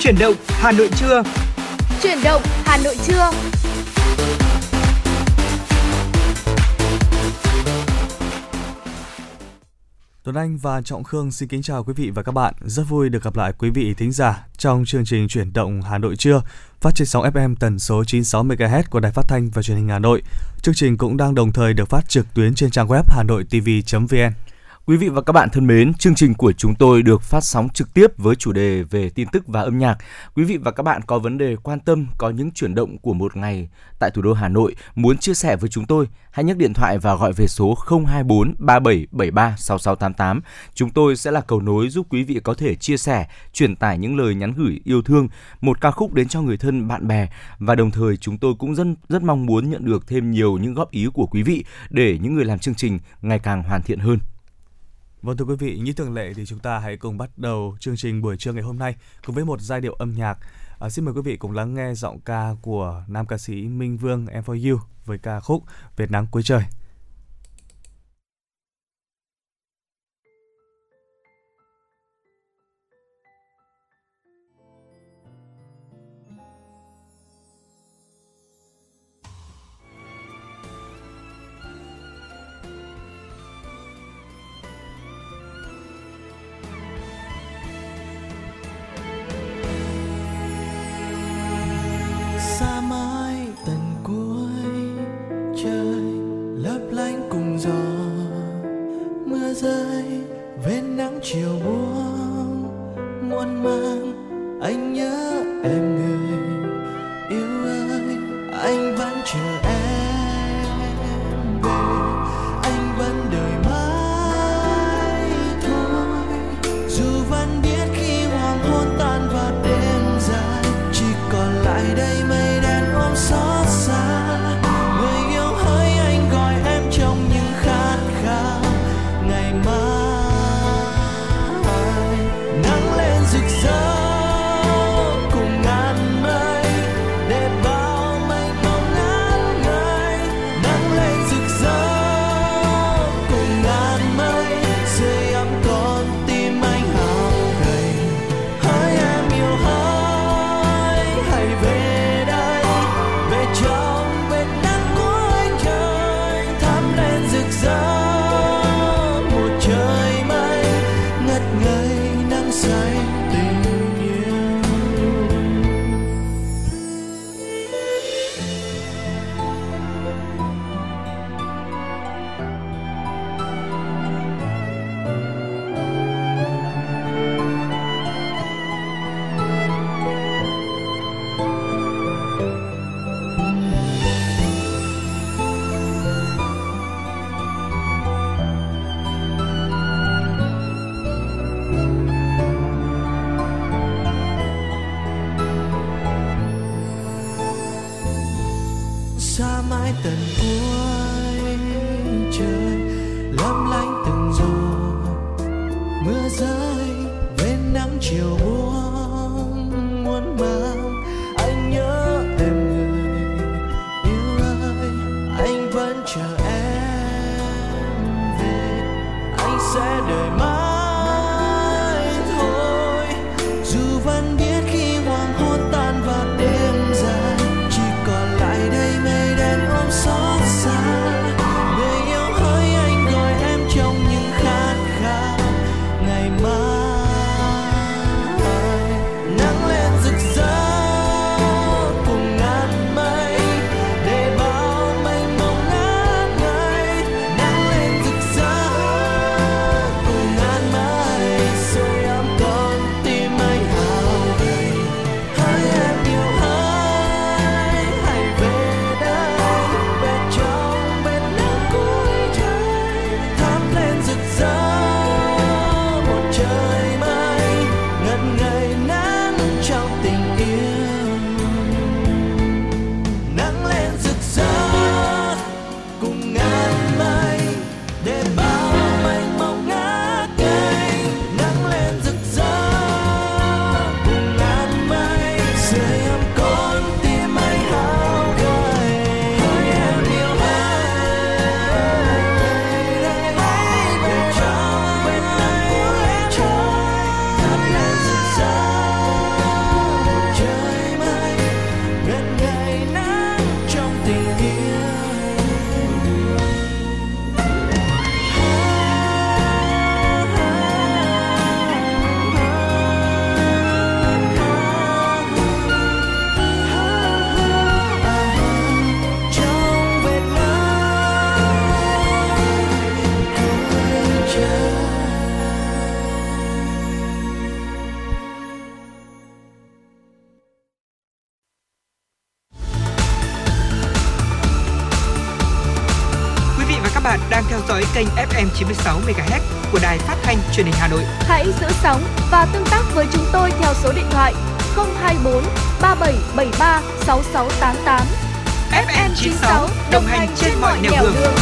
Chuyển động Hà Nội trưa. Chuyển động Hà Nội trưa. Tuấn Anh và Trọng Khương xin kính chào quý vị và các bạn. Rất vui được gặp lại quý vị thính giả trong chương trình chuyển động Hà Nội trưa, phát trên sóng FM tần số 96 MHz của Đài Phát thanh và Truyền hình Hà Nội. Chương trình cũng đang đồng thời được phát trực tuyến trên trang web hanoitv.vn. Quý vị và các bạn thân mến, chương trình của chúng tôi được phát sóng trực tiếp với chủ đề về tin tức và âm nhạc. Quý vị và các bạn có vấn đề quan tâm, có những chuyển động của một ngày tại thủ đô Hà Nội muốn chia sẻ với chúng tôi, hãy nhấc điện thoại và gọi về số 024 3773 6688. Chúng tôi sẽ là cầu nối giúp quý vị có thể chia sẻ, truyền tải những lời nhắn gửi yêu thương, một ca khúc đến cho người thân bạn bè và đồng thời chúng tôi cũng rất rất mong muốn nhận được thêm nhiều những góp ý của quý vị để những người làm chương trình ngày càng hoàn thiện hơn. Vâng thưa quý vị, như thường lệ thì chúng ta hãy cùng bắt đầu chương trình buổi trưa ngày hôm nay cùng với một giai điệu âm nhạc. À, xin mời quý vị cùng lắng nghe giọng ca của nam ca sĩ Minh Vương Em For You với ca khúc Việt Nắng Cuối Trời. chiều buông muôn mai FM 96 MHz của đài phát thanh truyền hình Hà Nội. Hãy giữ sóng và tương tác với chúng tôi theo số điện thoại 024 3773 6688. FM 96 đồng hành trên mọi nẻo đường. đường.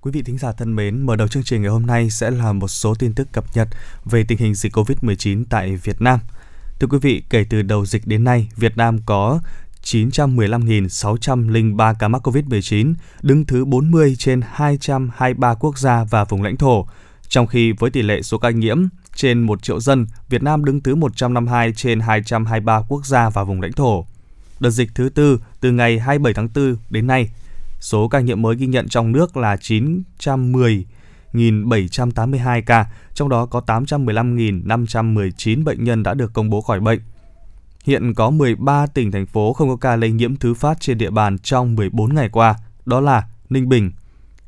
Quý vị thính giả thân mến, mở đầu chương trình ngày hôm nay sẽ là một số tin tức cập nhật về tình hình dịch COVID-19 tại Việt Nam. Thưa quý vị, kể từ đầu dịch đến nay, Việt Nam có 915.603 ca mắc COVID-19, đứng thứ 40 trên 223 quốc gia và vùng lãnh thổ. Trong khi với tỷ lệ số ca nhiễm trên 1 triệu dân, Việt Nam đứng thứ 152 trên 223 quốc gia và vùng lãnh thổ. Đợt dịch thứ tư từ ngày 27 tháng 4 đến nay, số ca nhiễm mới ghi nhận trong nước là 910 1.782 ca, trong đó có 815.519 bệnh nhân đã được công bố khỏi bệnh. Hiện có 13 tỉnh thành phố không có ca lây nhiễm thứ phát trên địa bàn trong 14 ngày qua, đó là Ninh Bình,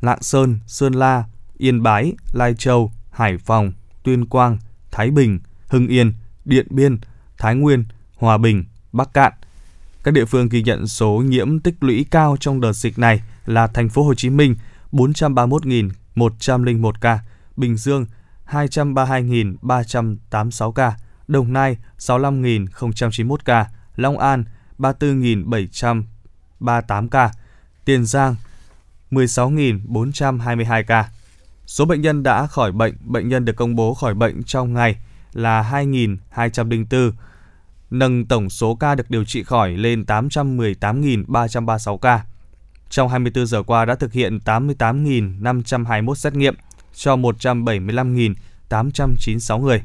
Lạng Sơn, Sơn La, Yên Bái, Lai Châu, Hải Phòng, Tuyên Quang, Thái Bình, Hưng Yên, Điện Biên, Thái Nguyên, Hòa Bình, Bắc Cạn. Các địa phương ghi nhận số nhiễm tích lũy cao trong đợt dịch này là thành phố Hồ Chí Minh 431.101 ca, Bình Dương 232.386 ca, Đồng Nai 65.091 ca, Long An 34.738 ca, Tiền Giang 16.422 ca. Số bệnh nhân đã khỏi bệnh, bệnh nhân được công bố khỏi bệnh trong ngày là 2.204, nâng tổng số ca được điều trị khỏi lên 818.336 ca. Trong 24 giờ qua đã thực hiện 88.521 xét nghiệm cho 175.896 người.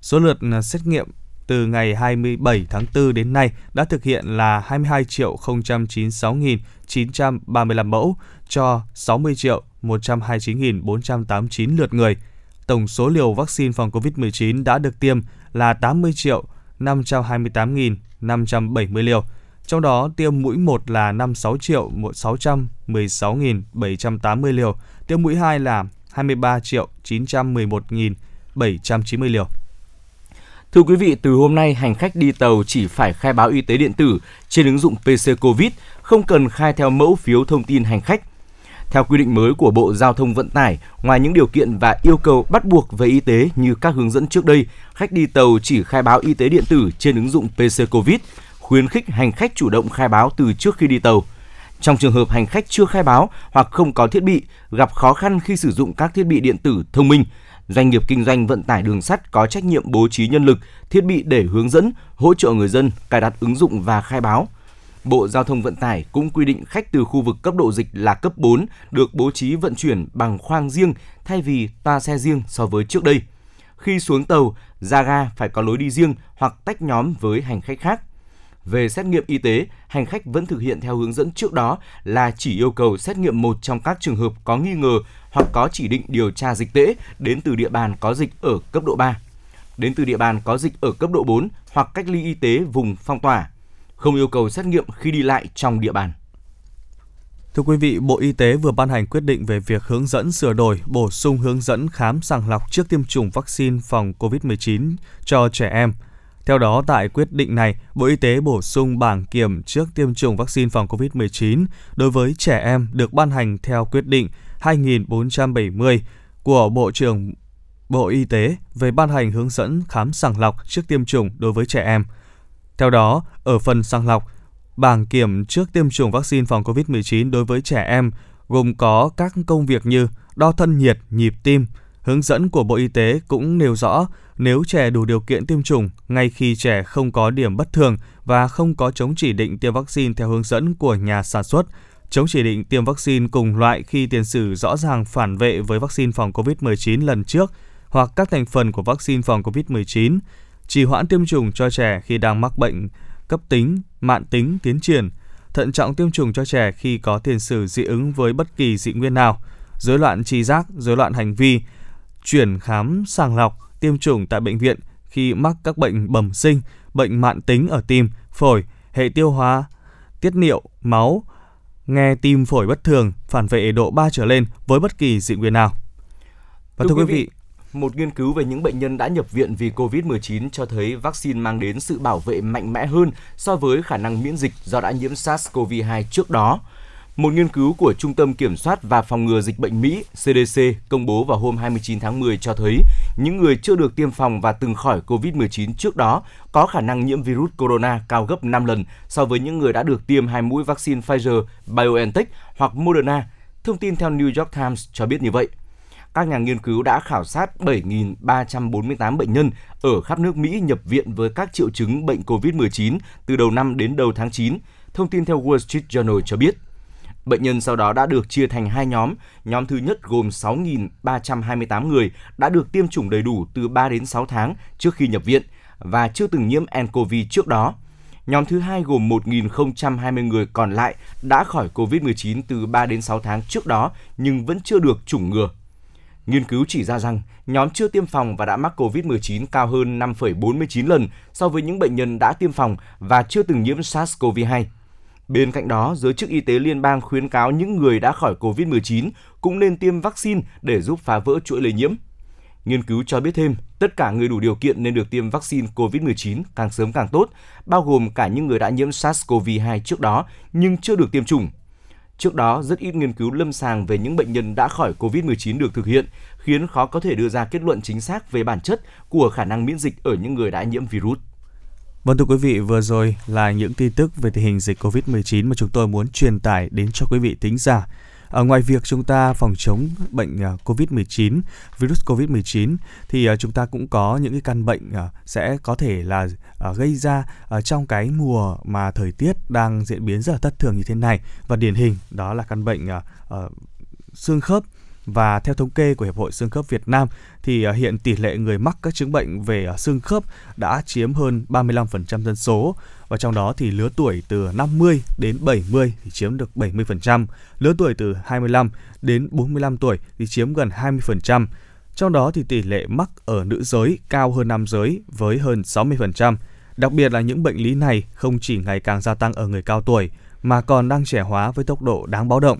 Số lượt à, xét nghiệm từ ngày 27 tháng 4 đến nay đã thực hiện là 22 triệu 096.935 mẫu cho 60 triệu 129.489 lượt người. Tổng số liều vaccine phòng COVID-19 đã được tiêm là 80 triệu 528.570 liều. Trong đó tiêm mũi 1 là 56 triệu 616.780 liều, tiêm mũi 2 là 23 triệu 911.790 liều. Thưa quý vị, từ hôm nay hành khách đi tàu chỉ phải khai báo y tế điện tử trên ứng dụng PC Covid, không cần khai theo mẫu phiếu thông tin hành khách. Theo quy định mới của Bộ Giao thông Vận tải, ngoài những điều kiện và yêu cầu bắt buộc về y tế như các hướng dẫn trước đây, khách đi tàu chỉ khai báo y tế điện tử trên ứng dụng PC Covid, khuyến khích hành khách chủ động khai báo từ trước khi đi tàu. Trong trường hợp hành khách chưa khai báo hoặc không có thiết bị, gặp khó khăn khi sử dụng các thiết bị điện tử thông minh, doanh nghiệp kinh doanh vận tải đường sắt có trách nhiệm bố trí nhân lực, thiết bị để hướng dẫn, hỗ trợ người dân cài đặt ứng dụng và khai báo. Bộ Giao thông Vận tải cũng quy định khách từ khu vực cấp độ dịch là cấp 4 được bố trí vận chuyển bằng khoang riêng thay vì toa xe riêng so với trước đây. Khi xuống tàu, ra ga phải có lối đi riêng hoặc tách nhóm với hành khách khác. Về xét nghiệm y tế, hành khách vẫn thực hiện theo hướng dẫn trước đó là chỉ yêu cầu xét nghiệm một trong các trường hợp có nghi ngờ hoặc có chỉ định điều tra dịch tễ đến từ địa bàn có dịch ở cấp độ 3, đến từ địa bàn có dịch ở cấp độ 4 hoặc cách ly y tế vùng phong tỏa, không yêu cầu xét nghiệm khi đi lại trong địa bàn. Thưa quý vị, Bộ Y tế vừa ban hành quyết định về việc hướng dẫn sửa đổi, bổ sung hướng dẫn khám sàng lọc trước tiêm chủng vaccine phòng COVID-19 cho trẻ em – theo đó, tại quyết định này, Bộ Y tế bổ sung bảng kiểm trước tiêm chủng vaccine phòng COVID-19 đối với trẻ em được ban hành theo quyết định 2470 của Bộ trưởng Bộ Y tế về ban hành hướng dẫn khám sàng lọc trước tiêm chủng đối với trẻ em. Theo đó, ở phần sàng lọc, bảng kiểm trước tiêm chủng vaccine phòng COVID-19 đối với trẻ em gồm có các công việc như đo thân nhiệt, nhịp tim, Hướng dẫn của Bộ Y tế cũng nêu rõ nếu trẻ đủ điều kiện tiêm chủng ngay khi trẻ không có điểm bất thường và không có chống chỉ định tiêm vaccine theo hướng dẫn của nhà sản xuất, chống chỉ định tiêm vaccine cùng loại khi tiền sử rõ ràng phản vệ với vaccine phòng COVID-19 lần trước hoặc các thành phần của vaccine phòng COVID-19, trì hoãn tiêm chủng cho trẻ khi đang mắc bệnh cấp tính, mạn tính, tiến triển, thận trọng tiêm chủng cho trẻ khi có tiền sử dị ứng với bất kỳ dị nguyên nào, rối loạn tri giác, rối loạn hành vi, chuyển khám sàng lọc, tiêm chủng tại bệnh viện khi mắc các bệnh bẩm sinh, bệnh mạn tính ở tim, phổi, hệ tiêu hóa, tiết niệu, máu, nghe tim phổi bất thường, phản vệ độ 3 trở lên với bất kỳ dị nguyên nào. Và thưa, thưa quý vị, một nghiên cứu về những bệnh nhân đã nhập viện vì COVID-19 cho thấy vaccine mang đến sự bảo vệ mạnh mẽ hơn so với khả năng miễn dịch do đã nhiễm SARS-CoV-2 trước đó. Một nghiên cứu của Trung tâm Kiểm soát và Phòng ngừa Dịch bệnh Mỹ CDC công bố vào hôm 29 tháng 10 cho thấy những người chưa được tiêm phòng và từng khỏi COVID-19 trước đó có khả năng nhiễm virus corona cao gấp 5 lần so với những người đã được tiêm hai mũi vaccine Pfizer, BioNTech hoặc Moderna. Thông tin theo New York Times cho biết như vậy các nhà nghiên cứu đã khảo sát 7.348 bệnh nhân ở khắp nước Mỹ nhập viện với các triệu chứng bệnh COVID-19 từ đầu năm đến đầu tháng 9. Thông tin theo Wall Street Journal cho biết. Bệnh nhân sau đó đã được chia thành hai nhóm. Nhóm thứ nhất gồm 6.328 người đã được tiêm chủng đầy đủ từ 3 đến 6 tháng trước khi nhập viện và chưa từng nhiễm nCoV trước đó. Nhóm thứ hai gồm 1.020 người còn lại đã khỏi COVID-19 từ 3 đến 6 tháng trước đó nhưng vẫn chưa được chủng ngừa. Nghiên cứu chỉ ra rằng nhóm chưa tiêm phòng và đã mắc COVID-19 cao hơn 5,49 lần so với những bệnh nhân đã tiêm phòng và chưa từng nhiễm SARS-CoV-2. Bên cạnh đó, giới chức y tế liên bang khuyến cáo những người đã khỏi COVID-19 cũng nên tiêm vaccine để giúp phá vỡ chuỗi lây nhiễm. Nghiên cứu cho biết thêm, tất cả người đủ điều kiện nên được tiêm vaccine COVID-19 càng sớm càng tốt, bao gồm cả những người đã nhiễm SARS-CoV-2 trước đó nhưng chưa được tiêm chủng. Trước đó, rất ít nghiên cứu lâm sàng về những bệnh nhân đã khỏi COVID-19 được thực hiện, khiến khó có thể đưa ra kết luận chính xác về bản chất của khả năng miễn dịch ở những người đã nhiễm virus. Vâng thưa quý vị, vừa rồi là những tin tức về tình hình dịch COVID-19 mà chúng tôi muốn truyền tải đến cho quý vị tính giả. Ở ngoài việc chúng ta phòng chống bệnh à, COVID-19, virus COVID-19 thì à, chúng ta cũng có những cái căn bệnh à, sẽ có thể là gây ra trong cái mùa mà thời tiết đang diễn biến rất là thất thường như thế này và điển hình đó là căn bệnh ờ, xương khớp và theo thống kê của Hiệp hội Xương khớp Việt Nam thì à, hiện tỷ lệ người mắc các chứng bệnh về à, xương khớp đã chiếm hơn 35% dân số và trong đó thì lứa tuổi từ 50 đến 70 thì chiếm được 70%, lứa tuổi từ 25 đến 45 tuổi thì chiếm gần 20%. Trong đó thì tỷ lệ mắc ở nữ giới cao hơn nam giới với hơn 60%. Đặc biệt là những bệnh lý này không chỉ ngày càng gia tăng ở người cao tuổi mà còn đang trẻ hóa với tốc độ đáng báo động.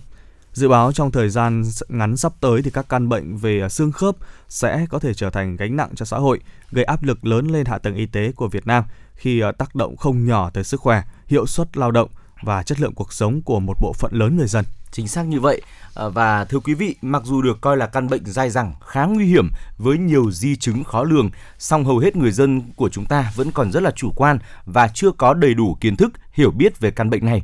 Dự báo trong thời gian ngắn sắp tới thì các căn bệnh về à, xương khớp sẽ có thể trở thành gánh nặng cho xã hội, gây áp lực lớn lên hạ tầng y tế của Việt Nam khi à, tác động không nhỏ tới sức khỏe, hiệu suất lao động và chất lượng cuộc sống của một bộ phận lớn người dân. Chính xác như vậy. À, và thưa quý vị, mặc dù được coi là căn bệnh dai dẳng khá nguy hiểm với nhiều di chứng khó lường, song hầu hết người dân của chúng ta vẫn còn rất là chủ quan và chưa có đầy đủ kiến thức, hiểu biết về căn bệnh này.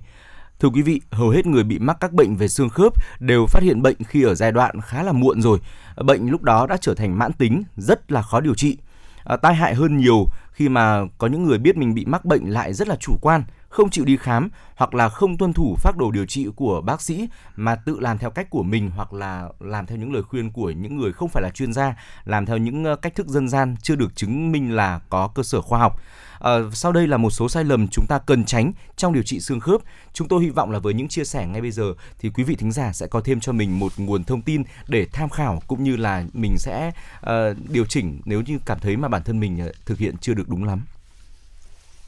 Thưa quý vị, hầu hết người bị mắc các bệnh về xương khớp đều phát hiện bệnh khi ở giai đoạn khá là muộn rồi. Bệnh lúc đó đã trở thành mãn tính, rất là khó điều trị. À, tai hại hơn nhiều khi mà có những người biết mình bị mắc bệnh lại rất là chủ quan, không chịu đi khám hoặc là không tuân thủ phác đồ điều trị của bác sĩ mà tự làm theo cách của mình hoặc là làm theo những lời khuyên của những người không phải là chuyên gia, làm theo những ờ, cách thức dân gian chưa được chứng minh là có cơ sở khoa học. À, sau đây là một số sai lầm chúng ta cần tránh trong điều trị xương khớp. Chúng tôi hy vọng là với những chia sẻ ngay bây giờ thì quý vị thính giả sẽ có thêm cho mình một nguồn thông tin để tham khảo cũng như là mình sẽ uh, điều chỉnh nếu như cảm thấy mà bản thân mình ờ, thực hiện chưa được đúng lắm.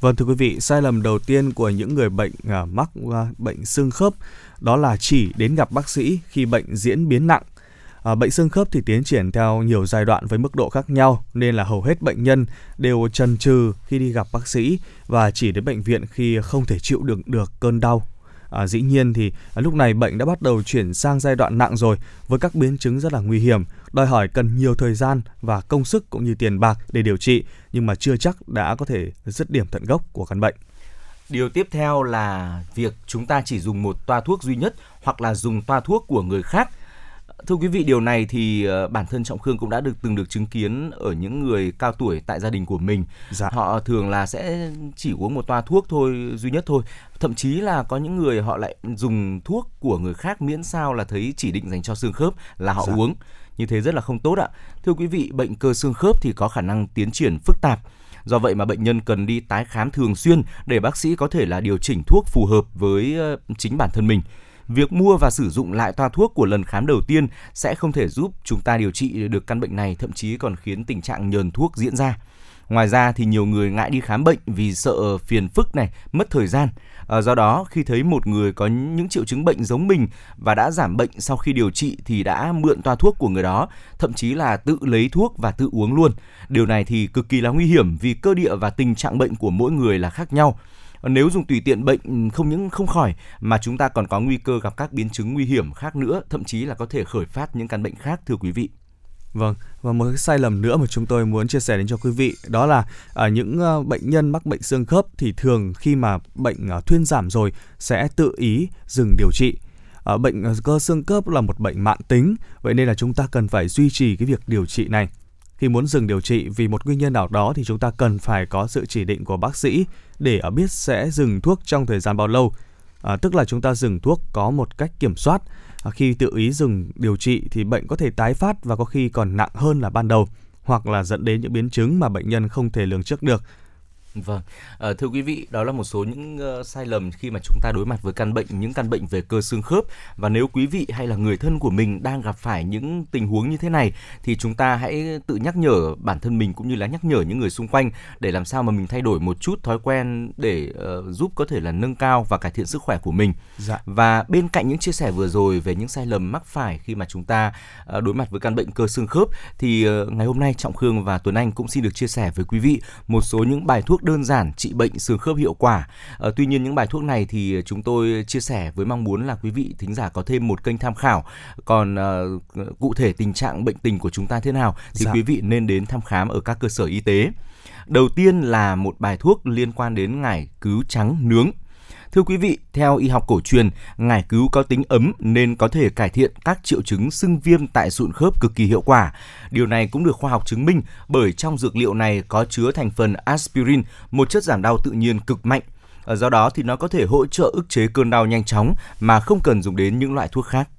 Vâng thưa quý vị, sai lầm đầu tiên của những người bệnh uh, mắc uh, bệnh xương khớp đó là chỉ đến gặp bác sĩ khi bệnh diễn biến nặng À, bệnh xương khớp thì tiến triển theo nhiều giai đoạn với mức độ khác nhau nên là hầu hết bệnh nhân đều chần chừ khi đi gặp bác sĩ và chỉ đến bệnh viện khi không thể chịu đựng được cơn đau. À, dĩ nhiên thì à, lúc này bệnh đã bắt đầu chuyển sang giai đoạn nặng rồi với các biến chứng rất là nguy hiểm, đòi hỏi cần nhiều thời gian và công sức cũng như tiền bạc để điều trị nhưng mà chưa chắc đã có thể dứt điểm tận gốc của căn bệnh. Điều tiếp theo là việc chúng ta chỉ dùng một toa thuốc duy nhất hoặc là dùng toa thuốc của người khác Thưa quý vị, điều này thì ờ, bản thân Trọng Khương cũng đã được từng được chứng kiến ở những người cao tuổi tại gia đình của mình. Dạ. Họ thường là sẽ chỉ uống một toa thuốc thôi, duy nhất thôi. Thậm chí là có những người họ lại dùng thuốc của người khác miễn sao là thấy chỉ định dành cho xương khớp là họ dạ. uống. Như thế rất là không tốt ạ. Thưa quý vị, bệnh cơ xương khớp thì có khả năng tiến triển phức tạp. Do vậy mà bệnh nhân cần đi tái khám thường xuyên để bác sĩ có thể là điều chỉnh thuốc phù hợp với ờ, chính bản thân mình việc mua và sử dụng lại toa thuốc của lần khám đầu tiên sẽ không thể giúp chúng ta điều trị được căn bệnh này, thậm chí còn khiến tình trạng nhờn thuốc diễn ra. Ngoài ra thì nhiều người ngại đi khám bệnh vì sợ phiền phức này, mất thời gian. À, do đó khi thấy một người có những triệu chứng bệnh giống mình và đã giảm bệnh sau khi điều trị thì đã mượn toa thuốc của người đó, thậm chí là tự lấy thuốc và tự uống luôn. Điều này thì cực kỳ là nguy hiểm vì cơ địa và tình trạng bệnh của mỗi người là khác nhau. Nếu dùng tùy tiện bệnh ừ, không những không khỏi mà chúng ta còn có nguy cơ gặp các biến chứng nguy hiểm khác nữa, thậm chí là có thể khởi phát những căn bệnh khác thưa quý vị. Vâng, và một cái sai lầm nữa mà chúng tôi muốn chia sẻ đến cho quý vị đó là ở những ờ, bệnh nhân mắc bệnh xương khớp thì thường khi mà bệnh ờ, thuyên giảm rồi sẽ tự ý dừng điều trị. Ờ, bệnh cơ xương khớp là một bệnh mãn tính, vậy nên là chúng ta cần phải duy trì cái việc điều trị này. Khi muốn dừng điều trị vì một nguyên nhân nào đó thì chúng ta cần phải có sự chỉ định của bác sĩ để à, biết sẽ dừng thuốc trong thời gian bao lâu. À, tức là chúng ta dừng thuốc có một cách kiểm soát À, khi tự ý dừng điều trị thì bệnh có thể tái phát và có khi còn nặng hơn là ban đầu hoặc là dẫn đến những biến chứng mà bệnh nhân không thể lường trước được Vâng, à, thưa quý vị, đó là một số những uh, sai lầm khi mà chúng ta đối mặt với căn bệnh, những căn bệnh về cơ xương khớp và nếu quý vị hay là người thân của mình đang gặp phải những tình huống như thế này thì chúng ta hãy tự nhắc nhở bản thân mình cũng như là nhắc nhở những người xung quanh để làm sao mà mình thay đổi một chút thói quen để uh, giúp có thể là nâng cao và cải thiện sức khỏe của mình. Dạ. Và bên cạnh những chia sẻ vừa rồi về những sai lầm mắc phải khi mà chúng ta uh, đối mặt với căn bệnh cơ xương khớp thì uh, ngày hôm nay Trọng Khương và Tuấn Anh cũng xin được chia sẻ với quý vị một số những bài thuốc đơn giản trị bệnh xương khớp hiệu quả. À, tuy nhiên những bài thuốc này thì chúng tôi chia sẻ với mong muốn là quý vị thính giả có thêm một kênh tham khảo. Còn uh, cụ thể tình trạng bệnh tình của chúng ta thế nào thì dạ. quý vị nên đến thăm khám ở các cơ sở y tế. Đầu tiên là một bài thuốc liên quan đến ngải cứu trắng nướng. Thưa quý vị, theo y học cổ truyền, ngải cứu có tính ấm nên có thể cải thiện các triệu chứng sưng viêm tại sụn khớp cực kỳ hiệu quả. Điều này cũng được khoa học chứng minh bởi trong dược liệu này có chứa thành phần aspirin, một chất giảm đau tự nhiên cực mạnh. Ờ, do đó thì nó có thể hỗ trợ ức chế cơn đau nhanh chóng mà không cần dùng đến những loại thuốc khác.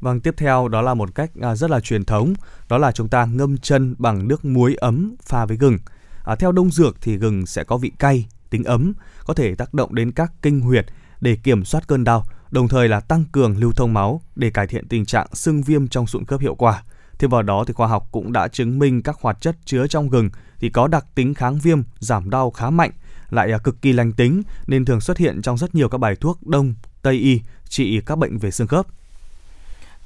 Vâng, tiếp theo đó là một cách à, rất là truyền thống, đó là chúng ta ngâm chân bằng nước muối ấm pha với gừng. À, theo đông dược thì gừng sẽ có vị cay, tính ấm, có thể tác động đến các kinh huyệt để kiểm soát cơn đau, đồng thời là tăng cường lưu thông máu để cải thiện tình trạng sưng viêm trong sụn khớp hiệu quả. Thêm vào đó thì khoa học cũng đã chứng minh các hoạt chất chứa trong gừng thì có đặc tính kháng viêm, giảm đau khá mạnh, lại à, cực kỳ lành tính nên thường xuất hiện trong rất nhiều các bài thuốc đông, tây y trị các bệnh về xương khớp.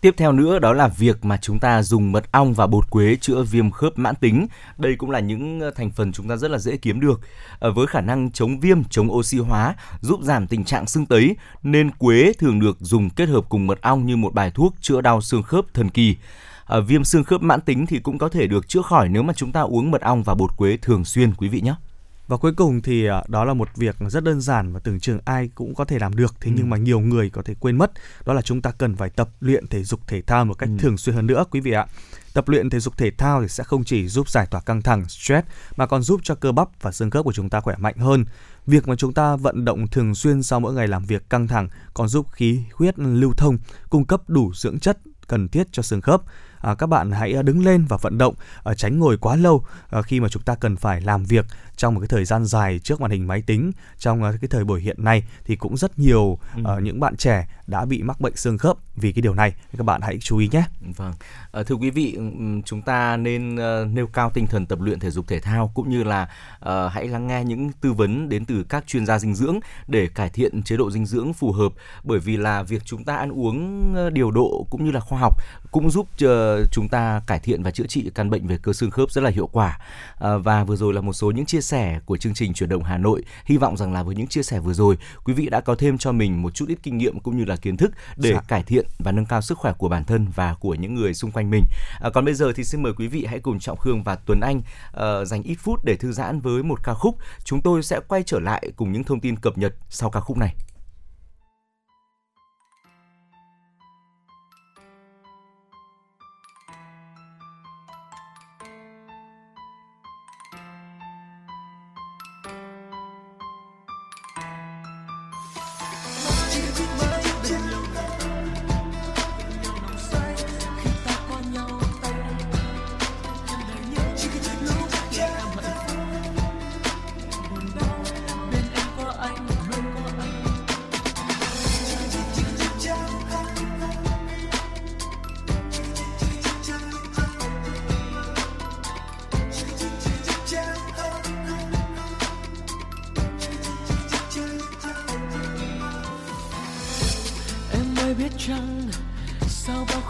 Tiếp theo nữa đó là việc mà chúng ta dùng mật ong và bột quế chữa viêm khớp mãn tính. Đây cũng là những ờ, thành phần chúng ta rất là dễ kiếm được. Ờ, với khả năng chống viêm, chống oxy hóa, giúp giảm tình trạng sưng tấy nên quế thường được dùng kết hợp cùng mật ong như một bài thuốc chữa đau xương khớp thần kỳ. Ờ, viêm xương khớp mãn tính thì cũng có thể được chữa khỏi nếu mà chúng ta uống mật ong và bột quế thường xuyên quý vị nhé. Và cuối cùng thì à, đó là một việc rất đơn giản và tưởng chừng ai cũng có thể làm được thế ừ. nhưng mà nhiều người có thể quên mất đó là chúng ta cần phải tập luyện thể dục thể thao một cách ừ. thường xuyên hơn nữa quý vị ạ. Tập luyện thể dục thể thao thì sẽ không chỉ giúp giải tỏa căng thẳng, stress mà còn giúp cho cơ bắp và xương khớp của chúng ta khỏe mạnh hơn. Việc mà chúng ta vận động thường xuyên sau mỗi ngày làm việc căng thẳng còn giúp khí huyết lưu thông, cung cấp đủ dưỡng chất cần thiết cho xương khớp à, các bạn hãy à, đứng lên và vận động à, tránh ngồi quá lâu à, khi mà chúng ta cần phải làm việc trong một cái thời gian dài trước màn hình máy tính trong à, cái thời buổi hiện nay thì cũng rất nhiều ừ. những bạn trẻ đã bị mắc bệnh xương khớp vì cái điều này các bạn hãy chú ý nhé. Vâng, à, thưa quý vị, chúng ta nên uh, nêu cao tinh thần tập luyện thể dục thể thao cũng như là uh, hãy lắng nghe những tư vấn đến từ các chuyên gia dinh dưỡng để cải thiện chế độ dinh dưỡng phù hợp bởi vì là việc chúng ta ăn uống điều độ cũng như là khoa học cũng giúp chúng ta cải thiện và chữa trị căn bệnh về cơ xương khớp rất là hiệu quả. À, và vừa rồi là một số những chia sẻ của chương trình chuyển động Hà Nội. Hy vọng rằng là với những chia sẻ vừa rồi, quý vị đã có thêm cho mình một chút ít kinh nghiệm cũng như là kiến thức để dạ. cải thiện và nâng cao sức khỏe của bản thân và của những người xung quanh mình. À, còn bây giờ thì xin mời quý vị hãy cùng Trọng Khương và Tuấn Anh uh, dành ít phút để thư giãn với một ca khúc. Chúng tôi sẽ quay trở lại cùng những thông tin cập nhật sau ca khúc này.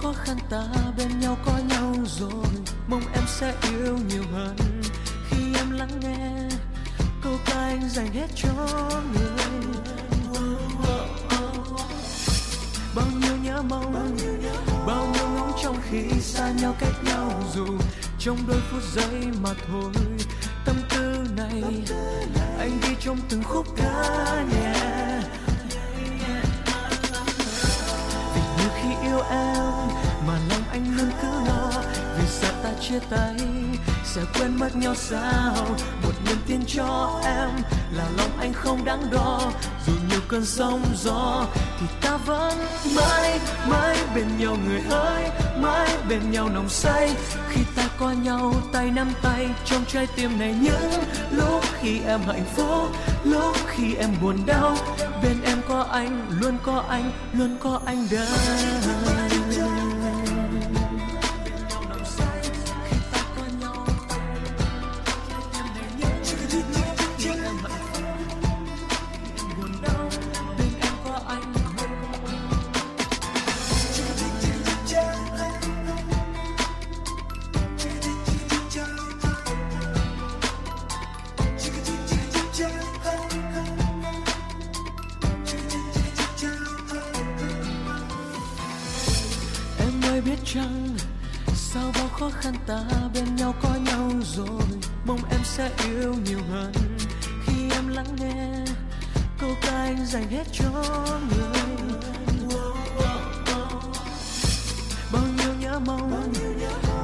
Khó khăn ta bên nhau có nhau rồi. Mong em sẽ yêu nhiều hơn. Khi em lắng nghe, câu ca anh dành hết cho người. Bao nhiêu nhớ mong, bao nhiêu ngóng trong khi xa nhau cách nhau dù. Trong đôi phút giây mà thôi, tâm tư này, anh ghi trong từng khúc ca nhạc. Khi yêu em mà lòng anh luôn cứ lo vì sao ta chia tay sẽ quên mất nhau sao. Một niềm tin cho em là lòng anh không đáng đo. Dù nhiều cơn sóng gió, thì ta vẫn mãi mãi bên nhau người ơi, mãi bên nhau nồng say. Khi ta có nhau tay nắm tay, trong trái tim này những lúc khi em hạnh phúc, lúc khi em buồn đau. Bên em có anh, luôn có anh, luôn có anh đây chăng? Sao bao khó khăn ta bên nhau có nhau rồi? Mong em sẽ yêu nhiều hơn. Khi em lắng nghe, câu ca anh dành hết cho người. Bao nhiêu nhớ mong,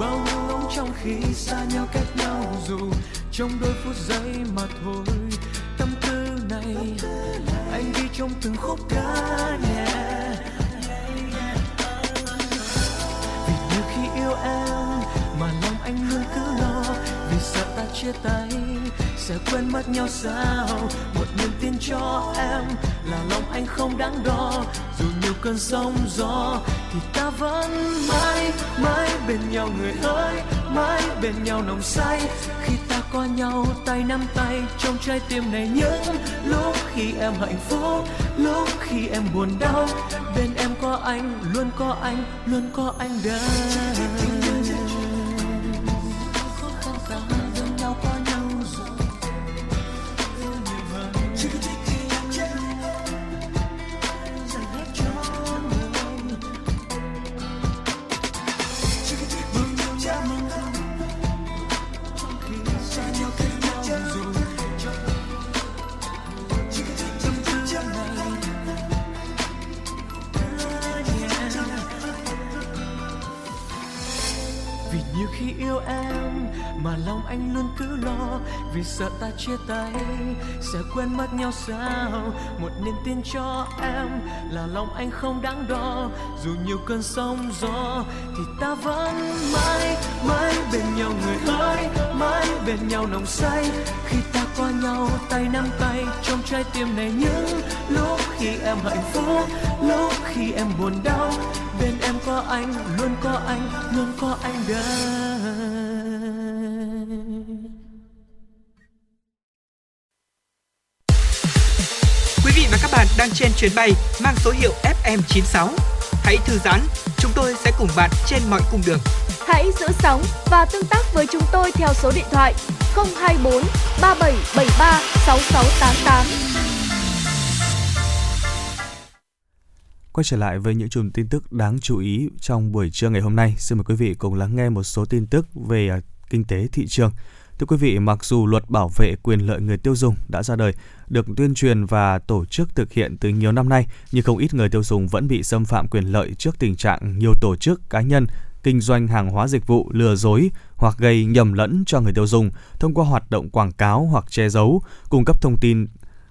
bao nhiêu ngóng trong khi xa nhau cách nhau dù trong đôi phút giây mà thôi. Tâm tư này, anh ghi trong từng khúc ca nhẹ yêu em, mà lòng anh luôn cứ lo. Vì sợ ta chia tay, sẽ quên mất nhau sao? Một niềm tin cho em là lòng anh không đáng đo. Dù nhiều cơn sóng gió, thì ta vẫn mãi mãi bên nhau người ơi, mãi bên nhau nồng say. Khi ta có nhau, tay nắm tay, trong trái tim này những lúc khi em hạnh phúc, lúc khi em buồn đau, bên em có anh luôn có anh luôn có anh đây. Em, mà lòng anh luôn cứ lo. Vì sợ ta chia tay sẽ quên mất nhau sao. Một niềm tin cho em là lòng anh không đáng đo. Dù nhiều cơn sóng gió, thì ta vẫn mãi mãi bên nhau người ơi, mãi bên nhau nồng say. Khi ta có nhau, tay nắm tay, trong trái tim này những lúc khi em hạnh phúc, lúc khi em buồn đau. Bên em có anh, luôn có anh, luôn có anh đây bạn đang trên chuyến bay mang số hiệu FM96. Hãy thư giãn, chúng tôi sẽ cùng bạn trên mọi cung đường. Hãy giữ sóng và tương tác với chúng tôi theo số điện thoại 024 3773 6688. Quay trở lại với những chùm tin tức đáng chú ý trong buổi trưa ngày hôm nay. Xin mời quý vị cùng lắng nghe một số tin tức về à, kinh tế thị trường. Thưa quý vị, mặc dù luật bảo vệ quyền lợi người tiêu dùng đã ra đời, được tuyên truyền và tổ chức thực hiện từ nhiều năm nay, nhưng không ít người tiêu dùng vẫn bị xâm phạm quyền lợi trước tình trạng nhiều tổ chức cá nhân kinh doanh hàng hóa dịch vụ lừa dối hoặc gây nhầm lẫn cho người tiêu dùng thông qua hoạt động quảng cáo hoặc che giấu, cung cấp thông tin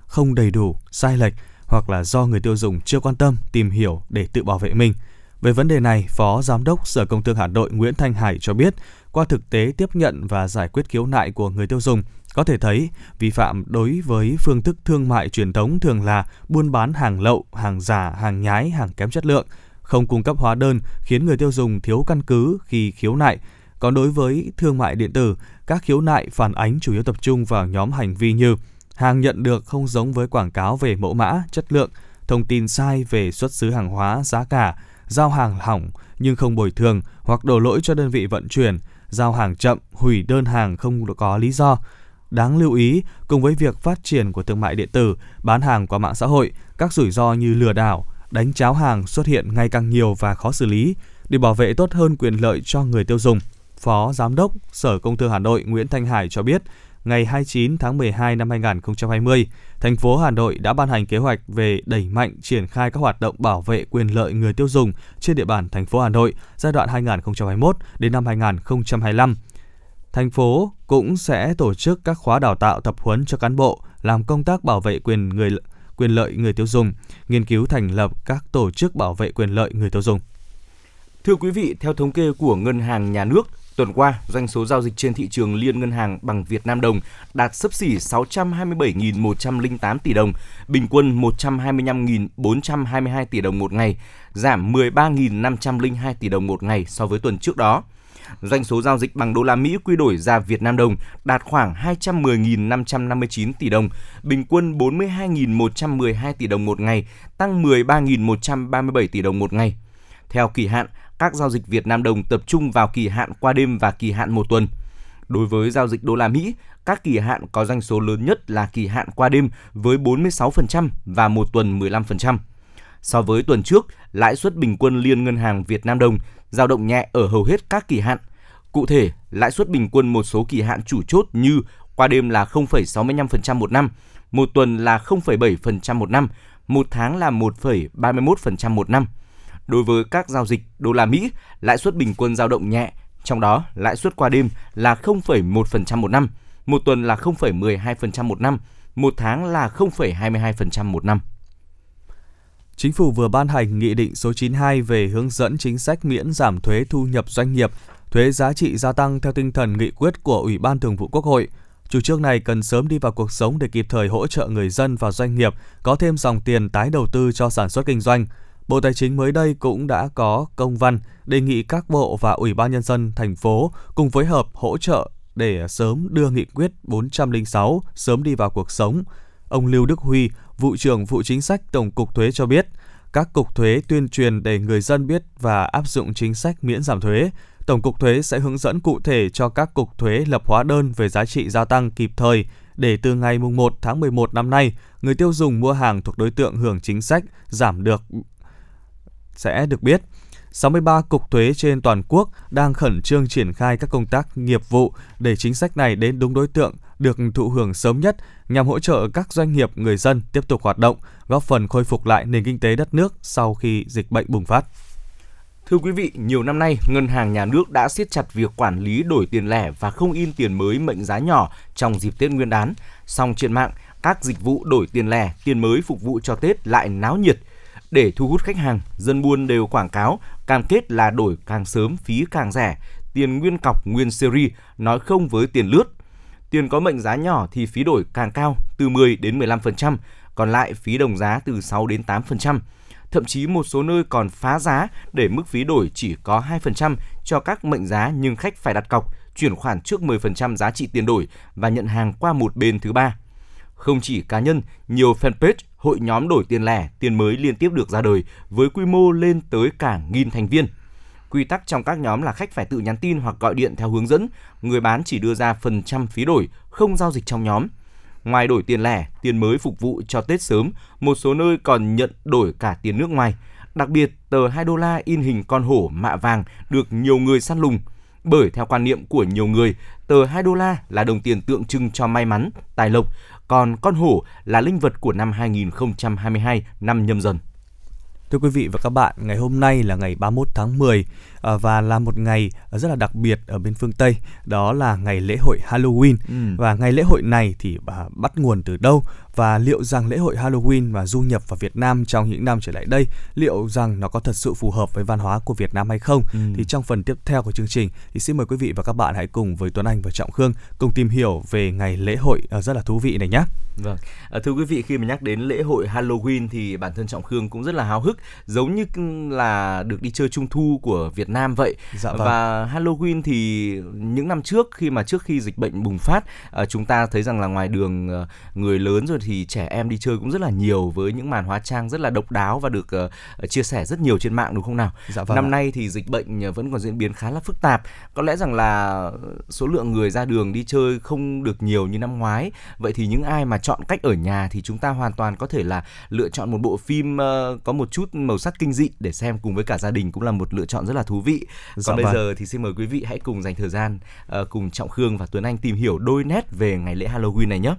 không đầy đủ, sai lệch hoặc là do người tiêu dùng chưa quan tâm tìm hiểu để tự bảo vệ mình. Về vấn đề này, Phó Giám đốc Sở Công Thương Hà Nội Nguyễn Thanh Hải cho biết, qua thực tế tiếp nhận và giải quyết khiếu nại của người tiêu dùng, có thể thấy vi phạm đối với phương thức thương mại truyền thống thường là buôn bán hàng lậu, hàng giả, hàng nhái, hàng kém chất lượng, không cung cấp hóa đơn khiến người tiêu dùng thiếu căn cứ khi khiếu nại. Còn đối với thương mại điện tử, các khiếu nại phản ánh chủ yếu tập trung vào nhóm hành vi như hàng nhận được không giống với quảng cáo về mẫu mã, chất lượng, thông tin sai về xuất xứ hàng hóa, giá cả, giao hàng hỏng nhưng không bồi thường hoặc đổ lỗi cho đơn vị vận chuyển, giao hàng chậm, hủy đơn hàng không có lý do. Đáng lưu ý, cùng với việc phát triển của thương mại điện tử, bán hàng qua mạng xã hội, các rủi ro như lừa đảo, đánh cháo hàng xuất hiện ngày càng nhiều và khó xử lý. Để bảo vệ tốt hơn quyền lợi cho người tiêu dùng, Phó Giám đốc Sở Công Thương Hà Nội Nguyễn Thanh Hải cho biết, ngày 29 tháng 12 năm 2020, thành phố Hà Nội đã ban hành kế hoạch về đẩy mạnh triển khai các hoạt động bảo vệ quyền lợi người tiêu dùng trên địa bàn thành phố Hà Nội giai đoạn 2021 đến năm 2025. Thành phố cũng sẽ tổ chức các khóa đào tạo tập huấn cho cán bộ làm công tác bảo vệ quyền người quyền lợi người tiêu dùng, nghiên cứu thành lập các tổ chức bảo vệ quyền lợi người tiêu dùng. Thưa quý vị, theo thống kê của Ngân hàng Nhà nước, tuần qua, doanh số giao dịch trên thị trường liên ngân hàng bằng Việt Nam đồng đạt sấp xỉ 627.108 tỷ đồng, bình quân 125.422 tỷ đồng một ngày, giảm 13.502 tỷ đồng một ngày so với tuần trước đó. Doanh số giao dịch bằng đô la Mỹ quy đổi ra Việt Nam đồng đạt khoảng 210.559 tỷ đồng, bình quân 42.112 tỷ đồng một ngày, tăng 13.137 tỷ đồng một ngày. Theo kỳ hạn, các giao dịch Việt Nam đồng tập trung vào kỳ hạn qua đêm và kỳ hạn một tuần. Đối với giao dịch đô la Mỹ, các kỳ hạn có doanh số lớn nhất là kỳ hạn qua đêm với 46% và một tuần 15%. So với tuần trước, lãi suất bình quân liên ngân hàng Việt Nam đồng dao động nhẹ ở hầu hết các kỳ hạn. Cụ thể, lãi suất bình quân một số kỳ hạn chủ chốt như qua đêm là 0,65% một năm, một tuần là 0,7% một năm, một tháng là 1,31% một năm. Đối với các giao dịch đô la Mỹ, lãi suất bình quân dao động nhẹ, trong đó lãi suất qua đêm là 0,1% một năm, một tuần là 0,12% một năm, một tháng là 0,22% một năm. Chính phủ vừa ban hành Nghị định số 92 về hướng dẫn chính sách miễn giảm thuế thu nhập doanh nghiệp, thuế giá trị gia tăng theo tinh thần nghị quyết của Ủy ban Thường vụ Quốc hội. Chủ trương này cần sớm đi vào cuộc sống để kịp thời hỗ trợ người dân và doanh nghiệp có thêm dòng tiền tái đầu tư cho sản xuất kinh doanh. Bộ Tài chính mới đây cũng đã có công văn đề nghị các bộ và Ủy ban nhân dân thành phố cùng phối hợp hỗ trợ để sớm đưa nghị quyết 406 sớm đi vào cuộc sống. Ông Lưu Đức Huy, vụ trưởng vụ chính sách Tổng cục Thuế cho biết, các cục thuế tuyên truyền để người dân biết và áp dụng chính sách miễn giảm thuế. Tổng cục thuế sẽ hướng dẫn cụ thể cho các cục thuế lập hóa đơn về giá trị gia tăng kịp thời để từ ngày 1 tháng 11 năm nay, người tiêu dùng mua hàng thuộc đối tượng hưởng chính sách giảm được sẽ được biết. 63 cục thuế trên toàn quốc đang khẩn trương triển khai các công tác nghiệp vụ để chính sách này đến đúng đối tượng, được thụ hưởng sớm nhất nhằm hỗ trợ các doanh nghiệp, người dân tiếp tục hoạt động, góp phần khôi phục lại nền kinh tế đất nước sau khi dịch bệnh bùng phát. Thưa quý vị, nhiều năm nay, Ngân hàng Nhà nước đã siết chặt việc quản lý đổi tiền lẻ và không in tiền mới mệnh giá nhỏ trong dịp Tết Nguyên đán. Song trên mạng, các dịch vụ đổi tiền lẻ, tiền mới phục vụ cho Tết lại náo nhiệt – để thu hút khách hàng, dân buôn đều quảng cáo, cam kết là đổi càng sớm phí càng rẻ, tiền nguyên cọc nguyên series, nói không với tiền lướt. Tiền có mệnh giá nhỏ thì phí đổi càng cao, từ 10 đến 15%, còn lại phí đồng giá từ 6 đến 8%. Thậm chí một số nơi còn phá giá để mức phí đổi chỉ có 2% cho các mệnh giá nhưng khách phải đặt cọc, chuyển khoản trước 10% giá trị tiền đổi và nhận hàng qua một bên thứ ba. Không chỉ cá nhân, nhiều fanpage, hội nhóm đổi tiền lẻ, tiền mới liên tiếp được ra đời với quy mô lên tới cả nghìn thành viên. Quy tắc trong các nhóm là khách phải tự nhắn tin hoặc gọi điện theo hướng dẫn, người bán chỉ đưa ra phần trăm phí đổi, không giao dịch trong nhóm. Ngoài đổi tiền lẻ, tiền mới phục vụ cho Tết sớm, một số nơi còn nhận đổi cả tiền nước ngoài. Đặc biệt, tờ 2 đô la in hình con hổ mạ vàng được nhiều người săn lùng. Bởi theo quan niệm của nhiều người, tờ 2 đô la là đồng tiền tượng trưng cho may mắn, tài lộc, còn con hổ là linh vật của năm 2022 năm nhâm dần. Thưa quý vị và các bạn, ngày hôm nay là ngày 31 tháng 10 và là một ngày rất là đặc biệt ở bên phương Tây, đó là ngày lễ hội Halloween. Ừ. Và ngày lễ hội này thì bắt nguồn từ đâu và liệu rằng lễ hội Halloween và du nhập vào Việt Nam trong những năm trở lại đây liệu rằng nó có thật sự phù hợp với văn hóa của Việt Nam hay không? Ừ. Thì trong phần tiếp theo của chương trình thì xin mời quý vị và các bạn hãy cùng với Tuấn Anh và Trọng Khương cùng tìm hiểu về ngày lễ hội à, rất là thú vị này nhé. Vâng, à, thưa quý vị khi mà nhắc đến lễ hội Halloween thì bản thân Trọng Khương cũng rất là háo hức, giống như là được đi chơi Trung thu của Việt Nam Nam vậy. Dạ vâng. Và Halloween thì những năm trước khi mà trước khi dịch bệnh bùng phát, uh, chúng ta thấy rằng là ngoài đường uh, người lớn rồi thì trẻ em đi chơi cũng rất là nhiều với những màn hóa trang rất là độc đáo và được uh, chia sẻ rất nhiều trên mạng đúng không nào? Dạ vâng năm ạ. nay thì dịch bệnh vẫn còn diễn biến khá là phức tạp. Có lẽ rằng là số lượng người ra đường đi chơi không được nhiều như năm ngoái. Vậy thì những ai mà chọn cách ở nhà thì chúng ta hoàn toàn có thể là lựa chọn một bộ phim uh, có một chút màu sắc kinh dị để xem cùng với cả gia đình cũng là một lựa chọn rất là thú vị. Dạ Còn bây vâng. giờ thì xin mời quý vị hãy cùng dành thời gian uh, cùng Trọng Khương và Tuấn Anh tìm hiểu đôi nét về ngày lễ Halloween này nhé.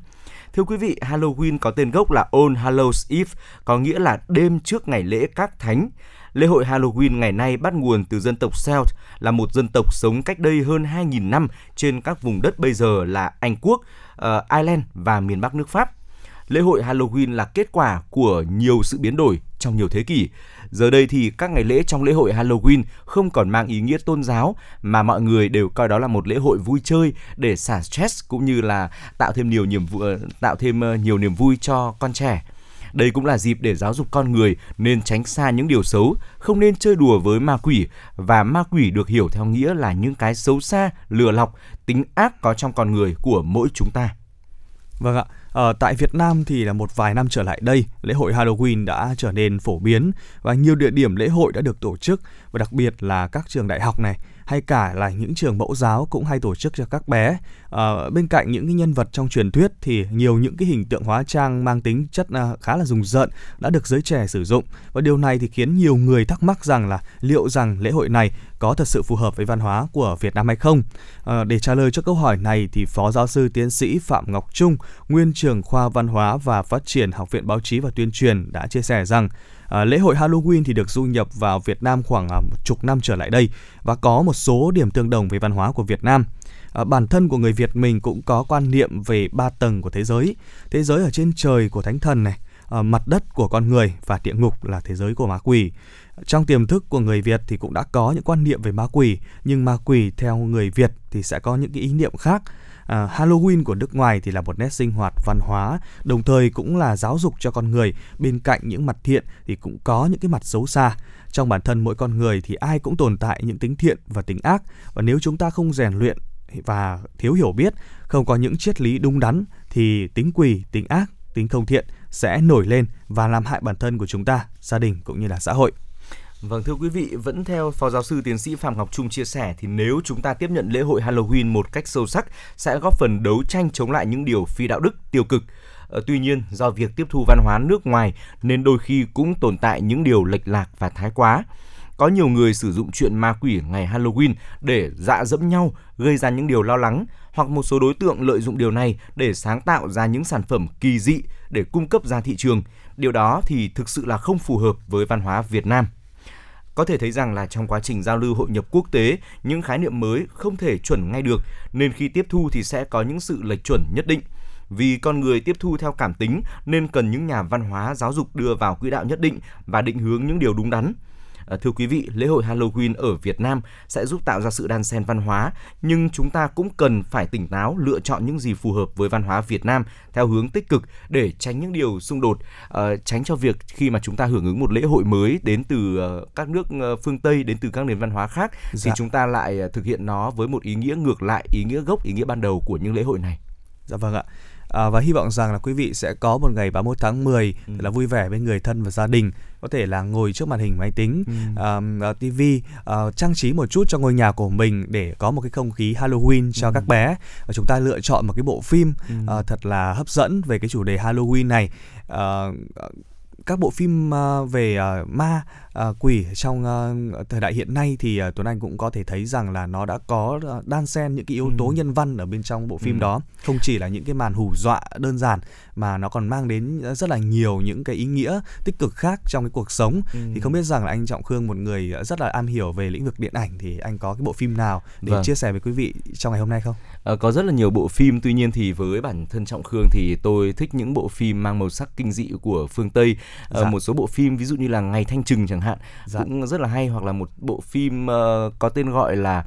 Thưa quý vị, Halloween có tên gốc là All Hallows Eve, có nghĩa là đêm trước ngày lễ các thánh. Lễ hội Halloween ngày nay bắt nguồn từ dân tộc Celt, là một dân tộc sống cách đây hơn 2.000 năm trên các vùng đất bây giờ là Anh Quốc, uh, Ireland và miền Bắc nước Pháp. Lễ hội Halloween là kết quả của nhiều sự biến đổi trong nhiều thế kỷ. Giờ đây thì các ngày lễ trong lễ hội Halloween không còn mang ý nghĩa tôn giáo mà mọi người đều coi đó là một lễ hội vui chơi để xả stress cũng như là tạo thêm nhiều niềm vui, ờ, tạo thêm ờ, nhiều niềm vui cho con trẻ. Đây cũng là dịp để giáo dục con người nên tránh xa những điều xấu, không nên chơi đùa với ma quỷ và ma quỷ được hiểu theo nghĩa là những cái xấu xa, lừa lọc, tính ác có trong con người của mỗi chúng ta. Vâng ạ, ở tại Việt Nam thì là một vài năm trở lại đây, lễ hội Halloween đã trở nên phổ biến và nhiều địa điểm lễ hội đã được tổ chức và đặc biệt là các trường đại học này hay cả là những trường mẫu giáo cũng hay tổ chức cho các bé. À, bên cạnh những cái nhân vật trong truyền thuyết thì nhiều những cái hình tượng hóa trang mang tính chất à, khá là rùng rợn đã được giới trẻ sử dụng và điều này thì khiến nhiều người thắc mắc rằng là liệu rằng lễ hội này có thật sự phù hợp với văn hóa của Việt Nam hay không? À, để trả lời cho câu hỏi này thì Phó Giáo sư Tiến sĩ Phạm Ngọc Trung, nguyên trưởng khoa Văn hóa và Phát triển Học viện Báo chí và Tuyên truyền đã chia sẻ rằng à, lễ hội Halloween thì được du nhập vào Việt Nam khoảng à, một chục năm trở lại đây và có một số điểm tương đồng với văn hóa của Việt Nam. À, bản thân của người Việt mình cũng có quan niệm về ba tầng của thế giới. Thế giới ở trên trời của thánh thần này, à, mặt đất của con người và địa ngục là thế giới của ma quỷ. Trong tiềm thức của người Việt thì cũng đã có những quan niệm về ma quỷ, nhưng ma quỷ theo người Việt thì sẽ có những cái ý niệm khác. À, Halloween của nước ngoài thì là một nét sinh hoạt văn hóa, đồng thời cũng là giáo dục cho con người. Bên cạnh những mặt thiện thì cũng có những cái mặt xấu xa. Trong bản thân mỗi con người thì ai cũng tồn tại những tính thiện và tính ác và nếu chúng ta không rèn luyện và thiếu hiểu biết, không có những triết lý đúng đắn thì tính quỷ, tính ác, tính không thiện sẽ nổi lên và làm hại bản thân của chúng ta, gia đình cũng như là xã hội. Vâng thưa quý vị, vẫn theo Phó Giáo sư Tiến sĩ Phạm Ngọc Trung chia sẻ thì nếu chúng ta tiếp nhận lễ hội Halloween một cách sâu sắc sẽ góp phần đấu tranh chống lại những điều phi đạo đức, tiêu cực. Ờ, tuy nhiên, do việc tiếp thu văn hóa nước ngoài nên đôi khi cũng tồn tại những điều lệch lạc và thái quá. Có nhiều người sử dụng chuyện ma quỷ ngày Halloween để dạ dẫm nhau, gây ra những điều lo lắng, hoặc một số đối tượng lợi dụng điều này để sáng tạo ra những sản phẩm kỳ dị để cung cấp ra thị trường. Điều đó thì thực sự là không phù hợp với văn hóa Việt Nam. Có thể thấy rằng là trong quá trình giao lưu hội nhập quốc tế, những khái niệm mới không thể chuẩn ngay được, nên khi tiếp thu thì sẽ có những sự lệch chuẩn nhất định. Vì con người tiếp thu theo cảm tính nên cần những nhà văn hóa giáo dục đưa vào quỹ đạo nhất định và định hướng những điều đúng đắn. À, thưa quý vị, lễ hội Halloween ở Việt Nam sẽ giúp tạo ra sự đan xen văn hóa, nhưng chúng ta cũng cần phải tỉnh táo lựa chọn những gì phù hợp với văn hóa Việt Nam theo hướng tích cực để tránh những điều xung đột, ờ, tránh cho việc khi mà chúng ta hưởng ứng một lễ hội mới đến từ ờ, các nước ờ, phương Tây, đến từ các nền văn hóa khác, thì Dạ. chúng ta lại ờ, thực hiện nó với một ý nghĩa ngược lại ý nghĩa gốc, ý nghĩa ban đầu của những lễ hội này. Dạ vâng ạ. À, và hy vọng rằng là quý vị sẽ có một ngày 31 tháng 10 Ừ. là vui vẻ bên người thân và gia đình có thể là ngồi trước màn hình máy tính, Ừ. uh, TV, uh, trang trí một chút cho ngôi nhà của mình để có một cái không khí Halloween cho Ừ. các bé và chúng ta lựa chọn một cái bộ phim Ừ. uh, thật là hấp dẫn về cái chủ đề Halloween này. Uh, các bộ phim uh, về uh, ma uh, quỷ trong uh, thời đại hiện nay thì uh, Tuấn Anh cũng có thể thấy rằng là nó đã có uh, đan xen những cái yếu tố Ừ. nhân văn ở bên trong bộ phim Ừ. đó không chỉ là những cái màn hù dọa đơn giản mà nó còn mang đến rất là nhiều những cái ý nghĩa tích cực khác trong cái cuộc sống Ừ. thì không biết rằng là anh Trọng Khương một người rất là am hiểu về lĩnh vực điện ảnh thì anh có cái bộ phim nào để Vâng. chia sẻ với quý vị trong ngày hôm nay không? Ờ, có rất là nhiều bộ phim tuy nhiên thì với bản thân trọng khương thì tôi thích những bộ phim mang màu sắc kinh dị của phương tây Dạ. một số bộ phim ví dụ như là ngày thanh trừng chẳng hạn Dạ. cũng rất là hay hoặc là một bộ phim uh, có tên gọi là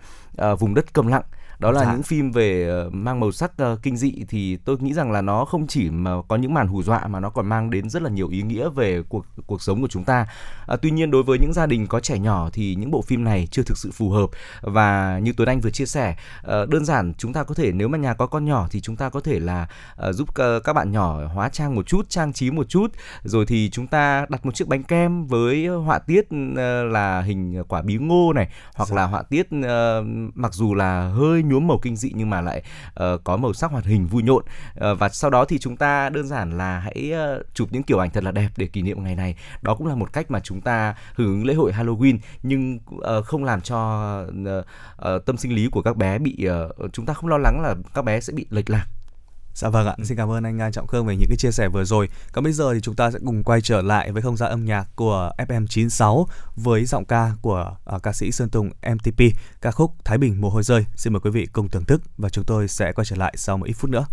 uh, vùng đất câm lặng đó là Dạ. những phim về ờ, mang màu sắc ờ, kinh dị thì tôi nghĩ rằng là nó không chỉ mà có những màn hù dọa mà nó còn mang đến rất là nhiều ý nghĩa về cuộc cuộc sống của chúng ta. À, tuy nhiên đối với những gia đình có trẻ nhỏ thì những bộ phim này chưa thực sự phù hợp và như Tuấn Anh vừa chia sẻ ờ, đơn giản chúng ta có thể nếu mà nhà có con nhỏ thì chúng ta có thể là ờ, giúp ờ, các bạn nhỏ hóa trang một chút, trang trí một chút rồi thì chúng ta đặt một chiếc bánh kem với họa tiết ờ, là hình quả bí ngô này hoặc Dạ. là họa tiết ờ, mặc dù là hơi nhuốm màu kinh dị nhưng mà lại uh, có màu sắc hoạt hình vui nhộn. Uh, và sau đó thì chúng ta đơn giản là hãy uh, chụp những kiểu ảnh thật là đẹp để kỷ niệm ngày này. Đó cũng là một cách mà chúng ta hưởng ứng lễ hội Halloween nhưng uh, không làm cho uh, uh, tâm sinh lý của các bé bị uh, chúng ta không lo lắng là các bé sẽ bị lệch lạc. Dạ vâng ạ, xin cảm ơn anh à, Trọng Khương về những cái chia sẻ vừa rồi. Còn bây giờ thì chúng ta sẽ cùng quay trở lại với không gian âm nhạc của FM96 với giọng ca của à, ca sĩ Sơn Tùng MTP, ca khúc Thái Bình mồ hôi rơi. Xin mời quý vị cùng thưởng thức và chúng tôi sẽ quay trở lại sau một ít phút nữa.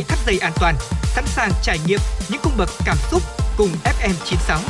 Hãy thắt dây an toàn, sẵn sàng trải nghiệm những cung bậc cảm xúc cùng FM96.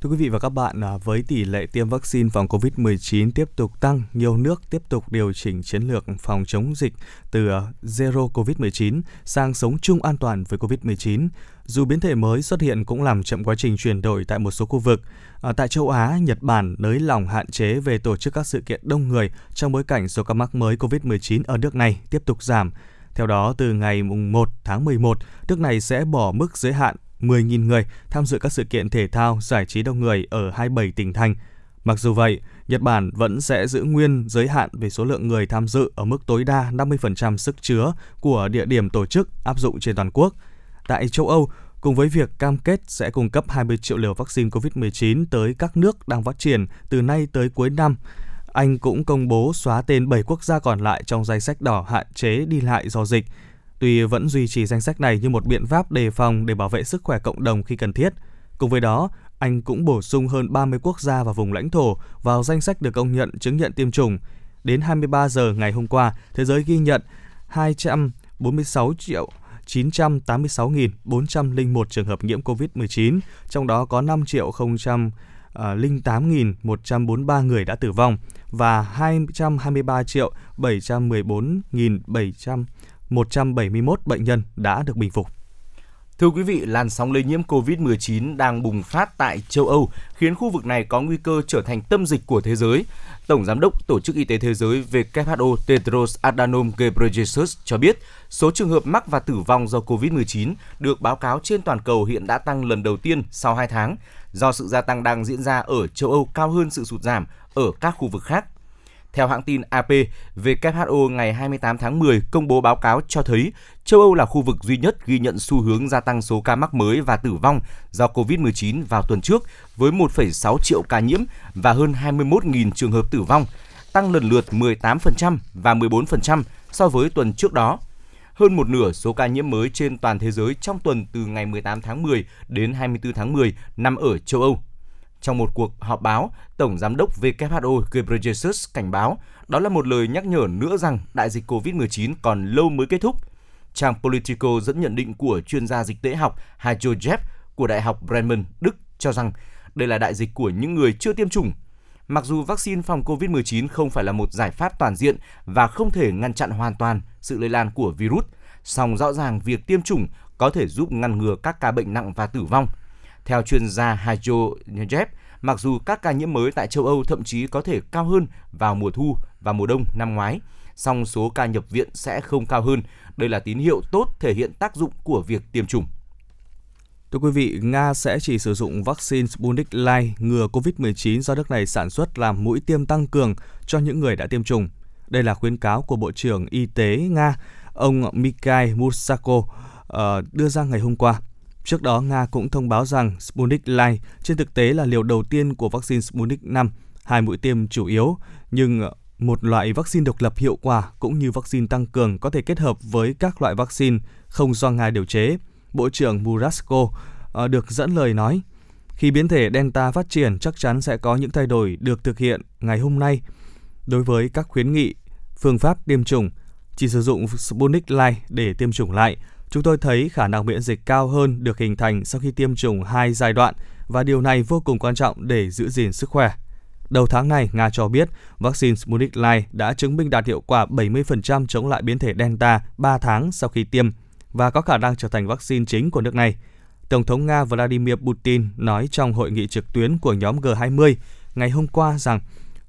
Thưa quý vị và các bạn, à, với tỷ lệ tiêm vaccine phòng COVID-19 tiếp tục tăng, nhiều nước tiếp tục điều chỉnh chiến lược phòng chống dịch từ à, Zero COVID-19 sang sống chung an toàn với COVID-19. Dù biến thể mới xuất hiện cũng làm chậm quá trình chuyển đổi tại một số khu vực. À, tại châu Á, Nhật Bản nới lỏng hạn chế về tổ chức các sự kiện đông người trong bối cảnh số ca mắc mới COVID-19 ở nước này tiếp tục giảm. Theo đó, từ ngày 1 tháng 11, nước này sẽ bỏ mức giới hạn 10.000 người tham dự các sự kiện thể thao, giải trí đông người ở 27 tỉnh thành. Mặc dù vậy, Nhật Bản vẫn sẽ giữ nguyên giới hạn về số lượng người tham dự ở mức tối đa 50% sức chứa của địa điểm tổ chức áp dụng trên toàn quốc. Tại châu Âu, cùng với việc cam kết sẽ cung cấp 20 triệu liều vaccine COVID-19 tới các nước đang phát triển từ nay tới cuối năm, Anh cũng công bố xóa tên 7 quốc gia còn lại trong danh sách đỏ hạn chế đi lại do dịch – Tuy vẫn duy trì danh sách này như một biện pháp đề phòng để bảo vệ sức khỏe cộng đồng khi cần thiết. Cùng với đó, Anh cũng bổ sung hơn 30 quốc gia và vùng lãnh thổ vào danh sách được công nhận chứng nhận tiêm chủng. Đến 23 giờ ngày hôm qua, thế giới ghi nhận 246 triệu 986.401 trường hợp nhiễm COVID-19, trong đó có 5 triệu 08.143 à, người đã tử vong và 223 triệu 714.700 171 bệnh nhân đã được bình phục. Thưa quý vị, làn sóng lây nhiễm COVID-19 đang bùng phát tại châu Âu, khiến khu vực này có nguy cơ trở thành tâm dịch của thế giới. Tổng Giám đốc Tổ chức Y tế Thế giới WHO Tedros Adhanom Ghebreyesus cho biết, số trường hợp mắc và tử vong do COVID-19 được báo cáo trên toàn cầu hiện đã tăng lần đầu tiên sau 2 tháng, do sự gia tăng đang diễn ra ở châu Âu cao hơn sự sụt giảm ở các khu vực khác. Theo hãng tin AP, WHO ngày 28 tháng 10 công bố báo cáo cho thấy châu Âu là khu vực duy nhất ghi nhận xu hướng gia tăng số ca mắc mới và tử vong do COVID-19 vào tuần trước với 1,6 triệu ca nhiễm và hơn 21.000 trường hợp tử vong, tăng lần lượt 18% và 14% so với tuần trước đó. Hơn một nửa số ca nhiễm mới trên toàn thế giới trong tuần từ ngày 18 tháng 10 đến 24 tháng 10 nằm ở châu Âu. Trong một cuộc họp báo, Tổng Giám đốc WHO Ghebreyesus cảnh báo đó là một lời nhắc nhở nữa rằng đại dịch COVID-19 còn lâu mới kết thúc. Trang Politico dẫn nhận định của chuyên gia dịch tễ học Hajo Jeff của Đại học Bremen, Đức cho rằng đây là đại dịch của những người chưa tiêm chủng. Mặc dù vaccine phòng COVID-19 không phải là một giải pháp toàn diện và không thể ngăn chặn hoàn toàn sự lây lan của virus, song rõ ràng việc tiêm chủng có thể giúp ngăn ngừa các ca bệnh nặng và tử vong – theo chuyên gia Hajo Jeff, mặc dù các ca nhiễm mới tại châu Âu thậm chí có thể cao hơn vào mùa thu và mùa đông năm ngoái, song số ca nhập viện sẽ không cao hơn. Đây là tín hiệu tốt thể hiện tác dụng của việc tiêm chủng. Thưa quý vị, Nga sẽ chỉ sử dụng vaccine Sputnik Light ngừa COVID-19 do nước này sản xuất làm mũi tiêm tăng cường cho những người đã tiêm chủng. Đây là khuyến cáo của Bộ trưởng Y tế Nga, ông Mikhail Mursako ờ, đưa ra ngày hôm qua. Trước đó, Nga cũng thông báo rằng Sputnik Light trên thực tế là liều đầu tiên của vaccine Sputnik 5, hai mũi tiêm chủ yếu, nhưng một loại vaccine độc lập hiệu quả cũng như vaccine tăng cường có thể kết hợp với các loại vaccine không do Nga điều chế. Bộ trưởng Murasko ờ, được dẫn lời nói, khi biến thể Delta phát triển chắc chắn sẽ có những thay đổi được thực hiện ngày hôm nay. Đối với các khuyến nghị, phương pháp tiêm chủng, chỉ sử dụng Sputnik Light để tiêm chủng lại – Chúng tôi thấy khả năng miễn dịch cao hơn được hình thành sau khi tiêm chủng hai giai đoạn và điều này vô cùng quan trọng để giữ gìn sức khỏe. Đầu tháng này, Nga cho biết vaccine Sputnik Light đã chứng minh đạt hiệu quả 70% chống lại biến thể Delta 3 tháng sau khi tiêm và có khả năng trở thành vaccine chính của nước này. Tổng thống Nga Vladimir Putin nói trong hội nghị trực tuyến của nhóm G20 ngày hôm qua rằng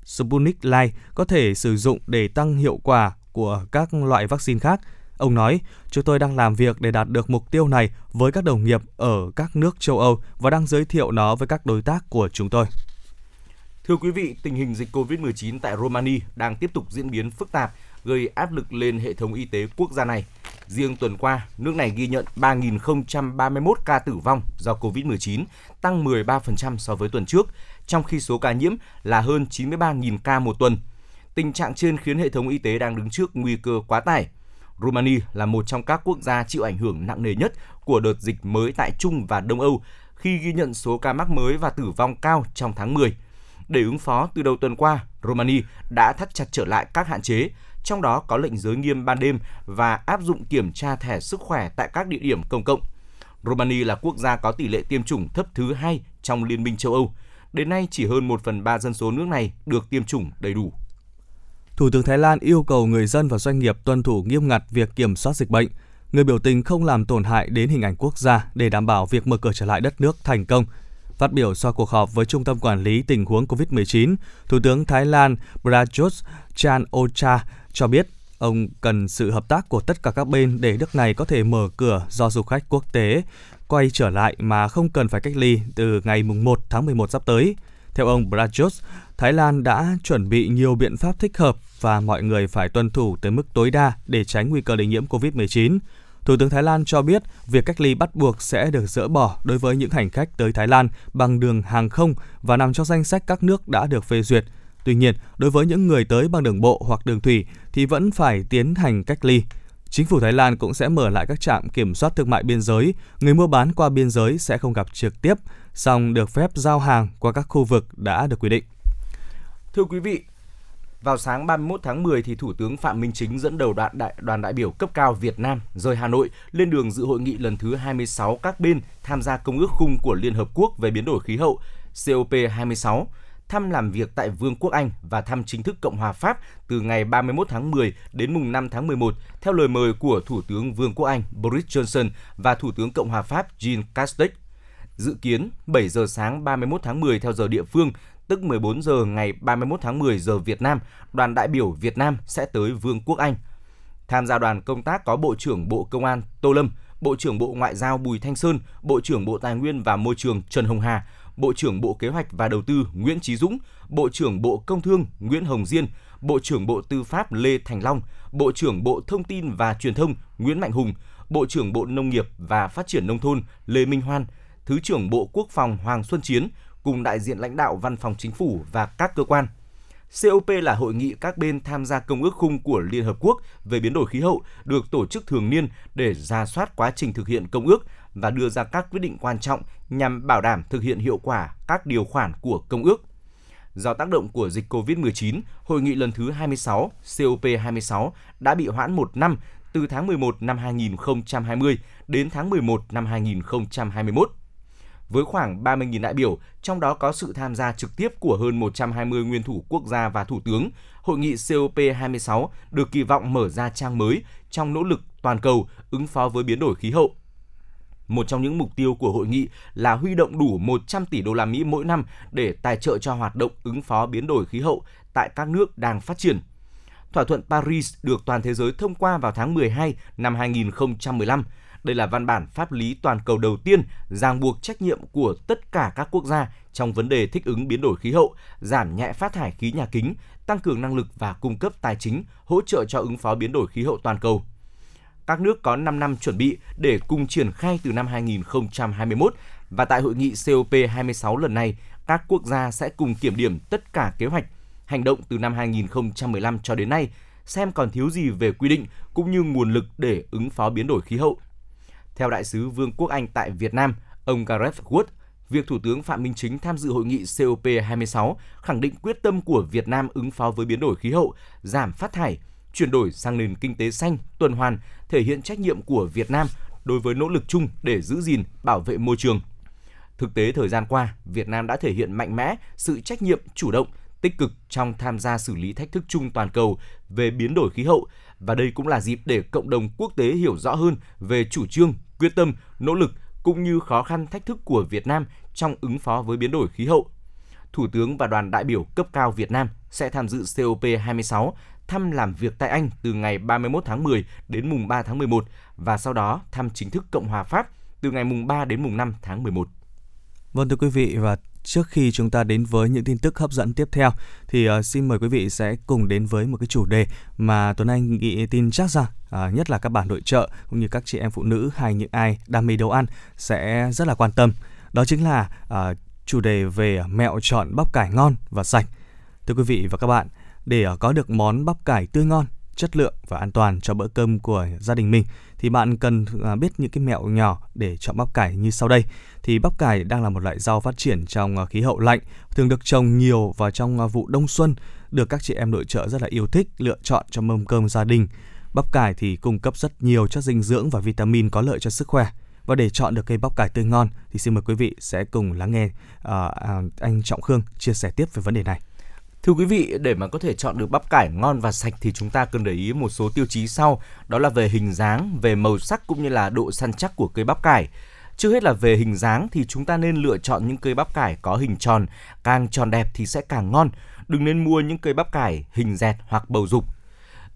Sputnik Light có thể sử dụng để tăng hiệu quả của các loại vaccine khác Ông nói, chúng tôi đang làm việc để đạt được mục tiêu này với các đồng nghiệp ở các nước châu Âu và đang giới thiệu nó với các đối tác của chúng tôi. Thưa quý vị, tình hình dịch COVID-19 tại Romania đang tiếp tục diễn biến phức tạp, gây áp lực lên hệ thống y tế quốc gia này. Riêng tuần qua, nước này ghi nhận 3.031 ca tử vong do COVID-19, tăng 13% so với tuần trước, trong khi số ca nhiễm là hơn 93.000 ca một tuần. Tình trạng trên khiến hệ thống y tế đang đứng trước nguy cơ quá tải. Romania là một trong các quốc gia chịu ảnh hưởng nặng nề nhất của đợt dịch mới tại Trung và Đông Âu khi ghi nhận số ca mắc mới và tử vong cao trong tháng 10. Để ứng phó từ đầu tuần qua, Romania đã thắt chặt trở lại các hạn chế, trong đó có lệnh giới nghiêm ban đêm và áp dụng kiểm tra thẻ sức khỏe tại các địa điểm công cộng. Romania là quốc gia có tỷ lệ tiêm chủng thấp thứ hai trong Liên minh châu Âu. Đến nay chỉ hơn 1 phần 3 dân số nước này được tiêm chủng đầy đủ. Thủ tướng Thái Lan yêu cầu người dân và doanh nghiệp tuân thủ nghiêm ngặt việc kiểm soát dịch bệnh. Người biểu tình không làm tổn hại đến hình ảnh quốc gia để đảm bảo việc mở cửa trở lại đất nước thành công. Phát biểu sau cuộc họp với Trung tâm Quản lý Tình huống COVID-19, Thủ tướng Thái Lan Prayut Chan Ocha cho biết ông cần sự hợp tác của tất cả các bên để nước này có thể mở cửa do du khách quốc tế quay trở lại mà không cần phải cách ly từ ngày 1 tháng 11 sắp tới. Theo ông Brajos, Thái Lan đã chuẩn bị nhiều biện pháp thích hợp và mọi người phải tuân thủ tới mức tối đa để tránh nguy cơ lây nhiễm COVID-19. Thủ tướng Thái Lan cho biết việc cách ly bắt buộc sẽ được dỡ bỏ đối với những hành khách tới Thái Lan bằng đường hàng không và nằm trong danh sách các nước đã được phê duyệt. Tuy nhiên, đối với những người tới bằng đường bộ hoặc đường thủy thì vẫn phải tiến hành cách ly. Chính phủ Thái Lan cũng sẽ mở lại các trạm kiểm soát thương mại biên giới, người mua bán qua biên giới sẽ không gặp trực tiếp, song được phép giao hàng qua các khu vực đã được quy định. Thưa quý vị, vào sáng 31 tháng 10 thì Thủ tướng Phạm Minh Chính dẫn đầu đoàn đại đoàn đại biểu cấp cao Việt Nam rời Hà Nội lên đường dự hội nghị lần thứ 26 các bên tham gia công ước khung của Liên hợp quốc về biến đổi khí hậu COP26 thăm làm việc tại Vương quốc Anh và thăm chính thức Cộng hòa Pháp từ ngày 31 tháng 10 đến mùng 5 tháng 11 theo lời mời của Thủ tướng Vương quốc Anh Boris Johnson và Thủ tướng Cộng hòa Pháp Jean Castex. Dự kiến 7 giờ sáng 31 tháng 10 theo giờ địa phương, tức 14 giờ ngày 31 tháng 10 giờ Việt Nam, đoàn đại biểu Việt Nam sẽ tới Vương quốc Anh. Tham gia đoàn công tác có Bộ trưởng Bộ Công an Tô Lâm, Bộ trưởng Bộ Ngoại giao Bùi Thanh Sơn, Bộ trưởng Bộ Tài nguyên và Môi trường Trần Hồng Hà, Bộ trưởng Bộ Kế hoạch và Đầu tư Nguyễn Chí Dũng, Bộ trưởng Bộ Công Thương Nguyễn Hồng Diên, Bộ trưởng Bộ Tư pháp Lê Thành Long, Bộ trưởng Bộ Thông tin và Truyền thông Nguyễn Mạnh Hùng, Bộ trưởng Bộ Nông nghiệp và Phát triển Nông thôn Lê Minh Hoan, Thứ trưởng Bộ Quốc phòng Hoàng Xuân Chiến cùng đại diện lãnh đạo Văn phòng Chính phủ và các cơ quan. COP là hội nghị các bên tham gia công ước khung của Liên Hợp Quốc về biến đổi khí hậu được tổ chức thường niên để ra soát quá trình thực hiện công ước và đưa ra các quyết định quan trọng nhằm bảo đảm thực hiện hiệu quả các điều khoản của công ước. Do tác động của dịch COVID-19, hội nghị lần thứ 26 COP26 đã bị hoãn một năm từ tháng 11 năm 2020 đến tháng 11 năm 2021 với khoảng 30.000 đại biểu, trong đó có sự tham gia trực tiếp của hơn 120 nguyên thủ quốc gia và thủ tướng. Hội nghị COP26 được kỳ vọng mở ra trang mới trong nỗ lực toàn cầu ứng phó với biến đổi khí hậu. Một trong những mục tiêu của hội nghị là huy động đủ 100 tỷ đô la Mỹ mỗi năm để tài trợ cho hoạt động ứng phó biến đổi khí hậu tại các nước đang phát triển. Thỏa thuận Paris được toàn thế giới thông qua vào tháng 12 năm 2015 đây là văn bản pháp lý toàn cầu đầu tiên ràng buộc trách nhiệm của tất cả các quốc gia trong vấn đề thích ứng biến đổi khí hậu, giảm nhẹ phát thải khí nhà kính, tăng cường năng lực và cung cấp tài chính, hỗ trợ cho ứng phó biến đổi khí hậu toàn cầu. Các nước có 5 năm chuẩn bị để cùng triển khai từ năm 2021 và tại hội nghị COP26 lần này, các quốc gia sẽ cùng kiểm điểm tất cả kế hoạch hành động từ năm 2015 cho đến nay, xem còn thiếu gì về quy định cũng như nguồn lực để ứng phó biến đổi khí hậu. Theo đại sứ Vương quốc Anh tại Việt Nam, ông Gareth Wood, việc Thủ tướng Phạm Minh Chính tham dự hội nghị COP26 khẳng định quyết tâm của Việt Nam ứng phó với biến đổi khí hậu, giảm phát thải, chuyển đổi sang nền kinh tế xanh, tuần hoàn, thể hiện trách nhiệm của Việt Nam đối với nỗ lực chung để giữ gìn, bảo vệ môi trường. Thực tế thời gian qua, Việt Nam đã thể hiện mạnh mẽ sự trách nhiệm chủ động, tích cực trong tham gia xử lý thách thức chung toàn cầu về biến đổi khí hậu và đây cũng là dịp để cộng đồng quốc tế hiểu rõ hơn về chủ trương, quyết tâm, nỗ lực cũng như khó khăn thách thức của Việt Nam trong ứng phó với biến đổi khí hậu. Thủ tướng và đoàn đại biểu cấp cao Việt Nam sẽ tham dự COP26 thăm làm việc tại Anh từ ngày 31 tháng 10 đến mùng 3 tháng 11 và sau đó thăm chính thức Cộng hòa Pháp từ ngày mùng 3 đến mùng 5 tháng 11. Vâng thưa quý vị và trước khi chúng ta đến với những tin tức hấp dẫn tiếp theo thì uh, xin mời quý vị sẽ cùng đến với một cái chủ đề mà Tuấn Anh nghĩ tin chắc rằng uh, nhất là các bạn nội trợ cũng như các chị em phụ nữ hay những ai đam mê nấu ăn sẽ rất là quan tâm. Đó chính là uh, chủ đề về mẹo chọn bắp cải ngon và sạch. Thưa quý vị và các bạn, để có được món bắp cải tươi ngon chất lượng và an toàn cho bữa cơm của gia đình mình thì bạn cần à, biết những cái mẹo nhỏ để chọn bắp cải như sau đây. Thì bắp cải đang là một loại rau phát triển trong à, khí hậu lạnh, thường được trồng nhiều vào trong à, vụ đông xuân, được các chị em nội trợ rất là yêu thích lựa chọn cho mâm cơm gia đình. Bắp cải thì cung cấp rất nhiều chất dinh dưỡng và vitamin có lợi cho sức khỏe. Và để chọn được cây bắp cải tươi ngon thì xin mời quý vị sẽ cùng lắng nghe uh, anh Trọng Khương chia sẻ tiếp về vấn đề này. Thưa quý vị, để mà có thể chọn được bắp cải ngon và sạch thì chúng ta cần để ý một số tiêu chí sau, đó là về hình dáng, về màu sắc cũng như là độ săn chắc của cây bắp cải. Trước hết là về hình dáng thì chúng ta nên lựa chọn những cây bắp cải có hình tròn, càng tròn đẹp thì sẽ càng ngon. Đừng nên mua những cây bắp cải hình dẹt hoặc bầu dục.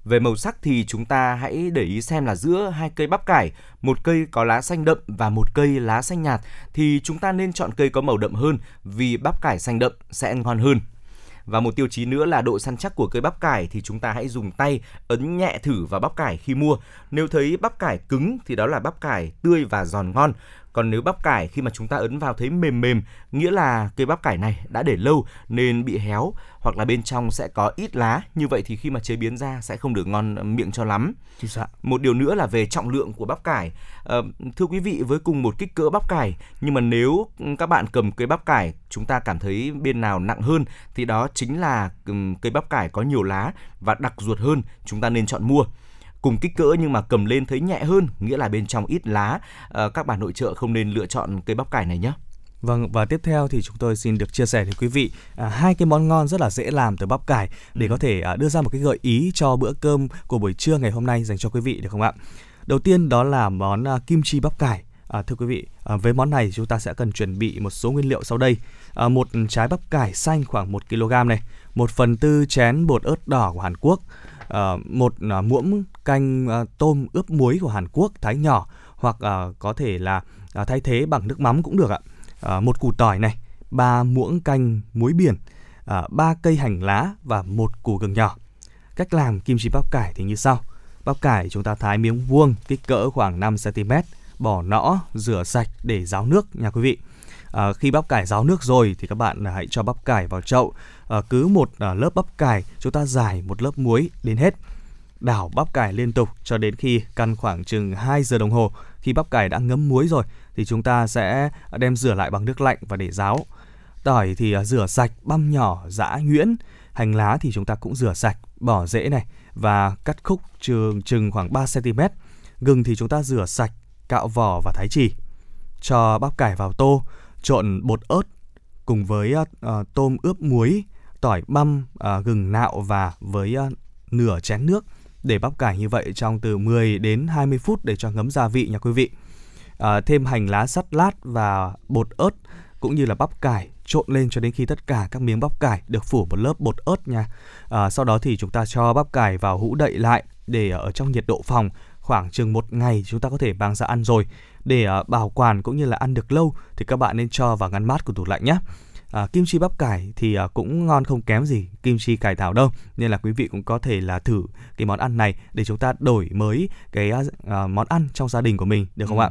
Về màu sắc thì chúng ta hãy để ý xem là giữa hai cây bắp cải, một cây có lá xanh đậm và một cây lá xanh nhạt thì chúng ta nên chọn cây có màu đậm hơn vì bắp cải xanh đậm sẽ ngon hơn. Và một tiêu chí nữa là độ săn chắc của cây bắp cải thì chúng ta hãy dùng tay ấn nhẹ thử vào bắp cải khi mua. Nếu thấy bắp cải cứng thì đó là bắp cải tươi và giòn ngon. Còn nếu bắp cải khi mà chúng ta ấn vào thấy mềm mềm, nghĩa là cây bắp cải này đã để lâu nên bị héo hoặc là bên trong sẽ có ít lá. Như vậy thì khi mà chế biến ra sẽ không được ngon miệng cho lắm. Dạ. Một điều nữa là về trọng lượng của bắp cải. À, thưa quý vị với cùng một kích cỡ bắp cải nhưng mà nếu các bạn cầm cây bắp cải chúng ta cảm thấy bên nào nặng hơn thì đó chính là cây bắp cải có nhiều lá và đặc ruột hơn chúng ta nên chọn mua cùng kích cỡ nhưng mà cầm lên thấy nhẹ hơn, nghĩa là bên trong ít lá. À, các bà nội trợ không nên lựa chọn cây bắp cải này nhé. Vâng và tiếp theo thì chúng tôi xin được chia sẻ với quý vị à, hai cái món ngon rất là dễ làm từ bắp cải để ừ. có thể à, đưa ra một cái gợi ý cho bữa cơm của buổi trưa ngày hôm nay dành cho quý vị được không ạ? Đầu tiên đó là món à, kim chi bắp cải. À, thưa quý vị, à, với món này chúng ta sẽ cần chuẩn bị một số nguyên liệu sau đây. À, một trái bắp cải xanh khoảng 1 kg này, một phần tư chén bột ớt đỏ của Hàn Quốc, uh, một uh, muỗng canh uh, tôm ướp muối của Hàn Quốc thái nhỏ hoặc uh, có thể là uh, thay thế bằng nước mắm cũng được ạ. Uh, một củ tỏi này, ba muỗng canh muối biển, uh, ba cây hành lá và một củ gừng nhỏ. Cách làm kim chi bắp cải thì như sau. Bắp cải chúng ta thái miếng vuông kích cỡ khoảng 5 cm, bỏ nõ, rửa sạch để ráo nước nha quý vị. À, khi bắp cải ráo nước rồi thì các bạn hãy cho bắp cải vào chậu à, cứ một à, lớp bắp cải chúng ta giải một lớp muối đến hết đảo bắp cải liên tục cho đến khi căn khoảng chừng 2 giờ đồng hồ. Khi bắp cải đã ngấm muối rồi thì chúng ta sẽ đem rửa lại bằng nước lạnh và để ráo. Tỏi thì à, rửa sạch băm nhỏ giã nhuyễn. Hành lá thì chúng ta cũng rửa sạch bỏ rễ này và cắt khúc chừng chừng khoảng 3 cm gừng thì chúng ta rửa sạch cạo vỏ và thái chỉ cho bắp cải vào tô trộn bột ớt cùng với uh, tôm ướp muối tỏi băm, uh, gừng nạo và với uh, nửa chén nước để bắp cải như vậy trong từ 10 đến 20 phút để cho ngấm gia vị nha quý vị. À, thêm hành lá sắt lát và bột ớt cũng như là bắp cải trộn lên cho đến khi tất cả các miếng bắp cải được phủ một lớp bột ớt nha. À, sau đó thì chúng ta cho bắp cải vào hũ đậy lại để ở trong nhiệt độ phòng khoảng chừng một ngày chúng ta có thể mang ra ăn rồi. Để à, bảo quản cũng như là ăn được lâu thì các bạn nên cho vào ngăn mát của tủ lạnh nhé à, kim chi bắp cải thì à, cũng ngon không kém gì kim chi cải thảo đâu. Nên là quý vị cũng có thể là thử cái món ăn này để chúng ta đổi mới cái à, món ăn trong gia đình của mình được không ừ. ạ?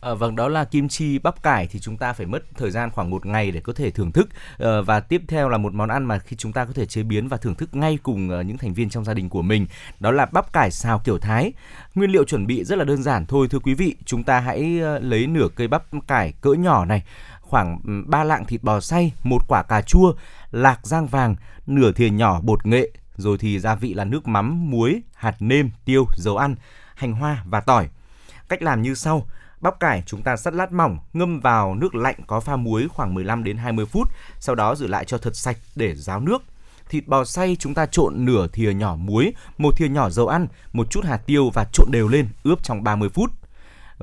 À, vâng đó là kim chi bắp cải thì chúng ta phải mất thời gian khoảng một ngày để có thể thưởng thức. À, và tiếp theo là một món ăn mà khi chúng ta có thể chế biến và thưởng thức ngay cùng uh, những thành viên trong gia đình của mình đó là bắp cải xào kiểu Thái. Nguyên liệu chuẩn bị rất là đơn giản thôi thưa quý vị. Chúng ta hãy lấy nửa cây bắp cải cỡ nhỏ này khoảng 3 lạng thịt bò xay, một quả cà chua, lạc rang vàng, nửa thìa nhỏ bột nghệ, rồi thì gia vị là nước mắm, muối, hạt nêm, tiêu, dầu ăn, hành hoa và tỏi. Cách làm như sau: Bắp cải chúng ta sắt lát mỏng, ngâm vào nước lạnh có pha muối khoảng 15 đến 20 phút, sau đó rửa lại cho thật sạch để ráo nước. Thịt bò xay chúng ta trộn nửa thìa nhỏ muối, một thìa nhỏ dầu ăn, một chút hạt tiêu và trộn đều lên, ướp trong 30 phút.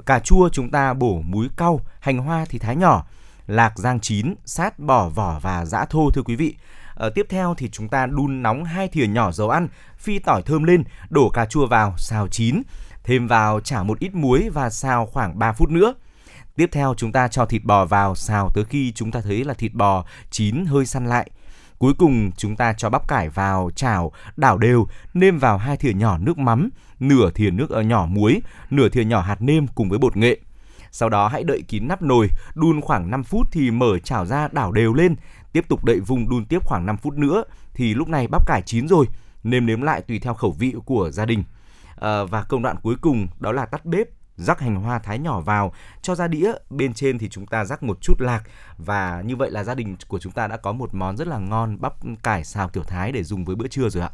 Cà chua chúng ta bổ muối cau, hành hoa thì thái nhỏ, lạc rang chín, sát bỏ vỏ và giã thô thưa quý vị. Ở tiếp theo thì chúng ta đun nóng hai thìa nhỏ dầu ăn, phi tỏi thơm lên, đổ cà chua vào, xào chín, thêm vào chả một ít muối và xào khoảng 3 phút nữa. Tiếp theo chúng ta cho thịt bò vào xào tới khi chúng ta thấy là thịt bò chín hơi săn lại. Cuối cùng chúng ta cho bắp cải vào chảo, đảo đều, nêm vào hai thìa nhỏ nước mắm, nửa thìa nước ở nhỏ muối, nửa thìa nhỏ hạt nêm cùng với bột nghệ. Sau đó hãy đậy kín nắp nồi, đun khoảng 5 phút thì mở chảo ra đảo đều lên, tiếp tục đậy vùng đun tiếp khoảng 5 phút nữa thì lúc này bắp cải chín rồi. nêm nếm lại tùy theo khẩu vị của gia đình. À, và công đoạn cuối cùng đó là tắt bếp rắc hành hoa thái nhỏ vào cho ra đĩa bên trên thì chúng ta rắc một chút lạc và như vậy là gia đình của chúng ta đã có một món rất là ngon bắp cải xào kiểu thái để dùng với bữa trưa rồi ạ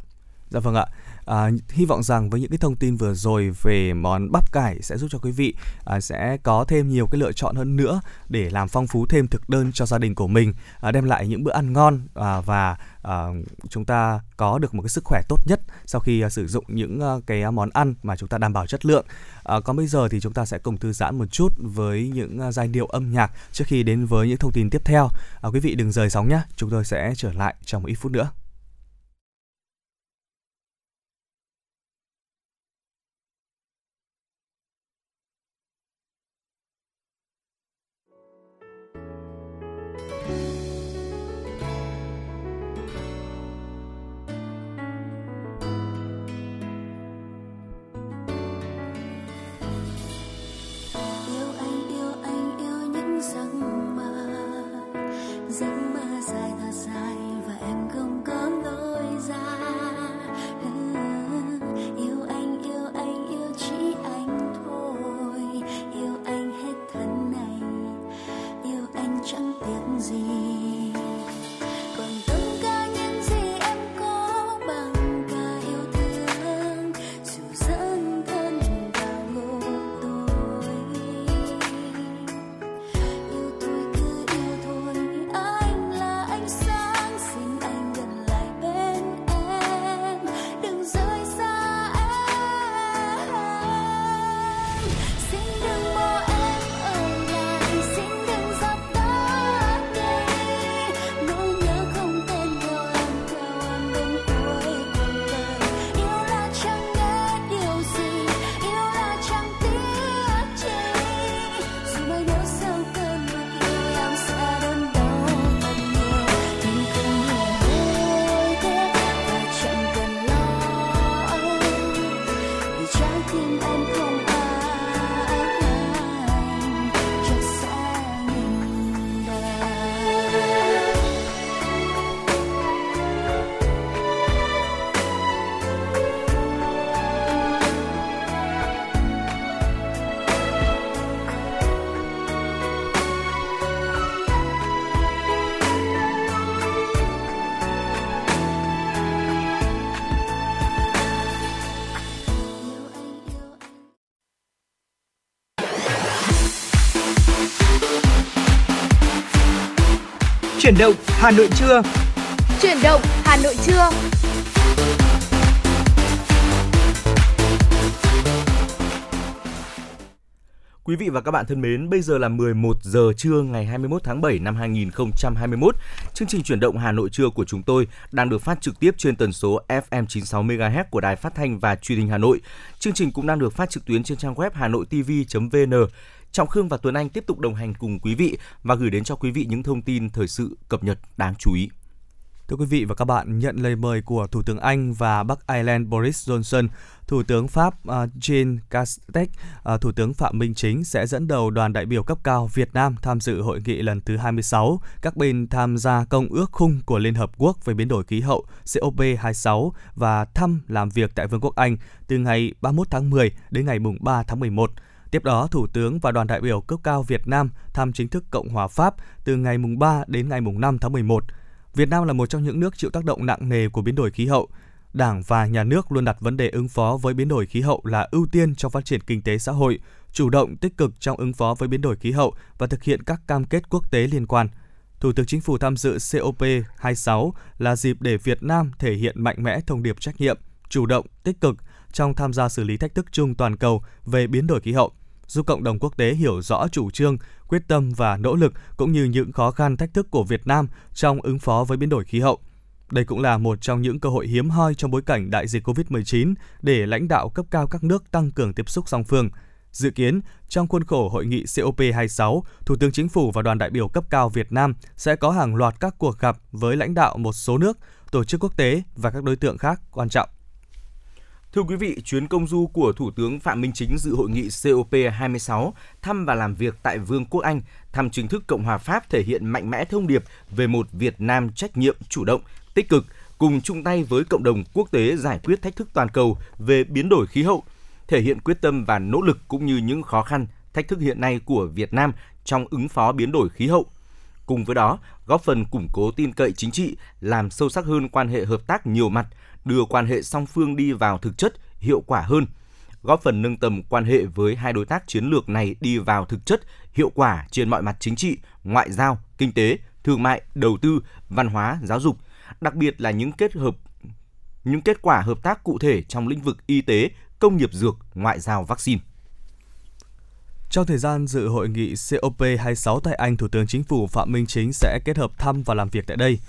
Dạ vâng ạ. À, hy vọng rằng với những cái thông tin vừa rồi về món bắp cải sẽ giúp cho quý vị à, sẽ có thêm nhiều cái lựa chọn hơn nữa để làm phong phú thêm thực đơn cho gia đình của mình, à, đem lại những bữa ăn ngon à, và à, chúng ta có được một cái sức khỏe tốt nhất sau khi à, sử dụng những à, cái món ăn mà chúng ta đảm bảo chất lượng. À, còn bây giờ thì chúng ta sẽ cùng thư giãn một chút với những à, giai điệu âm nhạc trước khi đến với những thông tin tiếp theo. À, quý vị đừng rời sóng nhé, chúng tôi sẽ trở lại trong một ít phút nữa. Chuyển động Hà Nội trưa. Chuyển động Hà Nội trưa. Quý vị và các bạn thân mến, bây giờ là 11 giờ trưa ngày 21 tháng 7 năm 2021. Chương trình chuyển động Hà Nội trưa của chúng tôi đang được phát trực tiếp trên tần số FM 96 MHz của Đài Phát thanh và Truyền hình Hà Nội. Chương trình cũng đang được phát trực tuyến trên trang web hanoitv.vn. Trọng Khương và Tuấn Anh tiếp tục đồng hành cùng quý vị và gửi đến cho quý vị những thông tin thời sự cập nhật đáng chú ý. Thưa quý vị và các bạn, nhận lời mời của Thủ tướng Anh và Bắc Ireland Boris Johnson, Thủ tướng Pháp à, Jean Castex, à, Thủ tướng Phạm Minh Chính sẽ dẫn đầu đoàn đại biểu cấp cao Việt Nam tham dự hội nghị lần thứ 26 các bên tham gia Công ước khung của Liên Hợp Quốc về biến đổi khí hậu COP26 và thăm làm việc tại Vương quốc Anh từ ngày 31 tháng 10 đến ngày 3 tháng 11. Tiếp đó, Thủ tướng và đoàn đại biểu cấp cao Việt Nam thăm chính thức Cộng hòa Pháp từ ngày 3 đến ngày 5 tháng 11. Việt Nam là một trong những nước chịu tác động nặng nề của biến đổi khí hậu. Đảng và nhà nước luôn đặt vấn đề ứng phó với biến đổi khí hậu là ưu tiên trong phát triển kinh tế xã hội, chủ động tích cực trong ứng phó với biến đổi khí hậu và thực hiện các cam kết quốc tế liên quan. Thủ tướng Chính phủ tham dự COP26 là dịp để Việt Nam thể hiện mạnh mẽ thông điệp trách nhiệm, chủ động, tích cực trong tham gia xử lý thách thức chung toàn cầu về biến đổi khí hậu, giúp cộng đồng quốc tế hiểu rõ chủ trương, quyết tâm và nỗ lực cũng như những khó khăn thách thức của Việt Nam trong ứng phó với biến đổi khí hậu. Đây cũng là một trong những cơ hội hiếm hoi trong bối cảnh đại dịch COVID-19 để lãnh đạo cấp cao các nước tăng cường tiếp xúc song phương. Dự kiến, trong khuôn khổ hội nghị COP26, Thủ tướng Chính phủ và đoàn đại biểu cấp cao Việt Nam sẽ có hàng loạt các cuộc gặp với lãnh đạo một số nước, tổ chức quốc tế và các đối tượng khác quan trọng. Thưa quý vị, chuyến công du của Thủ tướng Phạm Minh Chính dự hội nghị COP26 thăm và làm việc tại Vương quốc Anh, thăm chính thức Cộng hòa Pháp thể hiện mạnh mẽ thông điệp về một Việt Nam trách nhiệm chủ động, tích cực cùng chung tay với cộng đồng quốc tế giải quyết thách thức toàn cầu về biến đổi khí hậu, thể hiện quyết tâm và nỗ lực cũng như những khó khăn, thách thức hiện nay của Việt Nam trong ứng phó biến đổi khí hậu. Cùng với đó, góp phần củng cố tin cậy chính trị, làm sâu sắc hơn quan hệ hợp tác nhiều mặt, đưa quan hệ song phương đi vào thực chất, hiệu quả hơn – góp phần nâng tầm quan hệ với hai đối tác chiến lược này đi vào thực chất, hiệu quả trên mọi mặt chính trị, ngoại giao, kinh tế, thương mại, đầu tư, văn hóa, giáo dục, đặc biệt là những kết hợp những kết quả hợp tác cụ thể trong lĩnh vực y tế, công nghiệp dược, ngoại giao vaccine. Trong thời gian dự hội nghị COP26 tại Anh, Thủ tướng Chính phủ Phạm Minh Chính sẽ kết hợp thăm và làm việc tại đây.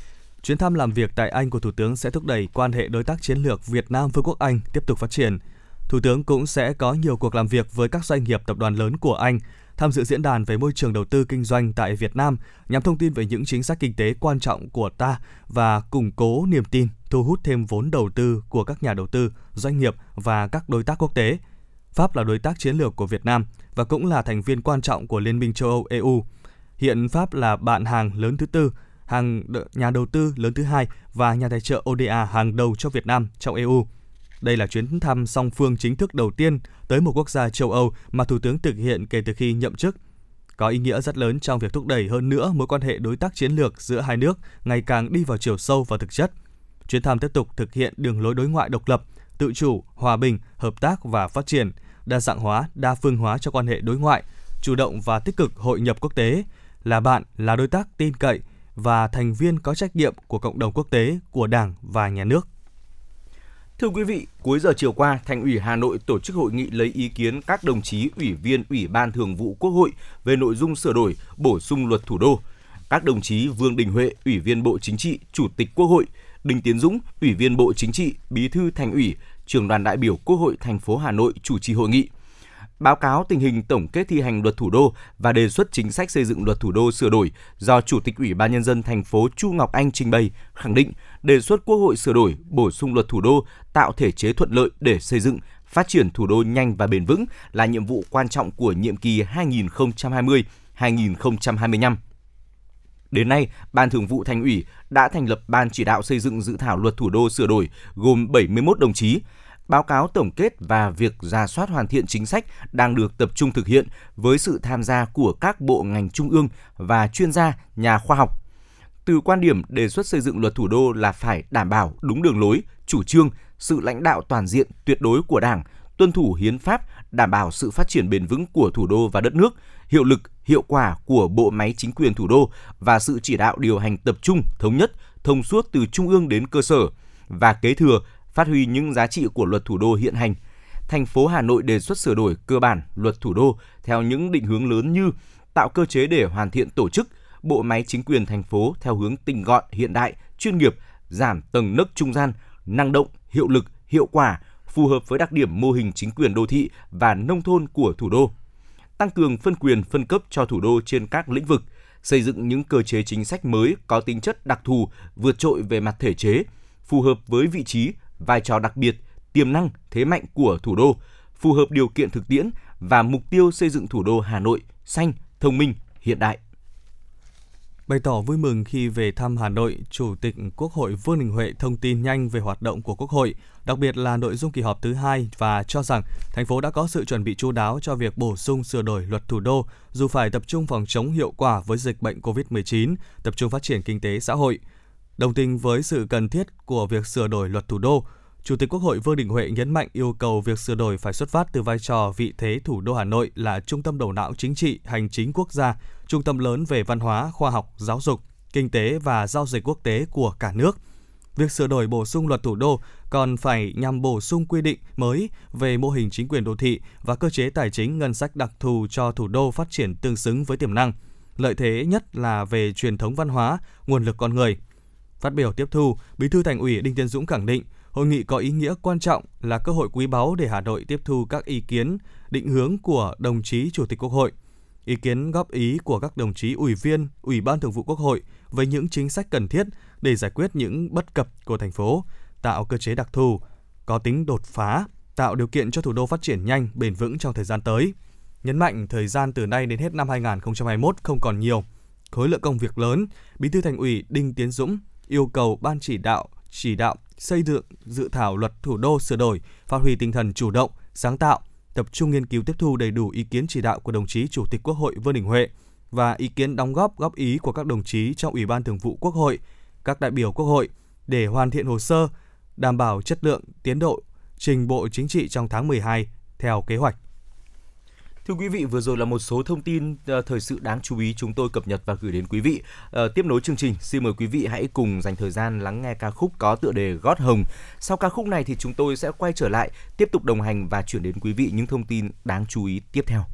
Chuyến thăm làm việc tại Anh của Thủ tướng sẽ thúc đẩy quan hệ đối tác chiến lược Việt Nam Vương quốc Anh tiếp tục phát triển – Thủ tướng cũng sẽ có nhiều cuộc làm việc với các doanh nghiệp tập đoàn lớn của Anh, tham dự diễn đàn về môi trường đầu tư kinh doanh tại Việt Nam nhằm thông tin về những chính sách kinh tế quan trọng của ta và củng cố niềm tin, thu hút thêm vốn đầu tư của các nhà đầu tư, doanh nghiệp và các đối tác quốc tế. Pháp là đối tác chiến lược của Việt Nam và cũng là thành viên quan trọng của Liên minh châu Âu EU. Hiện Pháp là bạn hàng lớn thứ tư, hàng nhà đầu tư lớn thứ hai và nhà tài trợ ODA hàng đầu cho Việt Nam trong EU. Đây là chuyến thăm song phương chính thức đầu tiên tới một quốc gia châu Âu mà Thủ tướng thực hiện kể từ khi nhậm chức. Có ý nghĩa rất lớn trong việc thúc đẩy hơn nữa mối quan hệ đối tác chiến lược giữa hai nước ngày càng đi vào chiều sâu và thực chất. Chuyến thăm tiếp tục thực hiện đường lối đối ngoại độc lập, tự chủ, hòa bình, hợp tác và phát triển, đa dạng hóa, đa phương hóa cho quan hệ đối ngoại, chủ động và tích cực hội nhập quốc tế, là bạn, là đối tác tin cậy và thành viên có trách nhiệm của cộng đồng quốc tế, của Đảng và nhà nước. Thưa quý vị, cuối giờ chiều qua, Thành ủy Hà Nội tổ chức hội nghị lấy ý kiến các đồng chí ủy viên Ủy ban Thường vụ Quốc hội về nội dung sửa đổi, bổ sung luật thủ đô. Các đồng chí Vương Đình Huệ, Ủy viên Bộ Chính trị, Chủ tịch Quốc hội, Đinh Tiến Dũng, Ủy viên Bộ Chính trị, Bí thư Thành ủy, Trưởng đoàn đại biểu Quốc hội thành phố Hà Nội chủ trì hội nghị báo cáo tình hình tổng kết thi hành luật thủ đô và đề xuất chính sách xây dựng luật thủ đô sửa đổi do Chủ tịch Ủy ban nhân dân thành phố Chu Ngọc Anh trình bày, khẳng định đề xuất Quốc hội sửa đổi, bổ sung luật thủ đô tạo thể chế thuận lợi để xây dựng, phát triển thủ đô nhanh và bền vững là nhiệm vụ quan trọng của nhiệm kỳ 2020-2025. Đến nay, Ban Thường vụ Thành ủy đã thành lập Ban chỉ đạo xây dựng dự thảo luật thủ đô sửa đổi gồm 71 đồng chí, báo cáo tổng kết và việc ra soát hoàn thiện chính sách đang được tập trung thực hiện với sự tham gia của các bộ ngành trung ương và chuyên gia, nhà khoa học. Từ quan điểm đề xuất xây dựng luật thủ đô là phải đảm bảo đúng đường lối, chủ trương, sự lãnh đạo toàn diện tuyệt đối của Đảng, tuân thủ hiến pháp, đảm bảo sự phát triển bền vững của thủ đô và đất nước, hiệu lực, hiệu quả của bộ máy chính quyền thủ đô và sự chỉ đạo điều hành tập trung, thống nhất, thông suốt từ trung ương đến cơ sở và kế thừa phát huy những giá trị của luật thủ đô hiện hành. Thành phố Hà Nội đề xuất sửa đổi cơ bản luật thủ đô theo những định hướng lớn như tạo cơ chế để hoàn thiện tổ chức, bộ máy chính quyền thành phố theo hướng tinh gọn, hiện đại, chuyên nghiệp, giảm tầng nấc trung gian, năng động, hiệu lực, hiệu quả, phù hợp với đặc điểm mô hình chính quyền đô thị và nông thôn của thủ đô. Tăng cường phân quyền phân cấp cho thủ đô trên các lĩnh vực, xây dựng những cơ chế chính sách mới có tính chất đặc thù, vượt trội về mặt thể chế, phù hợp với vị trí, vai trò đặc biệt, tiềm năng, thế mạnh của thủ đô, phù hợp điều kiện thực tiễn và mục tiêu xây dựng thủ đô Hà Nội xanh, thông minh, hiện đại. Bày tỏ vui mừng khi về thăm Hà Nội, Chủ tịch Quốc hội Vương Đình Huệ thông tin nhanh về hoạt động của Quốc hội, đặc biệt là nội dung kỳ họp thứ hai và cho rằng thành phố đã có sự chuẩn bị chú đáo cho việc bổ sung sửa đổi luật thủ đô, dù phải tập trung phòng chống hiệu quả với dịch bệnh COVID-19, tập trung phát triển kinh tế xã hội. Đồng tình với sự cần thiết của việc sửa đổi luật thủ đô, Chủ tịch Quốc hội Vương Đình Huệ nhấn mạnh yêu cầu việc sửa đổi phải xuất phát từ vai trò vị thế thủ đô Hà Nội là trung tâm đầu não chính trị, hành chính quốc gia, trung tâm lớn về văn hóa, khoa học, giáo dục, kinh tế và giao dịch quốc tế của cả nước. Việc sửa đổi bổ sung luật thủ đô còn phải nhằm bổ sung quy định mới về mô hình chính quyền đô thị và cơ chế tài chính ngân sách đặc thù cho thủ đô phát triển tương xứng với tiềm năng. Lợi thế nhất là về truyền thống văn hóa, nguồn lực con người – Phát biểu tiếp thu, Bí thư Thành ủy Đinh Tiến Dũng khẳng định, hội nghị có ý nghĩa quan trọng là cơ hội quý báu để Hà Nội tiếp thu các ý kiến, định hướng của đồng chí Chủ tịch Quốc hội, ý kiến góp ý của các đồng chí ủy viên, Ủy ban Thường vụ Quốc hội với những chính sách cần thiết để giải quyết những bất cập của thành phố, tạo cơ chế đặc thù, có tính đột phá, tạo điều kiện cho thủ đô phát triển nhanh, bền vững trong thời gian tới. Nhấn mạnh thời gian từ nay đến hết năm 2021 không còn nhiều, khối lượng công việc lớn, Bí thư Thành ủy Đinh Tiến Dũng yêu cầu Ban chỉ đạo chỉ đạo xây dựng dự thảo luật thủ đô sửa đổi, phát huy tinh thần chủ động, sáng tạo, tập trung nghiên cứu tiếp thu đầy đủ ý kiến chỉ đạo của đồng chí Chủ tịch Quốc hội Vương Đình Huệ và ý kiến đóng góp góp ý của các đồng chí trong Ủy ban Thường vụ Quốc hội, các đại biểu Quốc hội để hoàn thiện hồ sơ, đảm bảo chất lượng, tiến độ trình Bộ Chính trị trong tháng 12 theo kế hoạch. Thưa quý vị, vừa rồi là một số thông tin ờ, thời sự đáng chú ý chúng tôi cập nhật và gửi đến quý vị. À, tiếp nối chương trình, xin mời quý vị hãy cùng dành thời gian lắng nghe ca khúc có tựa đề Gót Hồng. Sau ca khúc này thì chúng tôi sẽ quay trở lại tiếp tục đồng hành và chuyển đến quý vị những thông tin đáng chú ý tiếp theo.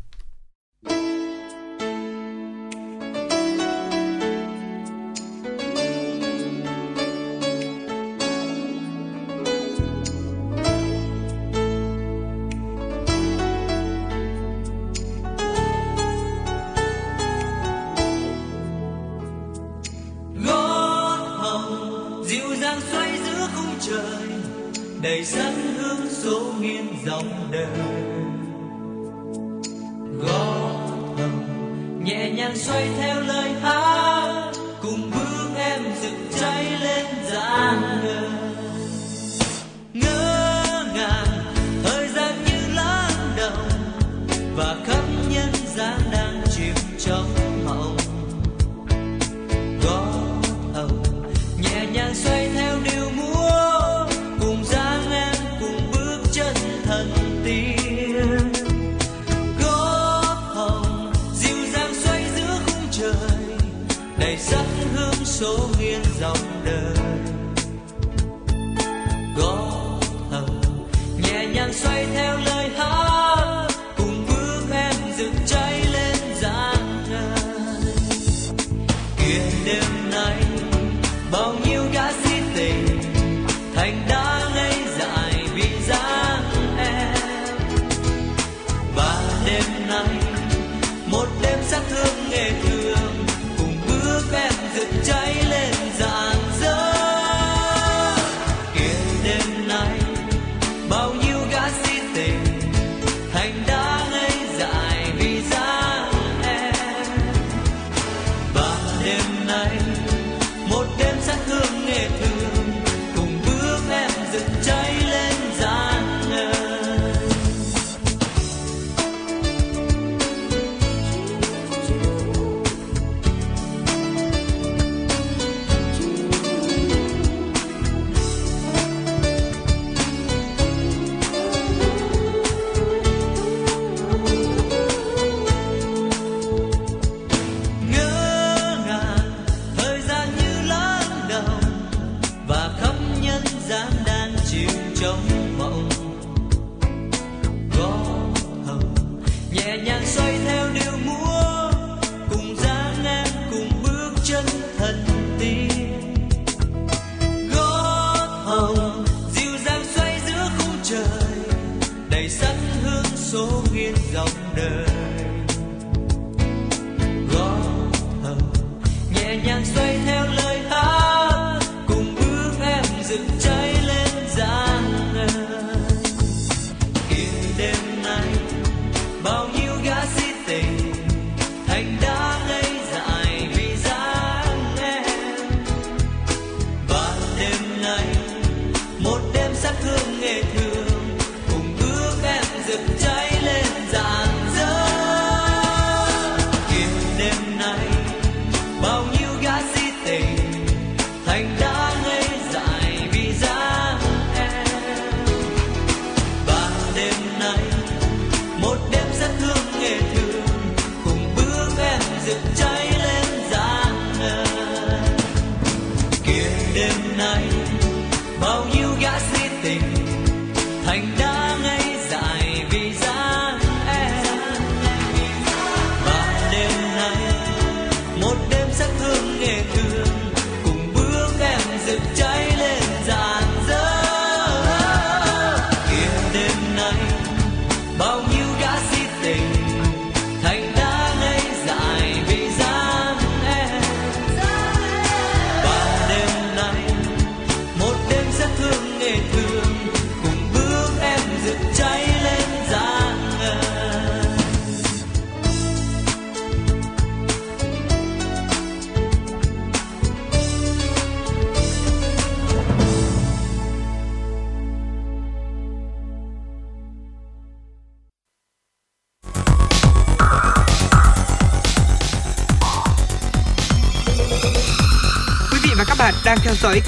it.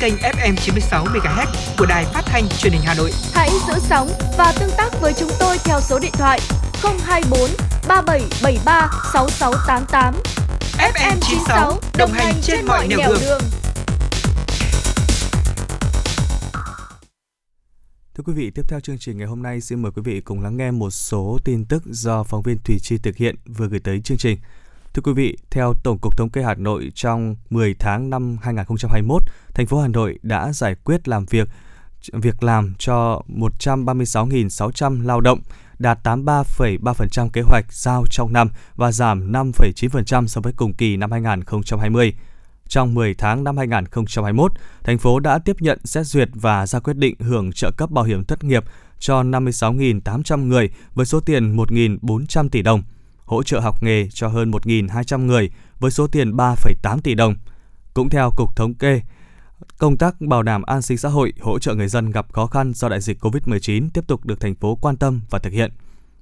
Kênh FM 96 MHz của đài phát thanh truyền hình Hà Nội. Hãy giữ sóng và tương tác với chúng tôi theo số điện thoại 024 3773 6688. FM 96 đồng hành trên mọi nẻo đường. đường. Thưa quý vị, tiếp theo chương trình ngày hôm nay xin mời quý vị cùng lắng nghe một số tin tức do phóng viên Thủy Chi thực hiện vừa gửi tới chương trình. Thưa quý vị, theo Tổng cục Thống kê Hà Nội trong 10 tháng năm 2021, thành phố Hà Nội đã giải quyết làm việc việc làm cho 136.600 lao động, đạt 83,3% kế hoạch giao trong năm và giảm 5,9% so với cùng kỳ năm 2020. Trong 10 tháng năm 2021, thành phố đã tiếp nhận xét duyệt và ra quyết định hưởng trợ cấp bảo hiểm thất nghiệp cho 56.800 người với số tiền 1.400 tỷ đồng, hỗ trợ học nghề cho hơn 1.200 người với số tiền 3,8 tỷ đồng. Cũng theo Cục Thống kê, công tác bảo đảm an sinh xã hội, hỗ trợ người dân gặp khó khăn do đại dịch COVID-19 tiếp tục được thành phố quan tâm và thực hiện.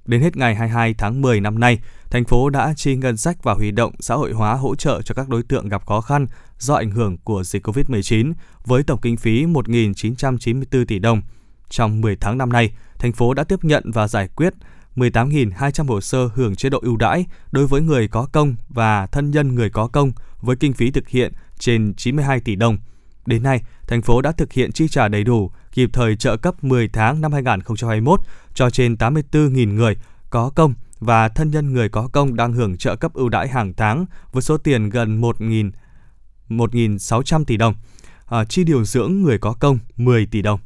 Đến hết ngày 22 tháng 10 năm nay, thành phố đã chi ngân sách và huy động xã hội hóa hỗ trợ cho các đối tượng gặp khó khăn do ảnh hưởng của dịch COVID-19 với tổng kinh phí 1.994 tỷ đồng. Trong 10 tháng năm nay, thành phố đã tiếp nhận và giải quyết 18.200 hồ sơ hưởng chế độ ưu đãi đối với người có công và thân nhân người có công với kinh phí thực hiện trên 92 tỷ đồng. Đến nay, thành phố đã thực hiện chi trả đầy đủ, kịp thời trợ cấp 10 tháng năm 2021 cho trên 84.000 người có công và thân nhân người có công đang hưởng trợ cấp ưu đãi hàng tháng với số tiền gần 1.000 1.600 tỷ đồng, à, chi điều dưỡng người có công 10 tỷ đồng.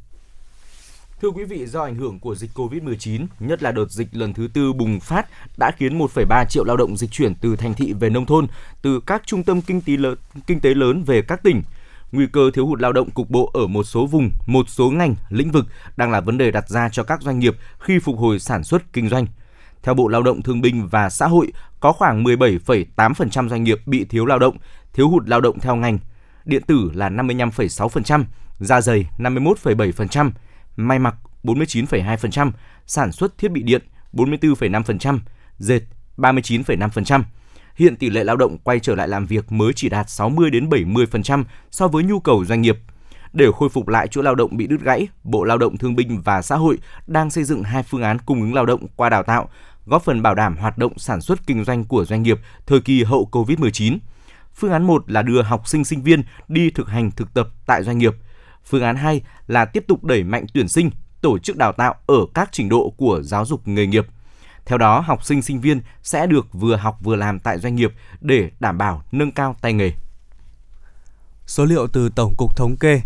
Thưa quý vị, do ảnh hưởng của dịch COVID-19, nhất là đợt dịch lần thứ tư bùng phát đã khiến 1,3 triệu lao động dịch chuyển từ thành thị về nông thôn, từ các trung tâm kinh tế lớn, kinh tế lớn về các tỉnh. Nguy cơ thiếu hụt lao động cục bộ ở một số vùng, một số ngành, lĩnh vực đang là vấn đề đặt ra cho các doanh nghiệp khi phục hồi sản xuất kinh doanh. Theo Bộ Lao động Thương binh và Xã hội, có khoảng 17,8% doanh nghiệp bị thiếu lao động, thiếu hụt lao động theo ngành. Điện tử là 55,6%, da dày 51,7%, may mặc 49,2%, sản xuất thiết bị điện 44,5%, dệt 39,5%. Hiện tỷ lệ lao động quay trở lại làm việc mới chỉ đạt 60 đến 70% so với nhu cầu doanh nghiệp. Để khôi phục lại chỗ lao động bị đứt gãy, Bộ Lao động Thương binh và Xã hội đang xây dựng hai phương án cung ứng lao động qua đào tạo, góp phần bảo đảm hoạt động sản xuất kinh doanh của doanh nghiệp thời kỳ hậu Covid-19. Phương án 1 là đưa học sinh sinh viên đi thực hành thực tập tại doanh nghiệp. Phương án 2 là tiếp tục đẩy mạnh tuyển sinh, tổ chức đào tạo ở các trình độ của giáo dục nghề nghiệp. Theo đó, học sinh sinh viên sẽ được vừa học vừa làm tại doanh nghiệp để đảm bảo nâng cao tay nghề. Số liệu từ Tổng cục Thống kê,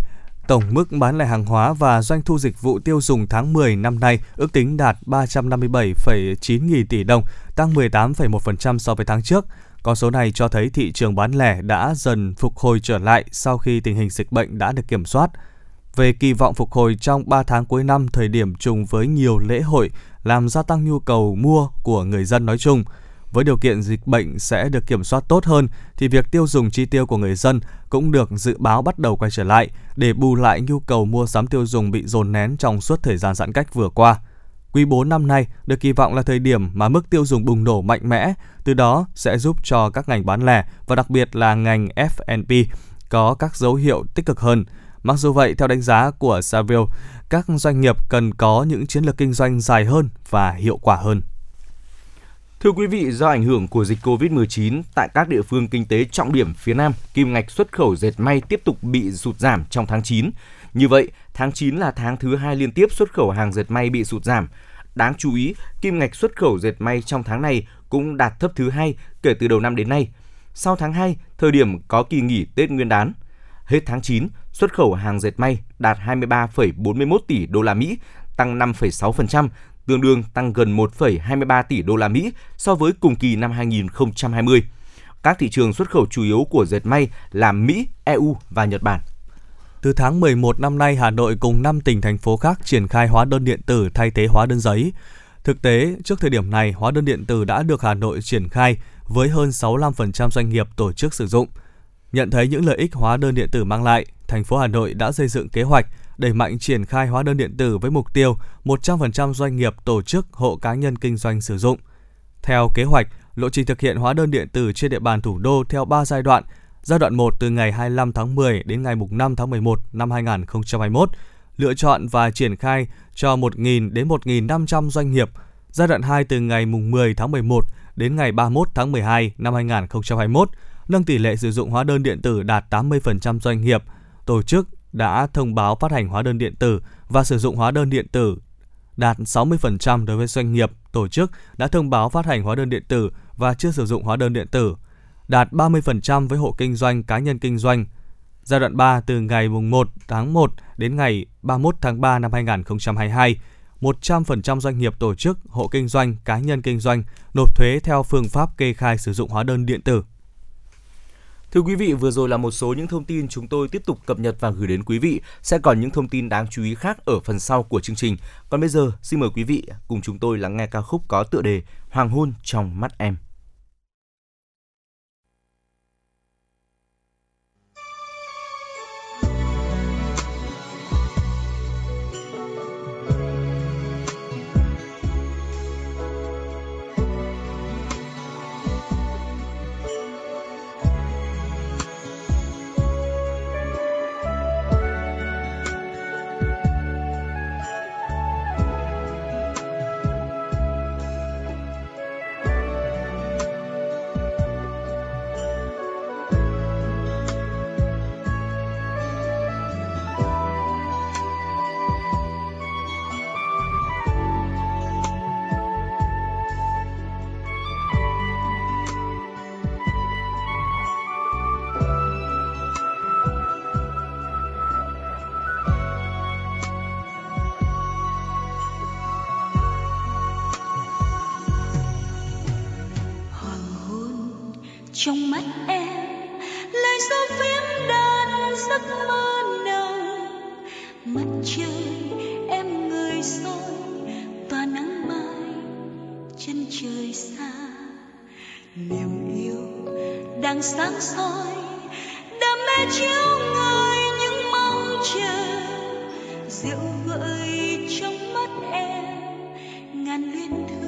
tổng mức bán lẻ hàng hóa và doanh thu dịch vụ tiêu dùng tháng 10 năm nay ước tính đạt 357,9 nghìn tỷ đồng, tăng 18,1% so với tháng trước. Con số này cho thấy thị trường bán lẻ đã dần phục hồi trở lại sau khi tình hình dịch bệnh đã được kiểm soát. Về kỳ vọng phục hồi trong 3 tháng cuối năm, thời điểm trùng với nhiều lễ hội làm gia tăng nhu cầu mua của người dân nói chung. Với điều kiện dịch bệnh sẽ được kiểm soát tốt hơn thì việc tiêu dùng chi tiêu của người dân cũng được dự báo bắt đầu quay trở lại để bù lại nhu cầu mua sắm tiêu dùng bị dồn nén trong suốt thời gian giãn cách vừa qua. Quý 4 năm nay được kỳ vọng là thời điểm mà mức tiêu dùng bùng nổ mạnh mẽ, từ đó sẽ giúp cho các ngành bán lẻ và đặc biệt là ngành F&B có các dấu hiệu tích cực hơn. Mặc dù vậy, theo đánh giá của Saville, các doanh nghiệp cần có những chiến lược kinh doanh dài hơn và hiệu quả hơn. Thưa quý vị, do ảnh hưởng của dịch COVID-19 tại các địa phương kinh tế trọng điểm phía Nam, kim ngạch xuất khẩu dệt may tiếp tục bị sụt giảm trong tháng 9. Như vậy, tháng 9 là tháng thứ hai liên tiếp xuất khẩu hàng dệt may bị sụt giảm. Đáng chú ý, kim ngạch xuất khẩu dệt may trong tháng này cũng đạt thấp thứ hai kể từ đầu năm đến nay. Sau tháng 2, thời điểm có kỳ nghỉ Tết Nguyên đán, hết tháng 9, xuất khẩu hàng dệt may đạt 23,41 tỷ đô la Mỹ, tăng 5,6%, tương đương tăng gần 1,23 tỷ đô la Mỹ so với cùng kỳ năm 2020. Các thị trường xuất khẩu chủ yếu của dệt may là Mỹ, EU và Nhật Bản. Từ tháng 11 năm nay, Hà Nội cùng 5 tỉnh thành phố khác triển khai hóa đơn điện tử thay thế hóa đơn giấy. Thực tế, trước thời điểm này, hóa đơn điện tử đã được Hà Nội triển khai với hơn 65% doanh nghiệp tổ chức sử dụng. Nhận thấy những lợi ích hóa đơn điện tử mang lại, thành phố Hà Nội đã xây dựng kế hoạch đẩy mạnh triển khai hóa đơn điện tử với mục tiêu 100% doanh nghiệp, tổ chức, hộ cá nhân kinh doanh sử dụng. Theo kế hoạch, lộ trình thực hiện hóa đơn điện tử trên địa bàn thủ đô theo 3 giai đoạn. Giai đoạn 1 từ ngày 25 tháng 10 đến ngày 5 tháng 11 năm 2021, lựa chọn và triển khai cho 1.000 đến 1.500 doanh nghiệp. Giai đoạn 2 từ ngày 10 tháng 11 đến ngày 31 tháng 12 năm 2021, nâng tỷ lệ sử dụng hóa đơn điện tử đạt 80% doanh nghiệp, tổ chức đã thông báo phát hành hóa đơn điện tử và sử dụng hóa đơn điện tử đạt 60% đối với doanh nghiệp, tổ chức đã thông báo phát hành hóa đơn điện tử và chưa sử dụng hóa đơn điện tử, đạt 30% với hộ kinh doanh cá nhân kinh doanh. Giai đoạn 3 từ ngày 1 tháng 1 đến ngày 31 tháng 3 năm 2022, 100% doanh nghiệp tổ chức, hộ kinh doanh, cá nhân kinh doanh nộp thuế theo phương pháp kê khai sử dụng hóa đơn điện tử. Thưa quý vị, vừa rồi là một số những thông tin chúng tôi tiếp tục cập nhật và gửi đến quý vị. Sẽ còn những thông tin đáng chú ý khác ở phần sau của chương trình. Còn bây giờ, xin mời quý vị cùng chúng tôi lắng nghe ca khúc có tựa đề Hoàng hôn trong mắt em. Niềm yêu đang sáng soi đam mê chiếu ngời những mong chờ. Dịu gợi trong mắt em, ngàn luyến thương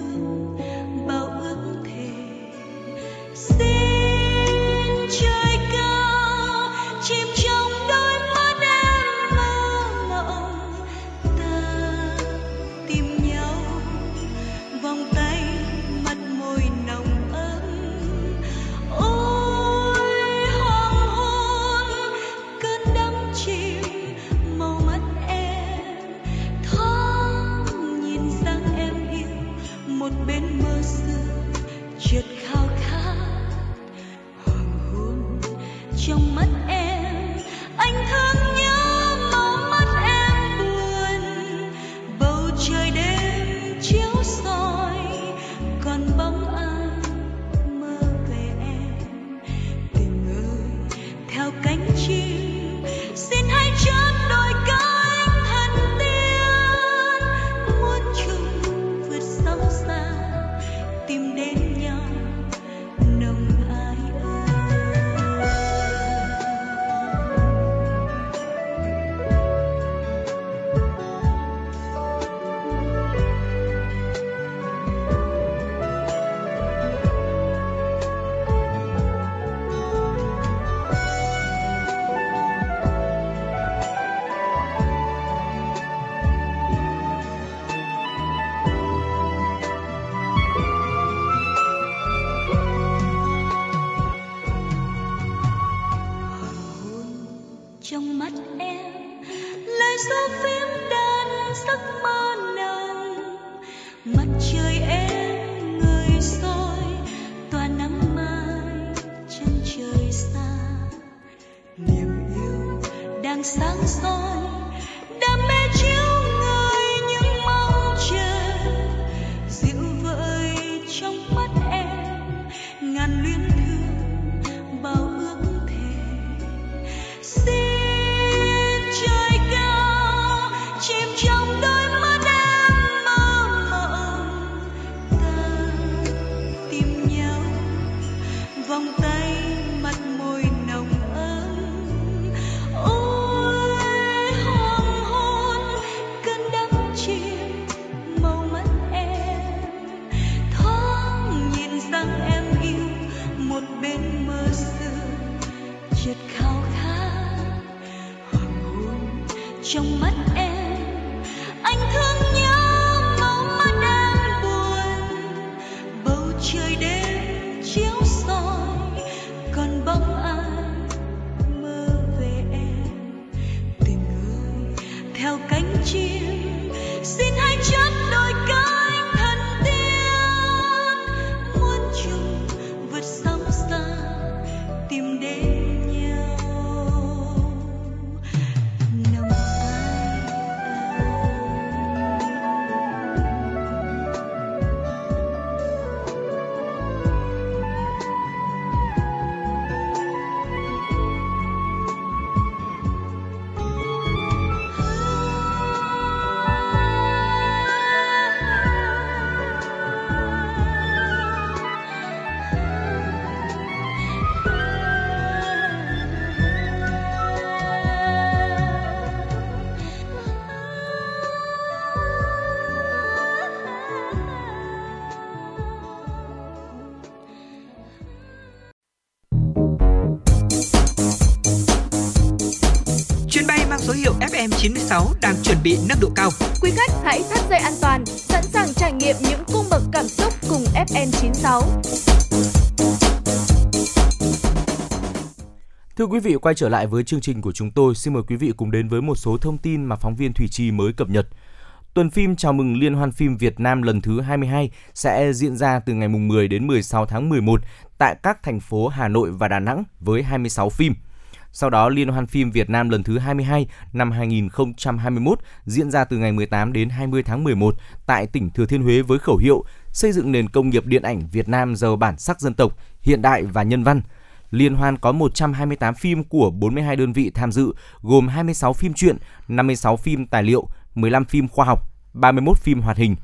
trong mắt em. Anh thương FM96 đang chuẩn bị nâng độ cao. Quý khách hãy thắt dây an toàn, sẵn sàng trải nghiệm những cung bậc cảm xúc cùng FN96. Thưa quý vị, quay trở lại với chương trình của chúng tôi, xin mời quý vị cùng đến với một số thông tin mà phóng viên Thủy Chi mới cập nhật. Tuần phim chào mừng Liên hoan phim Việt Nam lần thứ 22 sẽ diễn ra từ ngày 10 đến 16 tháng 11 tại các thành phố Hà Nội và Đà Nẵng với 26 phim. Sau đó, Liên hoan phim Việt Nam lần thứ 22 năm 2021 diễn ra từ ngày 18 đến 20 tháng 11 tại tỉnh Thừa Thiên Huế với khẩu hiệu xây dựng nền công nghiệp điện ảnh Việt Nam giàu bản sắc dân tộc, hiện đại và nhân văn. Liên hoan có 128 phim của 42 đơn vị tham dự, gồm 26 phim truyện, 56 phim tài liệu, 15 phim khoa học, 31 phim hoạt hình.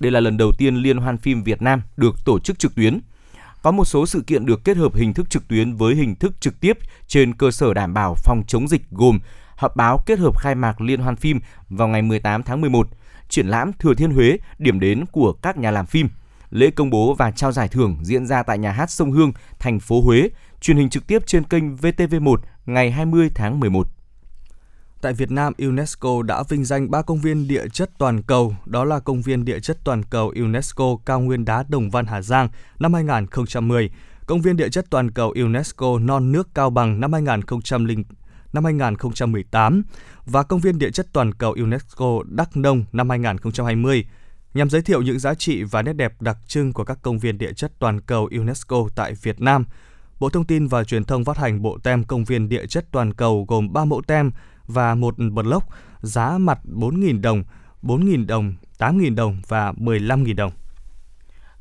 Đây là lần đầu tiên Liên hoan phim Việt Nam được tổ chức trực tuyến. Có một số sự kiện được kết hợp hình thức trực tuyến với hình thức trực tiếp trên cơ sở đảm bảo phòng chống dịch gồm họp báo kết hợp khai mạc Liên hoan phim vào ngày 18 tháng 11, triển lãm Thừa Thiên Huế, điểm đến của các nhà làm phim. Lễ công bố và trao giải thưởng diễn ra tại nhà hát Sông Hương, thành phố Huế, truyền hình trực tiếp trên kênh VTV1 ngày 20 tháng 11. Tại Việt Nam, UNESCO đã vinh danh ba công viên địa chất toàn cầu, đó là Công viên địa chất toàn cầu UNESCO Cao nguyên đá Đồng Văn Hà Giang năm 2010, Công viên địa chất toàn cầu UNESCO Non nước Cao Bằng năm 2000 năm 2018 và Công viên địa chất toàn cầu UNESCO Đắk Nông năm 2020 nhằm giới thiệu những giá trị và nét đẹp đặc trưng của các công viên địa chất toàn cầu UNESCO tại Việt Nam. Bộ Thông tin và Truyền thông phát hành bộ tem công viên địa chất toàn cầu gồm 3 mẫu tem và một block giá mặt 4.000 đồng, 4.000 đồng, 8.000 đồng và 15.000 đồng.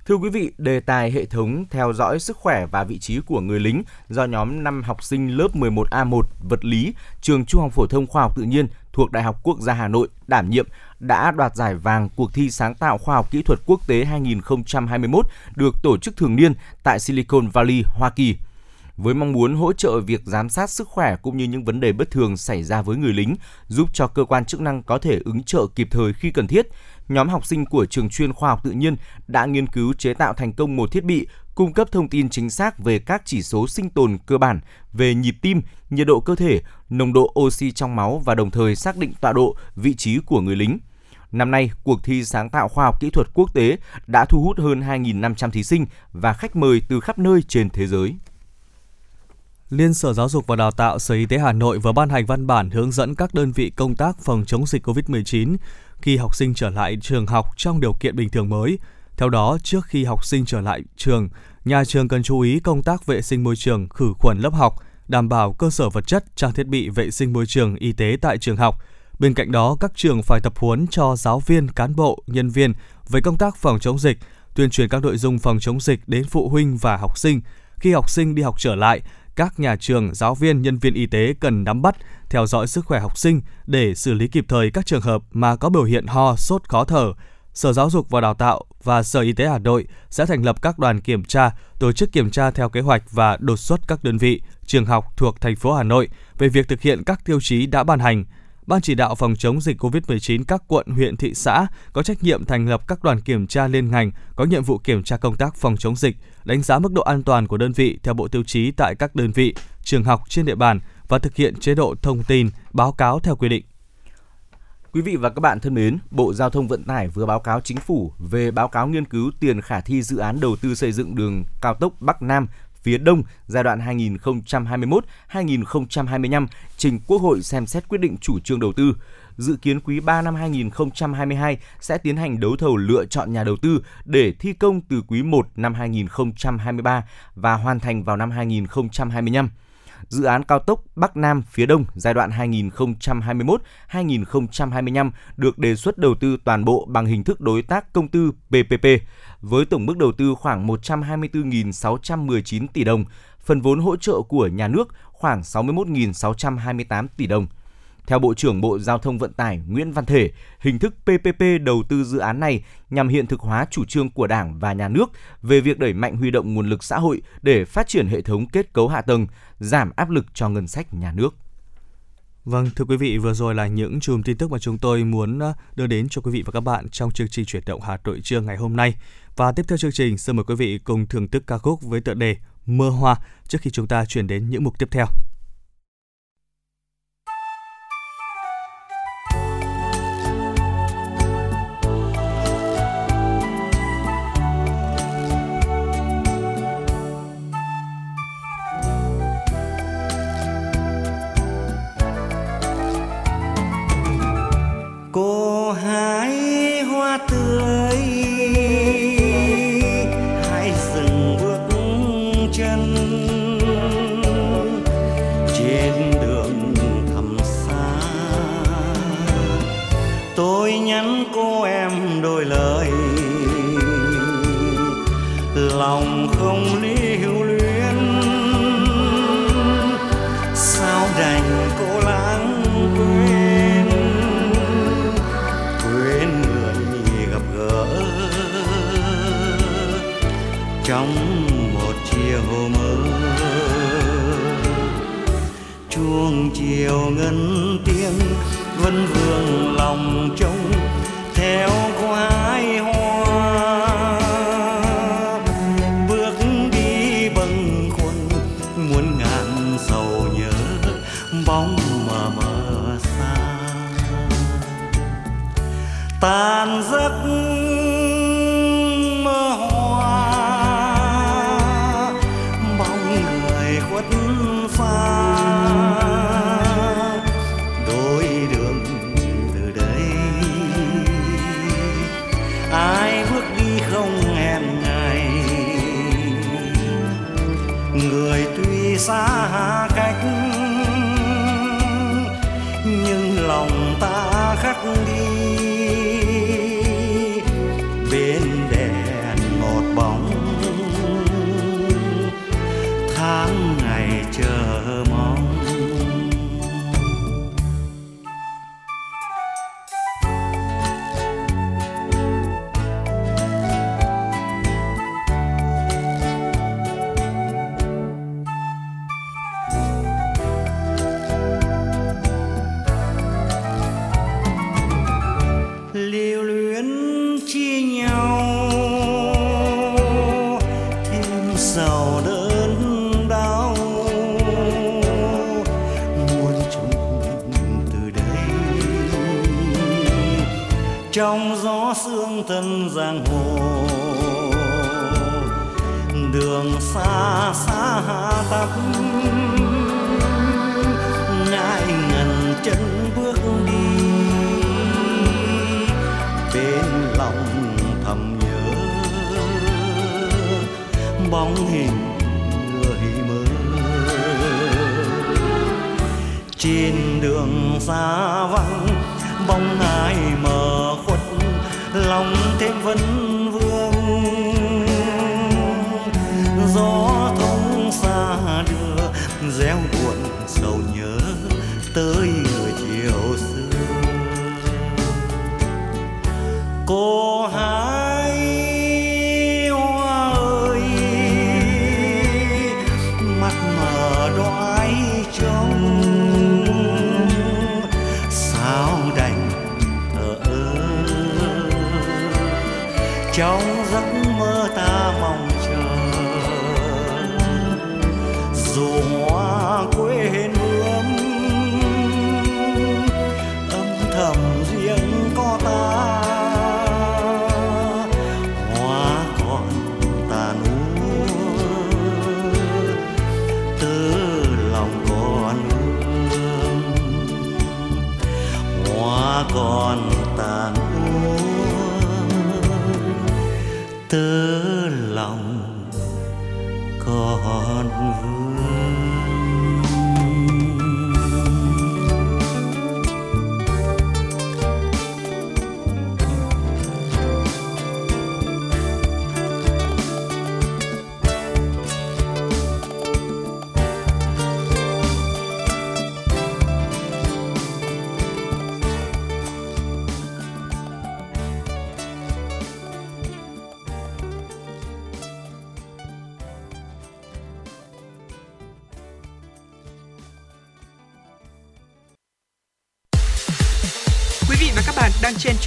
Thưa quý vị, đề tài hệ thống theo dõi sức khỏe và vị trí của người lính do nhóm 5 học sinh lớp 11A1 vật lý trường Trung học phổ thông khoa học tự nhiên thuộc Đại học Quốc gia Hà Nội đảm nhiệm đã đoạt giải vàng cuộc thi sáng tạo khoa học kỹ thuật quốc tế 2021 được tổ chức thường niên tại Silicon Valley, Hoa Kỳ. Với mong muốn hỗ trợ việc giám sát sức khỏe cũng như những vấn đề bất thường xảy ra với người lính, giúp cho cơ quan chức năng có thể ứng trợ kịp thời khi cần thiết, nhóm học sinh của trường chuyên khoa học tự nhiên đã nghiên cứu chế tạo thành công một thiết bị cung cấp thông tin chính xác về các chỉ số sinh tồn cơ bản về nhịp tim, nhiệt độ cơ thể, nồng độ oxy trong máu và đồng thời xác định tọa độ, vị trí của người lính. Năm nay, cuộc thi sáng tạo khoa học kỹ thuật quốc tế đã thu hút hơn 2.500 thí sinh và khách mời từ khắp nơi trên thế giới. Liên Sở Giáo dục và Đào tạo Sở Y tế Hà Nội vừa ban hành văn bản hướng dẫn các đơn vị công tác phòng chống dịch COVID-19 khi học sinh trở lại trường học trong điều kiện bình thường mới. Theo đó, trước khi học sinh trở lại trường, nhà trường cần chú ý công tác vệ sinh môi trường, khử khuẩn lớp học, đảm bảo cơ sở vật chất, trang thiết bị vệ sinh môi trường, y tế tại trường học. Bên cạnh đó, các trường phải tập huấn cho giáo viên, cán bộ, nhân viên về công tác phòng chống dịch, tuyên truyền các nội dung phòng chống dịch đến phụ huynh và học sinh. Khi học sinh đi học trở lại, các nhà trường, giáo viên, nhân viên y tế cần nắm bắt, theo dõi sức khỏe học sinh để xử lý kịp thời các trường hợp mà có biểu hiện ho, sốt, khó thở. Sở Giáo dục và Đào tạo và Sở Y tế Hà Nội sẽ thành lập các đoàn kiểm tra, tổ chức kiểm tra theo kế hoạch và đột xuất các đơn vị, trường học thuộc thành phố Hà Nội về việc thực hiện các tiêu chí đã ban hành. Ban chỉ đạo phòng chống dịch COVID-19 các quận, huyện, thị xã có trách nhiệm thành lập các đoàn kiểm tra liên ngành có nhiệm vụ kiểm tra công tác phòng chống dịch, đánh giá mức độ an toàn của đơn vị theo bộ tiêu chí tại các đơn vị, trường học trên địa bàn và thực hiện chế độ thông tin, báo cáo theo quy định. Quý vị và các bạn thân mến, Bộ Giao thông Vận tải vừa báo cáo chính phủ về báo cáo nghiên cứu tiền khả thi dự án đầu tư xây dựng đường cao tốc Bắc Nam phía Đông giai đoạn 2021-2025 trình Quốc hội xem xét quyết định chủ trương đầu tư. Dự kiến quý 3 năm 2022 sẽ tiến hành đấu thầu lựa chọn nhà đầu tư để thi công từ quý 1 năm 2023 và hoàn thành vào năm 2025 dự án cao tốc Bắc Nam phía Đông giai đoạn 2021-2025 được đề xuất đầu tư toàn bộ bằng hình thức đối tác công tư PPP với tổng mức đầu tư khoảng 124.619 tỷ đồng, phần vốn hỗ trợ của nhà nước khoảng 61.628 tỷ đồng. Theo Bộ trưởng Bộ Giao thông Vận tải Nguyễn Văn Thể, hình thức PPP đầu tư dự án này nhằm hiện thực hóa chủ trương của Đảng và Nhà nước về việc đẩy mạnh huy động nguồn lực xã hội để phát triển hệ thống kết cấu hạ tầng, giảm áp lực cho ngân sách nhà nước. Vâng, thưa quý vị, vừa rồi là những chùm tin tức mà chúng tôi muốn ờ, đưa đến cho quý vị và các bạn trong chương trình chuyển động Hà Nội trưa ngày hôm nay. Và tiếp theo chương trình, xin mời quý vị cùng thưởng thức ca khúc với tựa đề Mưa Hoa trước khi chúng ta chuyển đến những mục tiếp theo. vân vương.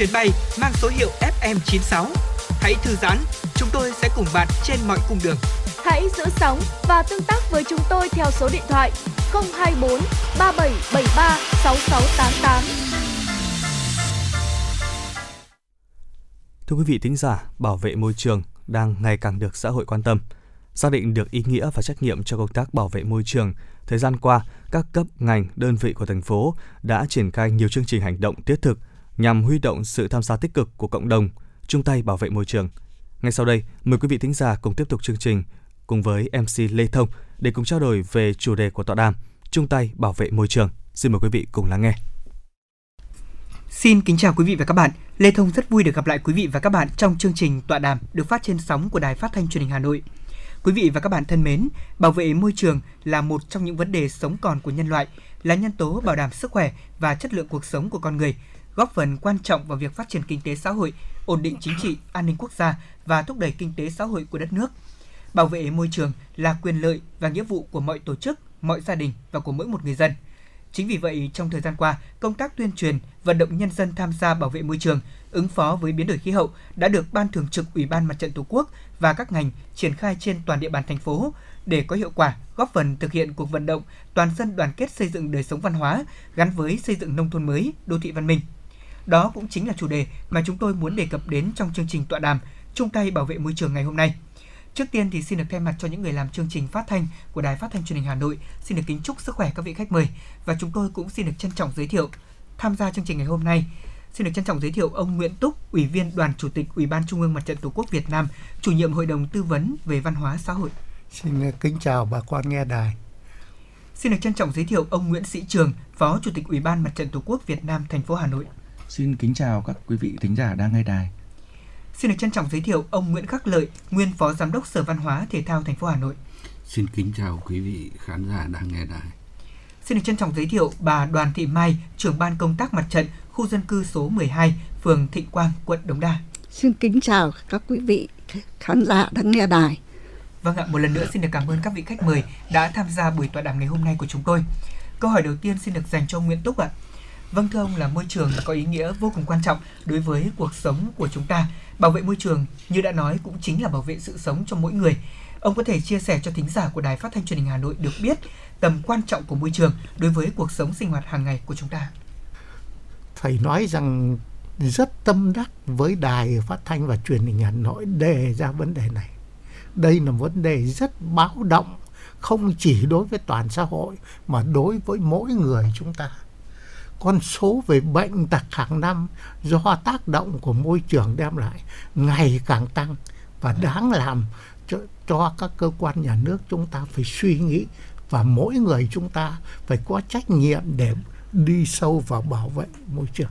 Chuyến bay mang số hiệu FM96. Hãy thư giãn, chúng tôi sẽ cùng bạn trên mọi cung đường. Hãy giữ sóng và tương tác với chúng tôi theo số điện thoại 024 3773 6688. Thưa quý vị thính giả, bảo vệ môi trường đang ngày càng được xã hội quan tâm. Xác định được ý nghĩa và trách nhiệm cho công tác bảo vệ môi trường, thời gian qua, các cấp ngành, đơn vị của thành phố đã triển khai nhiều chương trình hành động thiết thực nhằm huy động sự tham gia tích cực của cộng đồng, chung tay bảo vệ môi trường. Ngay sau đây, mời quý vị thính giả cùng tiếp tục chương trình cùng với MC Lê Thông để cùng trao đổi về chủ đề của tọa đàm chung tay bảo vệ môi trường. Xin mời quý vị cùng lắng nghe. Xin kính chào quý vị và các bạn. Lê Thông rất vui được gặp lại quý vị và các bạn trong chương trình tọa đàm được phát trên sóng của Đài Phát thanh Truyền hình Hà Nội. Quý vị và các bạn thân mến, bảo vệ môi trường là một trong những vấn đề sống còn của nhân loại, là nhân tố bảo đảm sức khỏe và chất lượng cuộc sống của con người, góp phần quan trọng vào việc phát triển kinh tế xã hội, ổn định chính trị, an ninh quốc gia và thúc đẩy kinh tế xã hội của đất nước. Bảo vệ môi trường là quyền lợi và nghĩa vụ của mọi tổ chức, mọi gia đình và của mỗi một người dân. Chính vì vậy, trong thời gian qua, công tác tuyên truyền, vận động nhân dân tham gia bảo vệ môi trường, ứng phó với biến đổi khí hậu đã được Ban Thường trực Ủy ban Mặt trận Tổ quốc và các ngành triển khai trên toàn địa bàn thành phố để có hiệu quả góp phần thực hiện cuộc vận động toàn dân đoàn kết xây dựng đời sống văn hóa gắn với xây dựng nông thôn mới, đô thị văn minh. Đó cũng chính là chủ đề mà chúng tôi muốn đề cập đến trong chương trình tọa đàm chung tay bảo vệ môi trường ngày hôm nay. Trước tiên thì xin được thay mặt cho những người làm chương trình phát thanh của Đài Phát thanh Truyền hình Hà Nội, xin được kính chúc sức khỏe các vị khách mời và chúng tôi cũng xin được trân trọng giới thiệu tham gia chương trình ngày hôm nay. Xin được trân trọng giới thiệu ông Nguyễn Túc, Ủy viên Đoàn Chủ tịch Ủy ban Trung ương Mặt trận Tổ quốc Việt Nam, chủ nhiệm Hội đồng tư vấn về văn hóa xã hội. Xin kính chào bà con nghe đài. Xin được trân trọng giới thiệu ông Nguyễn Sĩ Trường, Phó Chủ tịch Ủy ban Mặt trận Tổ quốc Việt Nam thành phố Hà Nội. Xin kính chào các quý vị thính giả đang nghe đài. Xin được trân trọng giới thiệu ông Nguyễn Khắc Lợi, nguyên Phó Giám đốc Sở Văn hóa Thể thao thành phố Hà Nội. Xin kính chào quý vị khán giả đang nghe đài. Xin được trân trọng giới thiệu bà Đoàn Thị Mai, trưởng ban công tác mặt trận khu dân cư số 12, phường Thịnh Quang, quận Đống Đa. Xin kính chào các quý vị khán giả đang nghe đài. Vâng ạ, một lần nữa xin được cảm ơn các vị khách mời đã tham gia buổi tọa đàm ngày hôm nay của chúng tôi. Câu hỏi đầu tiên xin được dành cho Nguyễn Túc ạ. Vâng thưa ông, là môi trường có ý nghĩa vô cùng quan trọng đối với cuộc sống của chúng ta. Bảo vệ môi trường, như đã nói, cũng chính là bảo vệ sự sống cho mỗi người. Ông có thể chia sẻ cho thính giả của Đài Phát thanh Truyền hình Hà Nội được biết tầm quan trọng của môi trường đối với cuộc sống sinh hoạt hàng ngày của chúng ta. Phải nói rằng rất tâm đắc với Đài Phát thanh và Truyền hình Hà Nội đề ra vấn đề này. Đây là vấn đề rất báo động, không chỉ đối với toàn xã hội, mà đối với mỗi người chúng ta con số về bệnh tật hàng năm do tác động của môi trường đem lại ngày càng tăng. Và đáng làm cho, cho các cơ quan nhà nước chúng ta phải suy nghĩ và mỗi người chúng ta phải có trách nhiệm để đi sâu vào bảo vệ môi trường.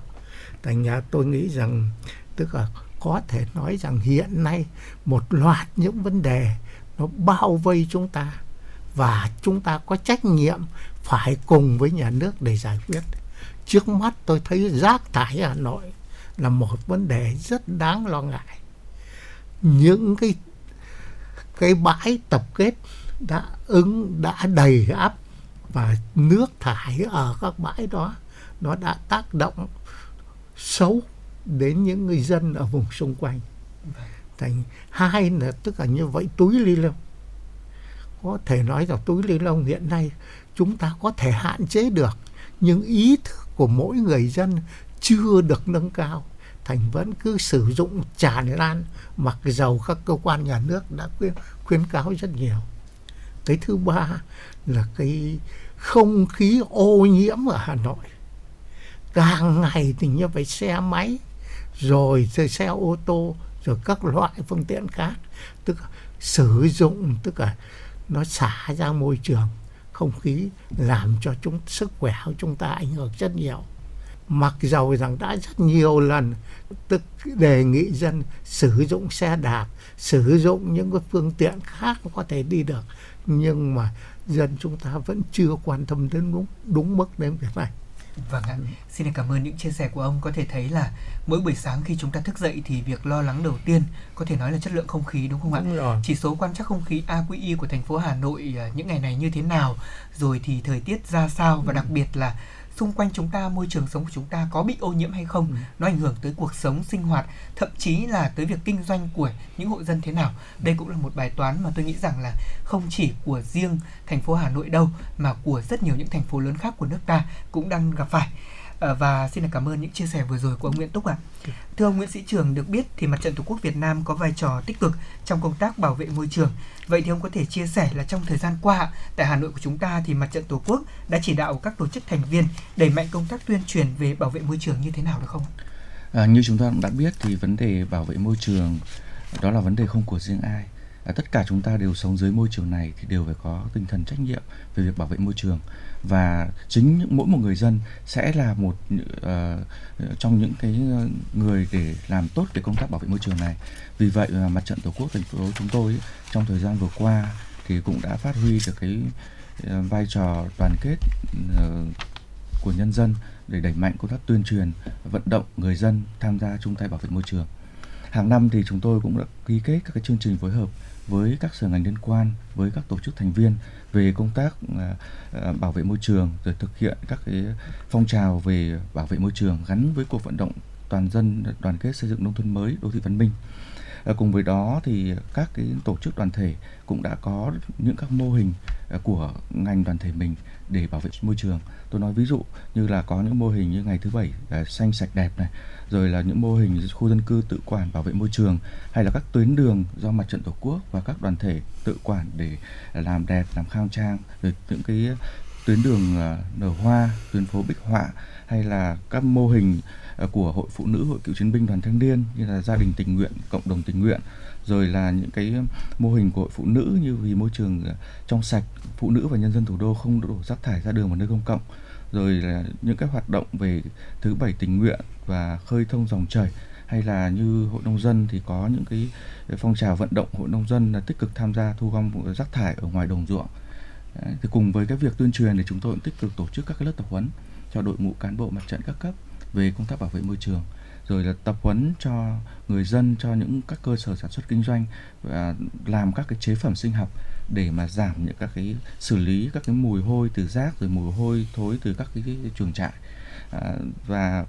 Thành ra tôi nghĩ rằng tức là có thể nói rằng hiện nay một loạt những vấn đề nó bao vây chúng ta và chúng ta có trách nhiệm phải cùng với nhà nước để giải quyết trước mắt tôi thấy rác thải Hà Nội là một vấn đề rất đáng lo ngại. Những cái cái bãi tập kết đã ứng, đã đầy ắp và nước thải ở các bãi đó, nó đã tác động xấu đến những người dân ở vùng xung quanh. Thành hai là, tức là như vậy, túi ly lông có thể nói rằng túi ly lông hiện nay chúng ta có thể hạn chế được nhưng ý thức của mỗi người dân chưa được nâng cao thành vẫn cứ sử dụng tràn lan mặc dầu các cơ quan nhà nước đã khuyên, khuyến cáo rất nhiều. Cái thứ ba là cái không khí ô nhiễm ở Hà Nội. Càng ngày thì như vậy xe máy rồi xe ô tô rồi các loại phương tiện khác tức là sử dụng tức là nó xả ra môi trường không khí làm cho chúng, sức khỏe của chúng ta ảnh hưởng rất nhiều. Mặc dầu rằng đã rất nhiều lần tức đề nghị dân sử dụng xe đạp, sử dụng những cái phương tiện khác có thể đi được, nhưng mà dân chúng ta vẫn chưa quan tâm đến đúng đúng mức đến việc này. Vâng ạ, xin cảm ơn những chia sẻ của ông. Có thể thấy là mỗi buổi sáng khi chúng ta thức dậy thì việc lo lắng đầu tiên có thể nói là chất lượng không khí đúng không ạ? Đúng rồi. Chỉ số quan trắc không khí AQI của thành phố Hà Nội à, những ngày này như thế nào, rồi thì thời tiết ra sao và đặc biệt là xung quanh chúng ta môi trường sống của chúng ta có bị ô nhiễm hay không Ừ. nó ảnh hưởng tới cuộc sống sinh hoạt thậm chí là tới việc kinh doanh của những hộ dân thế nào đây cũng là một bài toán mà tôi nghĩ rằng là không chỉ của riêng thành phố Hà Nội đâu mà của rất nhiều những thành phố lớn khác của nước ta cũng đang gặp phải Ờ, và xin được cảm ơn những chia sẻ vừa rồi của ông Nguyễn Túc ạ. Thưa ông Nguyễn Sĩ Trường, được biết thì Mặt trận Tổ quốc Việt Nam có vai trò tích cực trong công tác bảo vệ môi trường. Vậy thì ông có thể chia sẻ là trong thời gian qua tại Hà Nội của chúng ta thì Mặt trận Tổ quốc đã chỉ đạo các tổ chức thành viên đẩy mạnh công tác tuyên truyền về bảo vệ môi trường như thế nào được không? À, như chúng ta cũng đã biết thì vấn đề bảo vệ môi trường đó là vấn đề không của riêng ai. À, tất cả chúng ta đều sống dưới môi trường này thì đều phải có tinh thần trách nhiệm về việc bảo vệ môi trường và chính những- mỗi một người dân sẽ là một uh, trong những cái người để làm tốt cái công tác bảo vệ môi trường này. Vì vậy mà mặt trận tổ quốc thành phố chúng tôi ấy, trong thời gian vừa qua thì cũng đã phát huy được cái ờ, vai trò đoàn kết ờ, của nhân dân để đẩy mạnh công tác tuyên truyền vận động người dân tham gia chung tay bảo vệ môi trường hàng năm thì chúng tôi cũng đã ký kết các cái chương trình phối hợp với các sở ngành liên quan với các tổ chức thành viên về công tác à, à, bảo vệ môi trường, rồi thực hiện các cái phong trào về bảo vệ môi trường gắn với cuộc vận động toàn dân, đoàn kết xây dựng nông thôn mới, đô thị văn minh. À, cùng với đó thì các cái tổ chức đoàn thể cũng đã có những các mô hình của ngành đoàn thể mình để bảo vệ môi trường. Tôi nói ví dụ như là có những mô hình như ngày thứ bảy à, xanh sạch đẹp này rồi là những mô hình khu dân cư tự quản bảo vệ môi trường hay là các tuyến đường do mặt trận tổ quốc và các đoàn thể tự quản để làm đẹp làm khang trang rồi những cái tuyến đường à, nở hoa tuyến phố bích họa hay là các mô hình à, của hội phụ nữ hội cựu chiến binh đoàn thanh niên như là gia đình tình nguyện cộng đồng tình nguyện rồi là những cái mô hình của hội phụ nữ như vì môi trường à, trong sạch phụ nữ và nhân dân thủ đô không đổ rác thải ra đường và nơi công cộng. Rồi là những cái hoạt động về thứ bảy tình nguyện và khơi thông dòng chảy. Hay là như hội nông dân thì có những cái phong trào vận động hội nông dân là tích cực tham gia thu gom rác thải ở ngoài đồng ruộng. Đấy, thì cùng với cái việc tuyên truyền thì chúng tôi cũng tích cực tổ chức các cái lớp tập huấn cho đội ngũ cán bộ mặt trận các cấp về công tác bảo vệ môi trường rồi là tập huấn cho người dân cho những các cơ sở sản xuất kinh doanh và làm các cái chế phẩm sinh học để mà giảm những các cái xử lý các cái mùi hôi từ rác rồi mùi hôi thối từ các cái, cái chuồng trại. À, và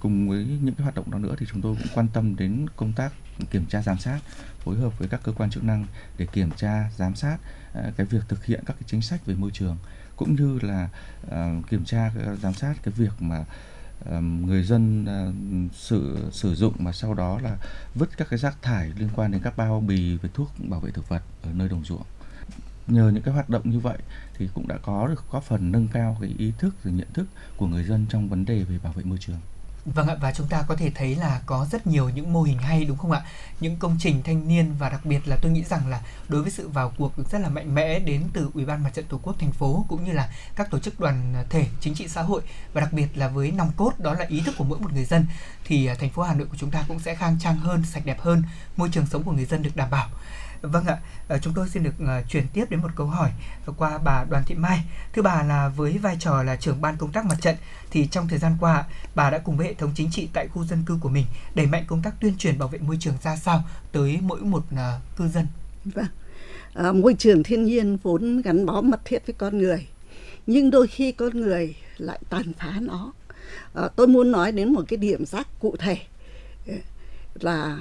cùng với những cái hoạt động đó nữa thì chúng tôi cũng quan tâm đến công tác kiểm tra giám sát phối hợp với các cơ quan chức năng để kiểm tra giám sát à, cái việc thực hiện các cái chính sách về môi trường cũng như là à, kiểm tra giám sát cái việc mà người dân ờ, sử sử dụng mà sau đó là vứt các cái rác thải liên quan đến các bao bì về thuốc bảo vệ thực vật ở nơi đồng ruộng. Nhờ những cái hoạt động như vậy thì cũng đã có được góp phần nâng cao cái ý thức, rồi nhận thức của người dân trong vấn đề về bảo vệ môi trường. Vâng ạ và chúng ta có thể thấy là có rất nhiều những mô hình hay đúng không ạ? Những công trình thanh niên và đặc biệt là tôi nghĩ rằng là đối với sự vào cuộc rất là mạnh mẽ đến từ Ủy ban Mặt trận Tổ quốc thành phố cũng như là các tổ chức đoàn thể chính trị xã hội và đặc biệt là với nòng cốt đó là ý thức của mỗi một người dân thì à, thành phố Hà Nội của chúng ta cũng sẽ khang trang hơn, sạch đẹp hơn, môi trường sống của người dân được đảm bảo. Vâng ạ, ờ, chúng tôi xin được ờ, chuyển tiếp đến một câu hỏi qua bà Đoàn Thị Mai. Thưa bà là với vai trò là trưởng ban công tác mặt trận thì trong thời gian qua bà đã cùng với hệ thống chính trị tại khu dân cư của mình đẩy mạnh công tác tuyên truyền bảo vệ môi trường ra sao tới mỗi một ờ, cư dân. Vâng. À, môi trường thiên nhiên vốn gắn bó mật thiết với con người nhưng đôi khi con người lại tàn phá nó à, tôi muốn nói đến một cái điểm rác cụ thể là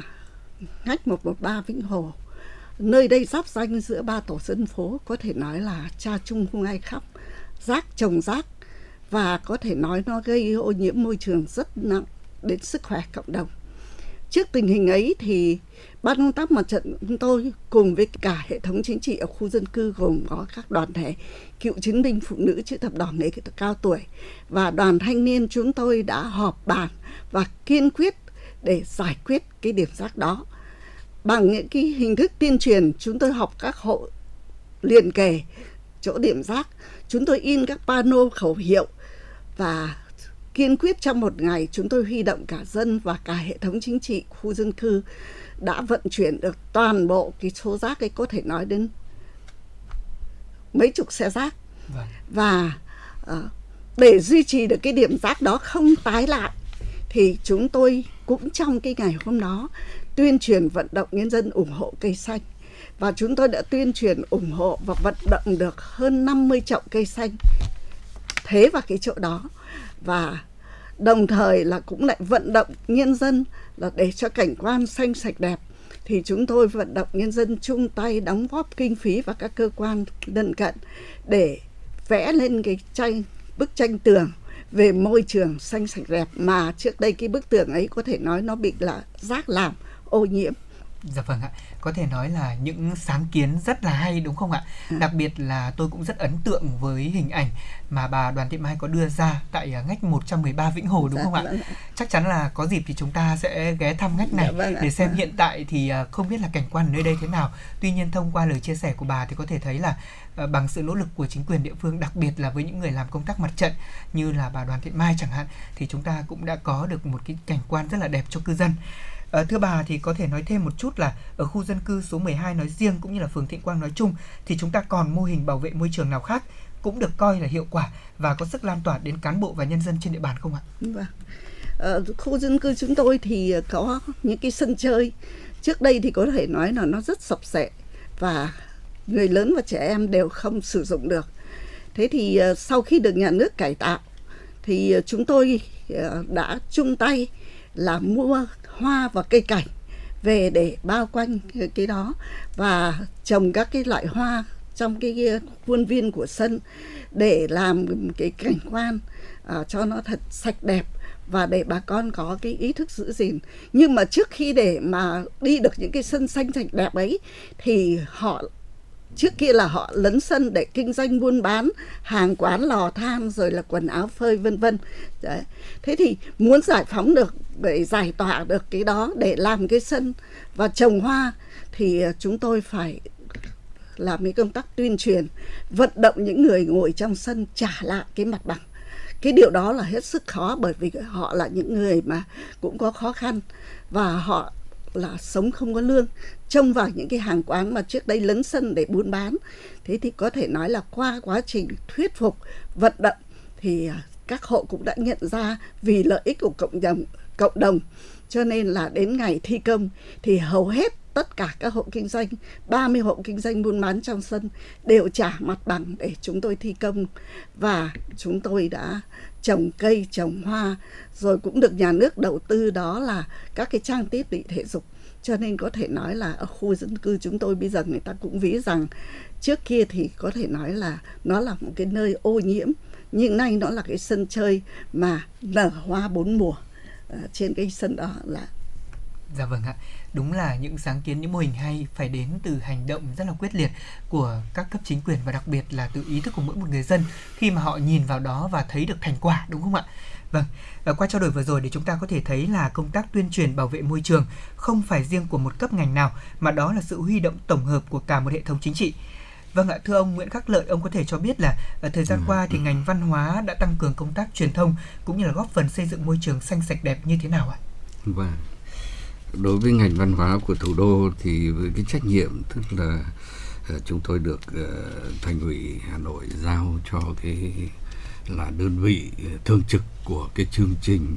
ngách 113 Vĩnh Hồ nơi đây giáp danh giữa ba tổ dân phố, có thể nói là cha chung không ai khóc rác trồng rác, và có thể nói nó gây ô nhiễm môi trường rất nặng đến sức khỏe cộng đồng. Trước tình hình ấy thì ban công tác mặt trận chúng tôi cùng với cả hệ thống chính trị ở khu dân cư gồm có các đoàn thể, cựu chiến binh phụ nữ chữ thập đỏ người cao tuổi và đoàn thanh niên chúng tôi đã họp bàn và kiên quyết để giải quyết cái điểm rác đó bằng những cái hình thức tuyên truyền chúng tôi học các hộ liền kề chỗ điểm rác chúng tôi in các pano khẩu hiệu và kiên quyết trong một ngày chúng tôi huy động cả dân và cả hệ thống chính trị khu dân cư đã vận chuyển được toàn bộ cái số rác ấy có thể nói đến mấy chục xe rác Vâng. và uh, để duy trì được cái điểm rác đó không tái lại thì chúng tôi cũng trong cái ngày hôm đó tuyên truyền vận động nhân dân ủng hộ cây xanh. Và chúng tôi đã tuyên truyền ủng hộ và vận động được hơn 50 chậu cây xanh thế vào cái chỗ đó. Và đồng thời là cũng lại vận động nhân dân là để cho cảnh quan xanh sạch đẹp. Thì chúng tôi vận động nhân dân chung tay đóng góp kinh phí và các cơ quan lân cận để vẽ lên cái tranh, bức tranh tường về môi trường xanh sạch đẹp mà trước đây cái bức tường ấy có thể nói nó bị là rác làm ô nhiễm Dạ vâng ạ, có thể nói là những sáng kiến rất là hay đúng không ạ? À. Đặc biệt là tôi cũng rất ấn tượng với hình ảnh mà bà Đoàn Thị Mai có đưa ra tại à, ngách 113 Vĩnh Hồ đúng Dạ không ạ? vâng Chắc chắn là có dịp thì chúng ta sẽ ghé thăm ngách này Dạ vâng để xem hiện tại thì à, không biết là cảnh quan ở nơi đây thế nào. Tuy nhiên thông qua lời chia sẻ của bà thì có thể thấy là à, bằng sự nỗ lực của chính quyền địa phương đặc biệt là với những người làm công tác mặt trận như là bà Đoàn Thị Mai chẳng hạn thì chúng ta cũng đã có được một cái cảnh quan rất là đẹp cho cư dân. À, thưa bà thì có thể nói thêm một chút là ở khu dân cư số 12 nói riêng cũng như là phường Thịnh Quang nói chung thì chúng ta còn mô hình bảo vệ môi trường nào khác cũng được coi là hiệu quả và có sức lan tỏa đến cán bộ và nhân dân trên địa bàn không ạ? Vâng. Ở khu dân cư chúng tôi thì có những cái sân chơi trước đây thì có thể nói là nó rất sập sệ và người lớn và trẻ em đều không sử dụng được thế thì ờ, sau khi được nhà nước cải tạo thì chúng tôi đã chung tay là mua hoa và cây cảnh về để bao quanh cái- đó và trồng các cái loại hoa trong cái khuôn viên của sân để làm cái cảnh quan à, cho nó thật sạch đẹp và để bà con có cái ý thức giữ gìn. Nhưng mà trước khi để mà đi được những cái sân xanh sạch đẹp ấy thì họ trước kia là họ lấn sân để kinh doanh buôn bán hàng quán lò than rồi là quần áo phơi vân vân. Thế thì muốn giải phóng được để giải tỏa được cái đó, để làm cái sân và trồng hoa, thì ờ, chúng tôi phải làm cái công tác tuyên truyền, vận động những người ngồi trong sân trả lại cái mặt bằng. Cái điều đó là hết sức khó bởi vì họ là những người mà cũng có khó khăn và họ là sống không có lương. Trông vào những cái hàng quán mà trước đây lấn sân để buôn bán, thế thì có thể nói là qua quá trình thuyết phục, vận động thì ờ, các hộ cũng đã nhận ra vì lợi ích của cộng đồng cộng đồng. Cho nên là đến ngày thi công thì hầu hết tất cả các hộ kinh doanh 30 hộ kinh doanh buôn bán trong sân đều trả mặt bằng để chúng tôi thi công. Và chúng tôi đã trồng cây, trồng hoa, rồi cũng được nhà nước đầu tư đó là các cái trang thiết bị thể dục. Cho nên có thể nói là ở khu dân cư chúng tôi bây giờ người ta cũng ví rằng trước kia thì có thể nói là nó là một cái nơi ô nhiễm, nhưng nay nó là cái sân chơi mà nở hoa bốn mùa. Ờ, trên cái sân đó là Dạ vâng ạ, đúng là những sáng kiến, những mô hình hay phải đến từ hành động rất là quyết liệt của các cấp chính quyền và đặc biệt là từ ý thức của mỗi một người dân khi mà họ nhìn vào đó và thấy được thành quả đúng không ạ? Vâng, và qua trao đổi vừa rồi để chúng ta có thể thấy là công tác tuyên truyền bảo vệ môi trường không phải riêng của một cấp ngành nào mà đó là sự huy động tổng hợp của cả một hệ thống chính trị. Vâng ạ, thưa ông Nguyễn Khắc Lợi, ông có thể cho biết là ở thời gian qua thì ngành văn hóa đã tăng cường công tác truyền thông cũng như là góp phần xây dựng môi trường xanh sạch đẹp như thế nào ạ? Vâng. Đối với ngành văn hóa của thủ đô thì với cái trách nhiệm tức là ờ, chúng tôi được ờ, thành ủy Hà Nội giao cho cái là đơn vị thường trực của cái chương trình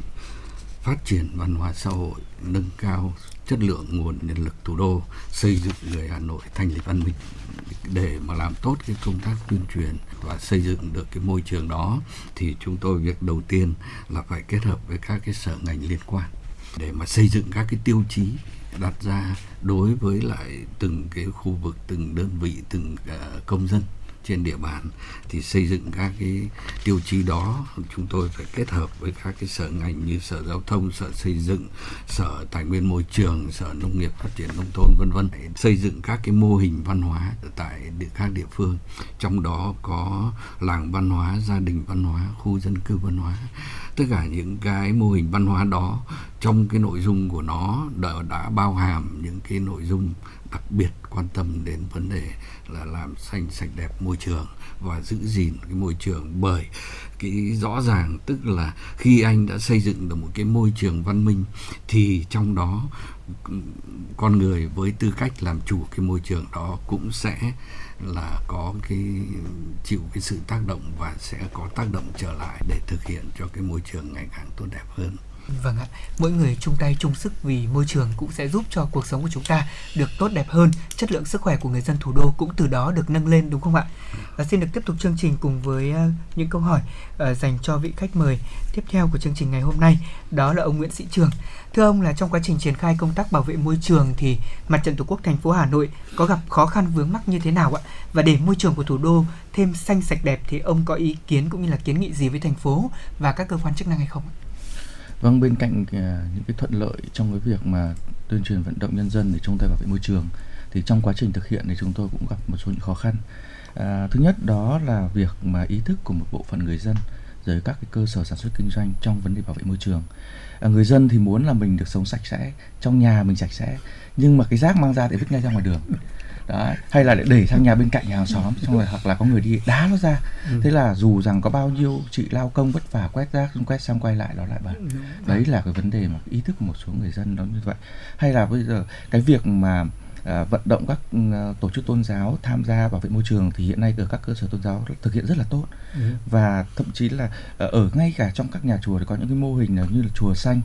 phát triển văn hóa xã hội nâng cao chất lượng nguồn nhân lực thủ đô xây dựng người Hà Nội thành lịch văn minh để mà làm tốt cái công tác tuyên truyền và xây dựng được cái môi trường đó, thì chúng tôi việc đầu tiên là phải kết hợp với các cái sở ngành liên quan để mà xây dựng các cái tiêu chí đặt ra đối với lại từng cái khu vực, từng đơn vị, từng ờ, công dân trên địa bàn thì xây dựng các cái tiêu chí đó. Chúng tôi phải kết hợp với các cái sở ngành như sở giao thông sở xây dựng sở tài nguyên môi trường sở nông nghiệp phát triển nông thôn vân vân. Xây dựng các cái mô hình văn hóa tại địa các địa phương. Trong đó có làng văn hóa gia đình văn hóa khu dân cư văn hóa. Tất cả những cái mô hình văn hóa đó trong cái nội dung của nó đã, đã bao hàm những cái nội dung đặc biệt quan tâm đến vấn đề là làm xanh sạch đẹp môi trường và giữ gìn cái môi trường bởi cái rõ ràng, tức là khi anh đã xây dựng được một cái môi trường văn minh thì trong đó, con người với tư cách làm chủ cái môi trường đó cũng sẽ là có cái, chịu cái sự tác động và sẽ có tác động trở lại để thực hiện cho cái môi trường ngày càng tốt đẹp hơn. Vâng ạ, mỗi người chung tay chung sức vì môi trường cũng sẽ giúp cho cuộc sống của chúng ta được tốt đẹp hơn, chất lượng sức khỏe của người dân thủ đô cũng từ đó được nâng lên đúng không ạ? Và xin được tiếp tục chương trình cùng với ờ, những câu hỏi ờ, dành cho vị khách mời tiếp theo của chương trình ngày hôm nay, đó là ông Nguyễn Sĩ Trường. Thưa ông là trong quá trình triển khai công tác bảo vệ môi trường thì Mặt trận Tổ quốc thành phố Hà Nội có gặp khó khăn vướng mắc như thế nào ạ? Và để môi trường của thủ đô thêm xanh sạch đẹp thì ông có ý kiến cũng như là kiến nghị gì với thành phố và các cơ quan chức năng hay không ạ? Vâng, bên cạnh uh, những cái thuận lợi trong cái việc mà tuyên truyền vận động nhân dân để chung tay bảo vệ môi trường thì trong quá trình thực hiện thì chúng tôi cũng gặp một số những khó khăn. À, thứ nhất đó là việc mà ý thức của một bộ phận người dân rồi các cái cơ sở sản xuất kinh doanh trong vấn đề bảo vệ môi trường. À, người dân thì muốn là mình được sống sạch sẽ, trong nhà mình sạch sẽ, nhưng mà cái rác mang ra thì vứt ngay ra ngoài đường đó hay là để đẩy sang nhà bên cạnh nhà hàng xóm xong rồi hoặc là có người đi đá nó ra ừ. thế là dù rằng có bao nhiêu chị lao công vất vả quét rác quét xong quay lại đó lại bẩn ừ. đấy là cái vấn đề mà ý thức của một số người dân đó như vậy hay là bây giờ cái việc mà À, vận động các à, tổ chức tôn giáo tham gia bảo vệ môi trường thì hiện nay ở các cơ sở tôn giáo thực hiện rất là tốt. Ừ. và thậm chí là à, ở ngay cả trong các nhà chùa thì có những cái mô hình như là chùa xanh.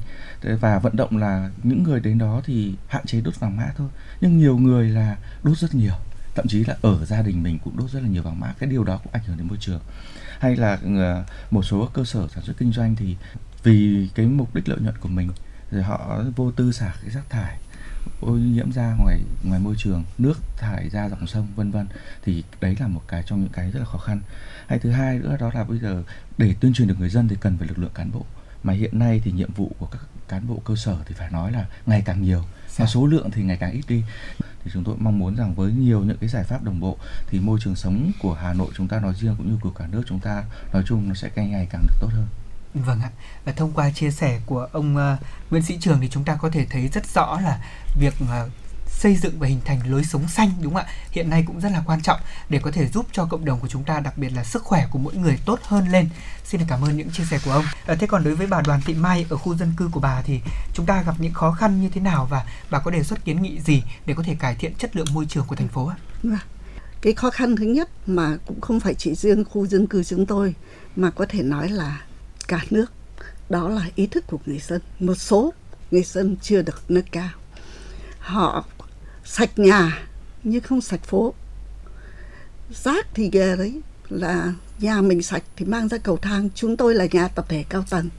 Và vận động là những người đến đó thì hạn chế đốt vàng mã thôi. Nhưng nhiều người là đốt rất nhiều. Thậm chí là ở gia đình mình cũng đốt rất là nhiều vàng mã. Cái điều đó cũng ảnh hưởng đến môi trường. Hay là một số cơ sở sản xuất kinh doanh thì vì cái mục đích lợi nhuận của mình rồi họ vô tư xả cái rác thải ô nhiễm ra ngoài ngoài môi trường nước thải ra dòng sông vân vân. Thì đấy là một cái trong những cái rất là khó khăn. Hay thứ hai nữa đó là bây giờ để tuyên truyền được người dân thì cần phải lực lượng cán bộ. Mà hiện nay thì nhiệm vụ của các cán bộ cơ sở thì phải nói là ngày càng nhiều. Và số lượng thì ngày càng ít đi. Thì chúng tôi mong muốn rằng với nhiều những cái giải pháp đồng bộ thì môi trường sống của Hà Nội chúng ta nói riêng cũng như của cả nước chúng ta nói chung nó sẽ ngày càng được tốt hơn. Vâng ạ. Và thông qua chia sẻ của ông uh, Nguyễn Sĩ Trường thì chúng ta có thể thấy rất rõ là việc uh, xây dựng và hình thành lối sống xanh đúng không ạ? Hiện nay cũng rất là quan trọng để có thể giúp cho cộng đồng của chúng ta đặc biệt là sức khỏe của mỗi người tốt hơn lên. Xin cảm ơn những chia sẻ của ông. À, thế còn đối với bà Đoàn Thị Mai ở khu dân cư của bà thì chúng ta gặp những khó khăn như thế nào và bà có đề xuất kiến nghị gì để có thể cải thiện chất lượng môi trường của thành phố ạ? Vâng Cái khó khăn thứ nhất mà cũng không phải chỉ riêng khu dân cư chúng tôi mà có thể nói là cả nước. Đó là ý thức của người dân. Một số người dân chưa được nâng cao. Họ sạch nhà nhưng không sạch phố. Rác thì ghê đấy. Là nhà mình sạch thì mang ra cầu thang. Chúng tôi là nhà tập thể cao tầng.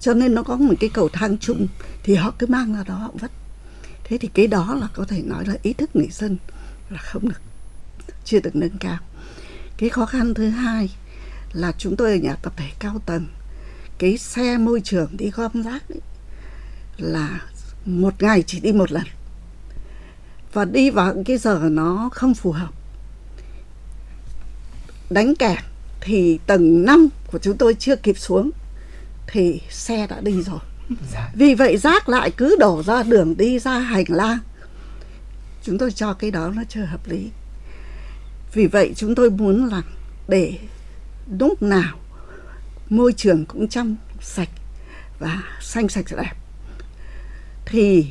Cho nên nó có một cái cầu thang chung. Thì họ cứ mang ra đó họ vứt. Thế thì cái đó là có thể nói là ý thức người dân là không được chưa được nâng cao. Cái khó khăn thứ hai là chúng tôi ở nhà tập thể cao tầng cái xe môi trường đi gom rác ấy, là một ngày chỉ đi một lần. Và đi vào cái giờ nó không phù hợp. Đánh kẻ thì tầng 5 của chúng tôi chưa kịp xuống thì xe đã đi rồi. Dạ. vì vậy rác lại cứ đổ ra đường đi ra hành lang. Chúng tôi cho cái đó nó chưa hợp lý. Vì vậy chúng tôi muốn là để lúc nào môi trường cũng trong sạch và xanh sạch đẹp. Thì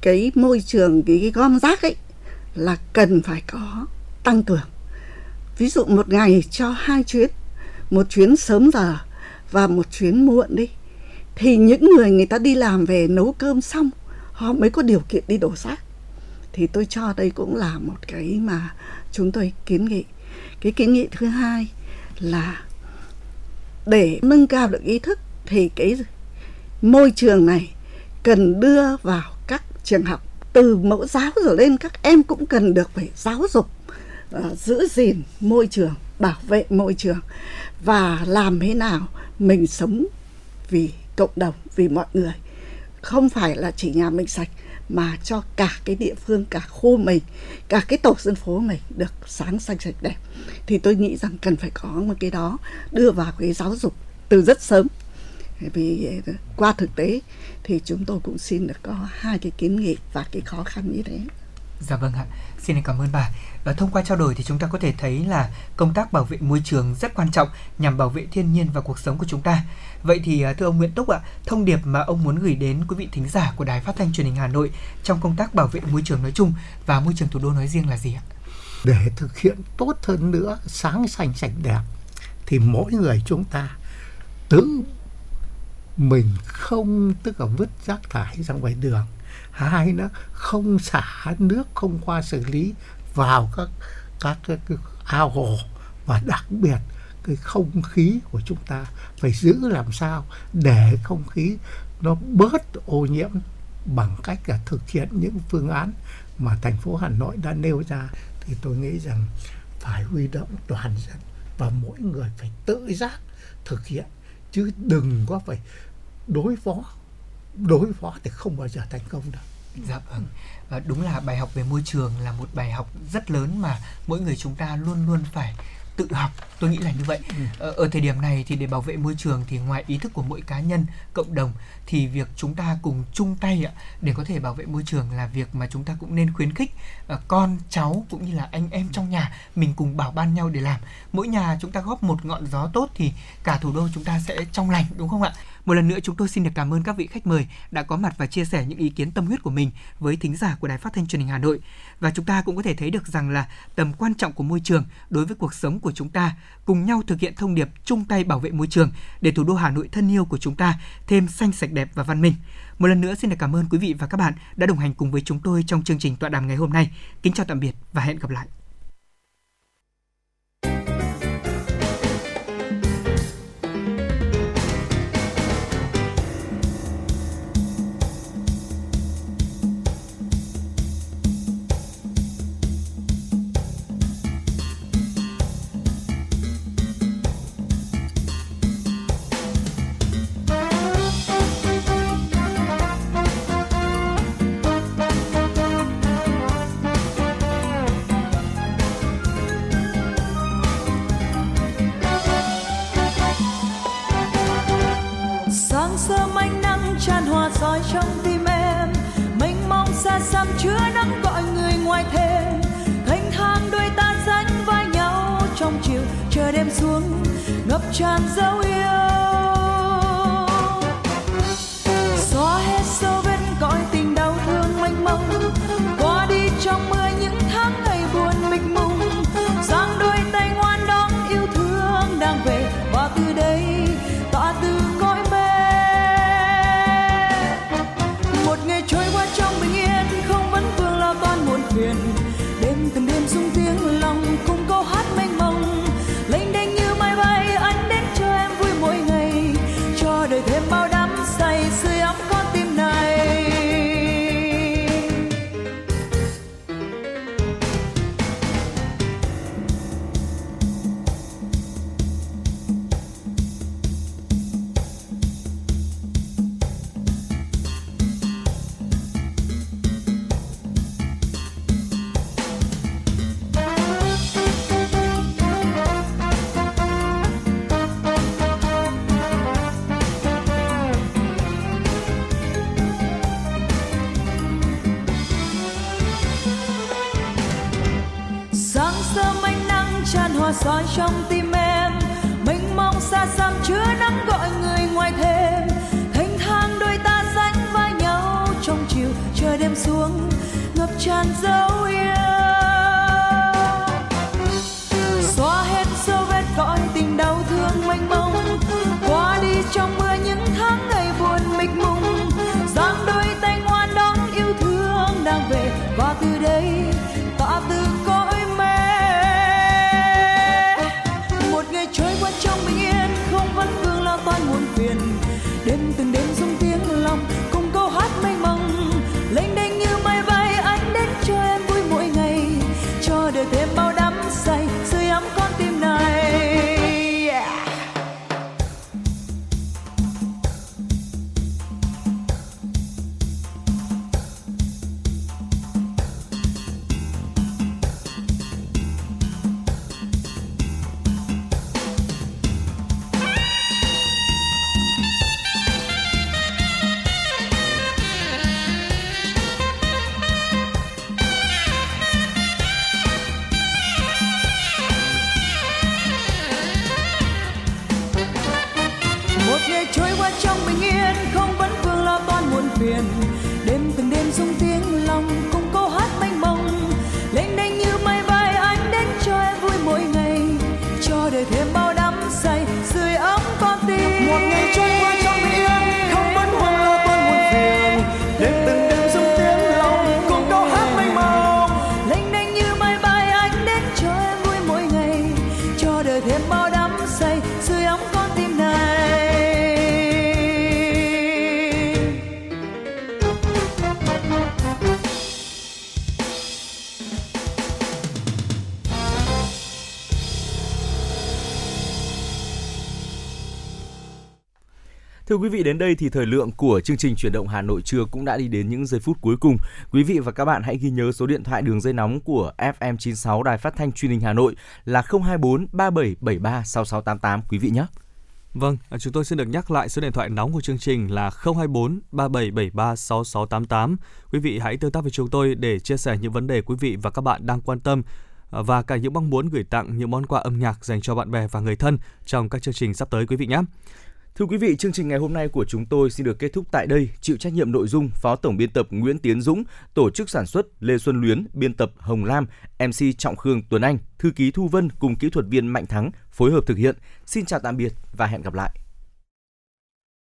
cái môi trường cái, cái gom rác ấy là cần phải có tăng cường. Ví dụ một ngày cho hai chuyến một chuyến sớm giờ và một chuyến muộn đi thì những người người ta đi làm về nấu cơm xong họ mới có điều kiện đi đổ rác. Thì tôi cho đây cũng là một cái mà chúng tôi kiến nghị. Cái kiến nghị thứ hai là để nâng cao được ý thức thì cái môi trường này cần đưa vào các trường học. Từ mẫu giáo rồi lên các em cũng cần được phải giáo dục uh, giữ gìn môi trường bảo vệ môi trường và làm thế nào mình sống vì cộng đồng vì mọi người. Không phải là chỉ nhà mình sạch mà cho cả cái địa phương, cả khu mình, cả cái tổ dân phố mình được sáng xanh sạch đẹp. Thì tôi nghĩ rằng cần phải có một cái đó đưa vào cái giáo dục từ rất sớm. Vì ờ, qua thực tế thì chúng tôi cũng xin được có hai cái kiến nghị và cái khó khăn như thế. Dạ vâng ạ, xin cảm ơn bà. Và thông qua trao đổi thì chúng ta có thể thấy là công tác bảo vệ môi trường rất quan trọng nhằm bảo vệ thiên nhiên và cuộc sống của chúng ta. Vậy thì à, thưa ông Nguyễn Túc ạ, thông điệp mà ông muốn gửi đến quý vị thính giả của Đài Phát thanh Truyền hình Hà Nội trong công tác bảo vệ môi trường nói chung và môi trường thủ đô nói riêng là gì ạ? Để thực hiện tốt hơn nữa sáng xanh sạch đẹp thì mỗi người chúng ta tự mình không tức là vứt rác thải ra ngoài đường hai nữa không xả nước không qua xử lý vào các các cái, cái ao hồ và đặc biệt cái không khí của chúng ta phải giữ làm sao để không khí nó bớt ô nhiễm bằng cách là thực hiện những phương án mà thành phố Hà Nội đã nêu ra. Thì tôi nghĩ rằng phải huy động toàn dân và mỗi người phải tự giác thực hiện chứ đừng có phải đối phó đối phó thì không bao giờ thành công được. Dạ vâng. Và đúng là bài học về môi trường là một bài học rất lớn mà mỗi người chúng ta luôn luôn phải tự học. Tôi nghĩ là như vậy. Ừ. ở, ở thời điểm này thì để bảo vệ môi trường thì ngoài ý thức của mỗi cá nhân cộng đồng thì việc chúng ta cùng chung tay ạ để có thể bảo vệ môi trường là việc mà chúng ta cũng nên khuyến khích uh, con cháu cũng như là anh em trong nhà mình cùng bảo ban nhau để làm. Mỗi nhà chúng ta góp một ngọn gió tốt thì cả thủ đô chúng ta sẽ trong lành đúng không ạ một lần nữa chúng tôi xin được cảm ơn các vị khách mời đã có mặt và chia sẻ những ý kiến tâm huyết của mình với thính giả của Đài Phát thanh Truyền hình Hà Nội. Và chúng ta cũng có thể thấy được rằng là tầm quan trọng của môi trường đối với cuộc sống của chúng ta, cùng nhau thực hiện thông điệp chung tay bảo vệ môi trường để thủ đô Hà Nội thân yêu của chúng ta thêm xanh sạch đẹp và văn minh. Một lần nữa xin được cảm ơn quý vị và các bạn đã đồng hành cùng với chúng tôi trong chương trình tọa đàm ngày hôm nay. Kính chào tạm biệt và hẹn gặp lại. Trong tim em. Mênh mông xa xăm chứa nắng gọi người ngoài thêm thanh thang đôi ta dắt vai nhau trong chiều. Chờ đêm xuống, ngập tràn dấu yêu. Trôi qua trong bình quý vị, đến đây thì thời lượng của chương trình chuyển động Hà Nội trưa cũng đã đi đến những giây phút cuối cùng. Quý vị và các bạn hãy ghi nhớ số điện thoại đường dây nóng của FM96 Đài Phát thanh Truyền hình Hà Nội là 024 3773 6688 quý vị nhé. Vâng, à, chúng tôi xin được nhắc lại số điện thoại nóng của chương trình là 024 3773 6688. Quý vị hãy tương tác với chúng tôi để chia sẻ những vấn đề quý vị và các bạn đang quan tâm à, và cả những mong muốn gửi tặng những món quà âm nhạc dành cho bạn bè và người thân trong các chương trình sắp tới quý vị nhé. Thưa quý vị, chương trình ngày hôm nay của chúng tôi xin được kết thúc tại đây. Chịu trách nhiệm nội dung Phó Tổng biên tập Nguyễn Tiến Dũng, tổ chức sản xuất Lê Xuân Luyến, biên tập Hồng Lam, MC Trọng Khương Tuấn Anh, thư ký Thu Vân cùng kỹ thuật viên Mạnh Thắng phối hợp thực hiện. Xin chào tạm biệt và hẹn gặp lại.